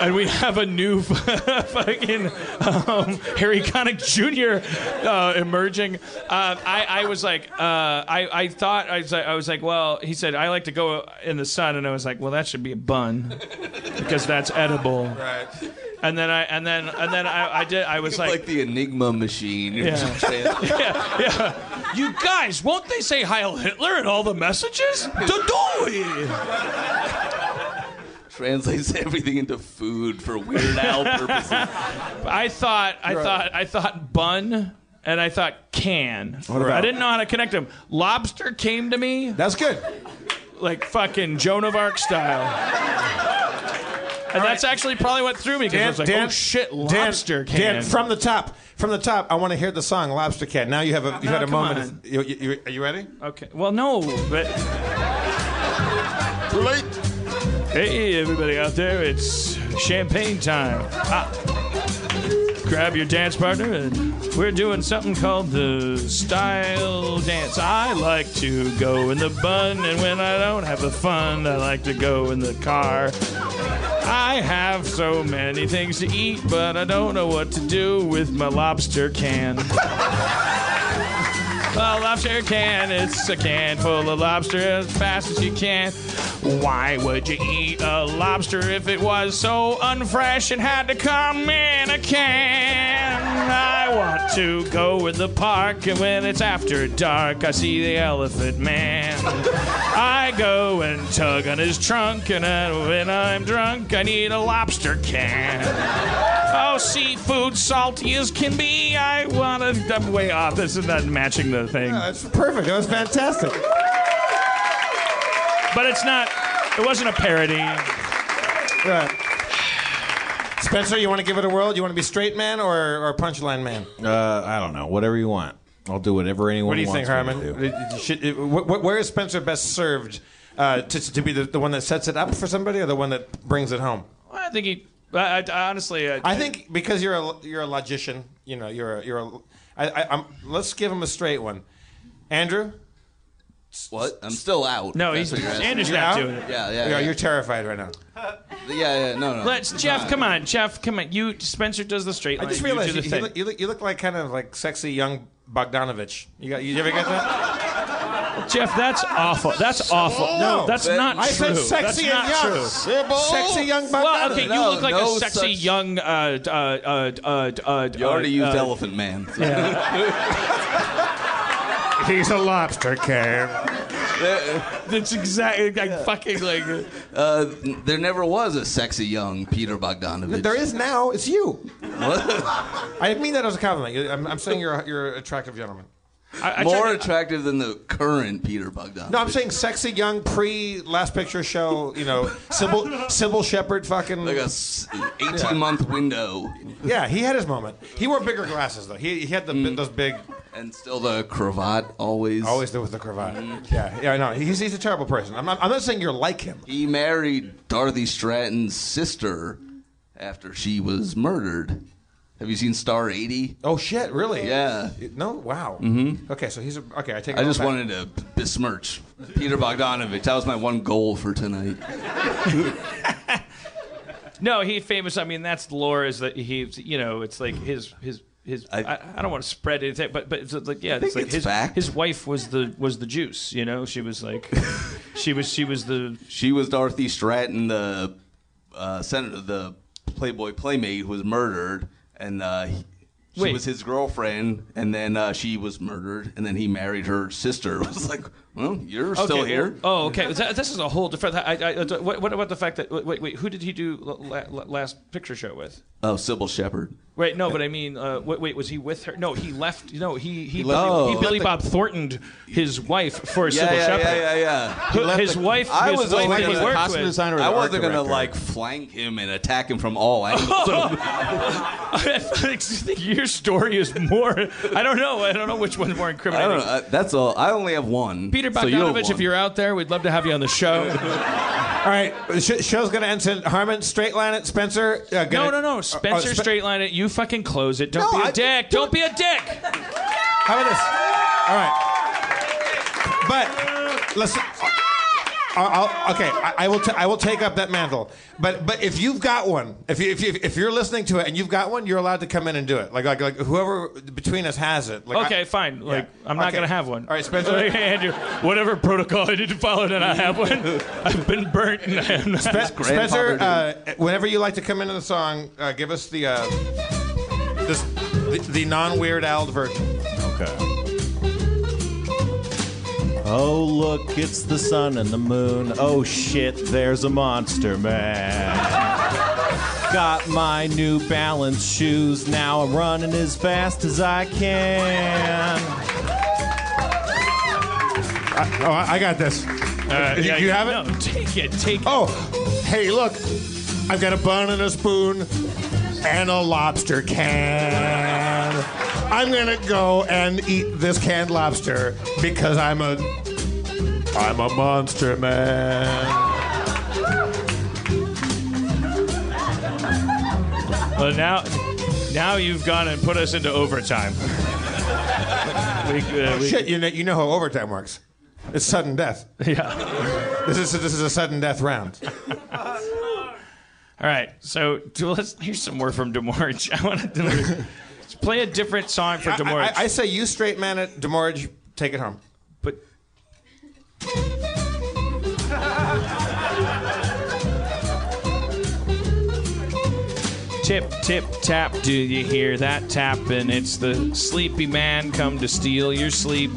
And we have a new fucking um, Harry Connick Jr. Uh, emerging. Uh, I, I was like, uh, I, I thought I was, like, I was like, well, he said I like to go in the sun, and I was like, well, that should be a bun because that's edible. right. And then I, and then, and then I, I did. I was like, like the Enigma machine. You're Yeah. yeah, yeah. You guys, won't they say Heil Hitler in all the messages? Dodoi! translates everything into food for Weird Al purposes. I thought, I thought, I thought bun, and I thought can. about- I didn't know how to connect them. Lobster came to me That's good. like fucking Joan of Arc style. And that's actually probably what threw me because I was like, oh shit, lobster Dan, can. Dan, from the top, from the top, I want to hear the song "Lobster Can." Now you have a you No, had a moment. Of, you, you, you- are you ready? okay, well, no, but Too late. Hey, everybody out there, it's champagne time. Ah. Grab your dance partner, and we're doing something called the style dance. I like to go in the bun, and when I don't have the fun, I like to go in the car. I have so many things to eat, but I don't know what to do with my lobster can. A lobster can, it's a can full of lobster as fast as you can. Why would you eat a lobster if it was so unfresh and had to come in a can? I want to go in the park, and when it's after dark, I see the elephant man. I go and tug on his trunk, and when I'm drunk, I need a lobster can. Oh, seafood salty as can be. I want to. I'm way off. This is not matching the thing. That's perfect. That was fantastic. But it's not. It wasn't a parody. Right. Spencer, you want to give it a whirl? You want to be straight man or, or punchline man? Uh, I don't know. Whatever you want. I'll do whatever anyone What do you wants think, me Harmon? do. It- it should- it- wh- wh- where is Spencer best served? Uh, to, to be the, the one that sets it up for somebody or the one that brings it home? I think he. I, I, honestly, I, I think because you're a you're a logician, you know, you're a, you're a. I, I, I'm, let's give him a straight one. Andrew, What? I'm still out. No, That's he's what you're asking. Andrew's not out? doing it. Yeah, yeah, Yeah, yeah. you're terrified right now. yeah, yeah. No, no. Let's it's Jeff. not. Come on, Jeff. Come on. You Spencer does the straight I line. just you realized do you, the you, thing. look, you, look, you look like kind of like sexy young Bogdanovich. You got you ever get that? Jeff, that's awful. That's awful. No, that's that- not I true. said sexy that's and not young. true. Sexy young Bogdanovich. Well, okay, you No, look like no a sexy such- young. Uh, uh, uh, uh, uh, You already uh, used uh, Elephant Man. He's a lobster can. That's exactly like fucking like. Uh, there never was a sexy young Peter Bogdanovich. There is now. It's you. What? I didn't mean that as a compliment. I'm, I'm saying you're you're an attractive gentleman. I, I More to- attractive than the current Peter Bogdanovich. No, I'm saying sexy young pre Last Picture Show. You know, Cybill Cybill Shepherd. Fucking like a s- 18 month window, yeah. He had his moment. He wore bigger glasses though. He, he had the mm. those big. and still the cravat always. Always there with the cravat. Mm-hmm. Yeah, yeah. I know. He's he's a terrible person. I'm not, I'm not saying you're like him. He married Dorothy Stratton's sister after she was murdered. Have you seen Star 80? Oh shit! Really? Yeah. No. Wow. Mm-hmm. Okay, so he's a, okay. I take. it I just back. wanted to besmirch Peter Bogdanovich. That was my one goal for tonight. No, he famous. I mean, that's the lore. Is that he's You know, it's like his his. His, I, I- I, don't want to spread anything, but but it's like yeah, think it's like it's his fact. his wife was the was the juice, you know. She was like, she was she was the She was Dorothy Stratton, the uh, senator, the Playboy playmate who was murdered, and uh, he- she Wait. was his girlfriend, and then uh, she was murdered, and then he married her sister. It was like, well, you're still Okay. here. Oh, okay. That- this is a whole different. I, I, I, what, what about the fact that wait, wait, who did he do la, la, last picture show with? Oh, Cybill Shepherd. Wait, no, but I mean, uh, wait, wait, was he with her? No, he left. No, he he left- Billy, he Oh. Billy Bob Thorntoned his wife for Yeah, Cybill yeah, Shepherd. yeah, yeah, yeah. Who- His wife, I his was wife only that he gonna- worked costume with. designer or the I art wasn't gonna like flank him and attack him from all angles. I think your story is more. I don't know. I don't know which one's more I incriminating. don't know. uh, That's all. I only have one. Peter so have Bogdanovich, if you're out there, we'd love to have you on the show. All right, the sh- show's gonna end soon. Harmon, straight line it. Spencer. Uh, no, no, no. Spencer, uh, Spe- straight line it. You fucking close it. Don't No, be a I- dick. Don't be a dick. How about this? All right. But listen. I'll, I'll- okay, I, I will. T- I will take up that mantle. But but if you've got one, if you, if you, if you're listening to it and you've got one, you're allowed to come in and do it. Like like, like whoever between us has it. Like, Okay, I- fine. Like I'm not Okay. gonna have one. All right, Spencer. Like, Andrew, whatever protocol I need to follow, then I have one. I've been burnt. And I am not. Spe- Spencer, uh, whenever you like to come into the song, uh, give us the uh, this the, the non Weird Al version. Okay. Oh, look, it's the sun and the moon. Oh, shit, there's a monster man. Got my new balance shoes. Now I'm running as fast as I can. Oh, I I got this. Uh, You- yeah, you have it? No, take it. Take it. Oh, hey, look. I've got a bun and a spoon and a lobster can. I'm gonna go and eat this canned lobster because I'm a I'm a monster man. Well, now, now you've gone and put us into overtime. we, uh, we- Shit, you know you know how overtime works. It's sudden death. Yeah. This is this is a sudden death round. All right. So do- let's here's some more from Demorge. I want to play a different song for I, Demorge. I, I say you straight man it, Demorge, take it home. but Tip, tip, tap, do you hear that tapping? It's the sleepy man come to steal your sleep.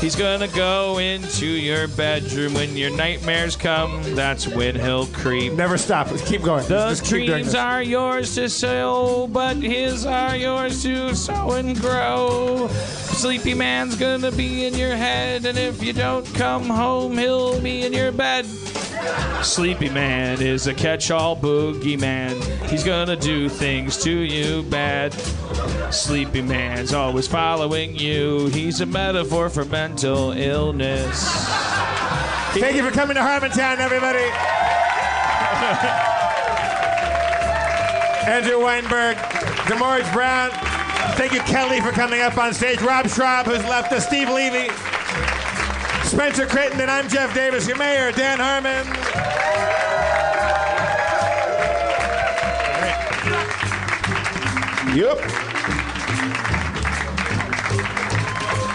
He's gonna go into your bedroom when your nightmares come. That's when he'll creep. Never stop. Let's keep going. Just keep dreams are yours to sow, but his are yours to sow and grow. Sleepy man's gonna be in your head, and if you don't come home, he'll be in your bed. Sleepy man is a catch-all boogeyman. He's gonna do things to you bad. Sleepy man's always following you. He's a metaphor for mental illness. Thank you for coming to Harmontown, everybody. Andrew Weinberg, Demorge Brown. Thank you, Kelly, for coming up on stage. Rob Schrab, who's left us. Steve Levy. Spencer Crittenden, and I'm Jeff Davis, your mayor, Dan Harmon. Yep.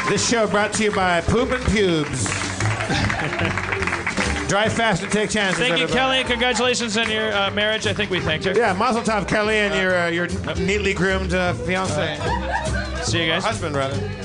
This show brought to you by Poop and Pubes. Drive fast and take chances. Thank you, everybody. Kelly. Congratulations on your uh, marriage. I think we thanked her. Yeah, Mazel Tov, Kelly, and your uh, your neatly groomed uh, fiance. See you guys. Husband, rather.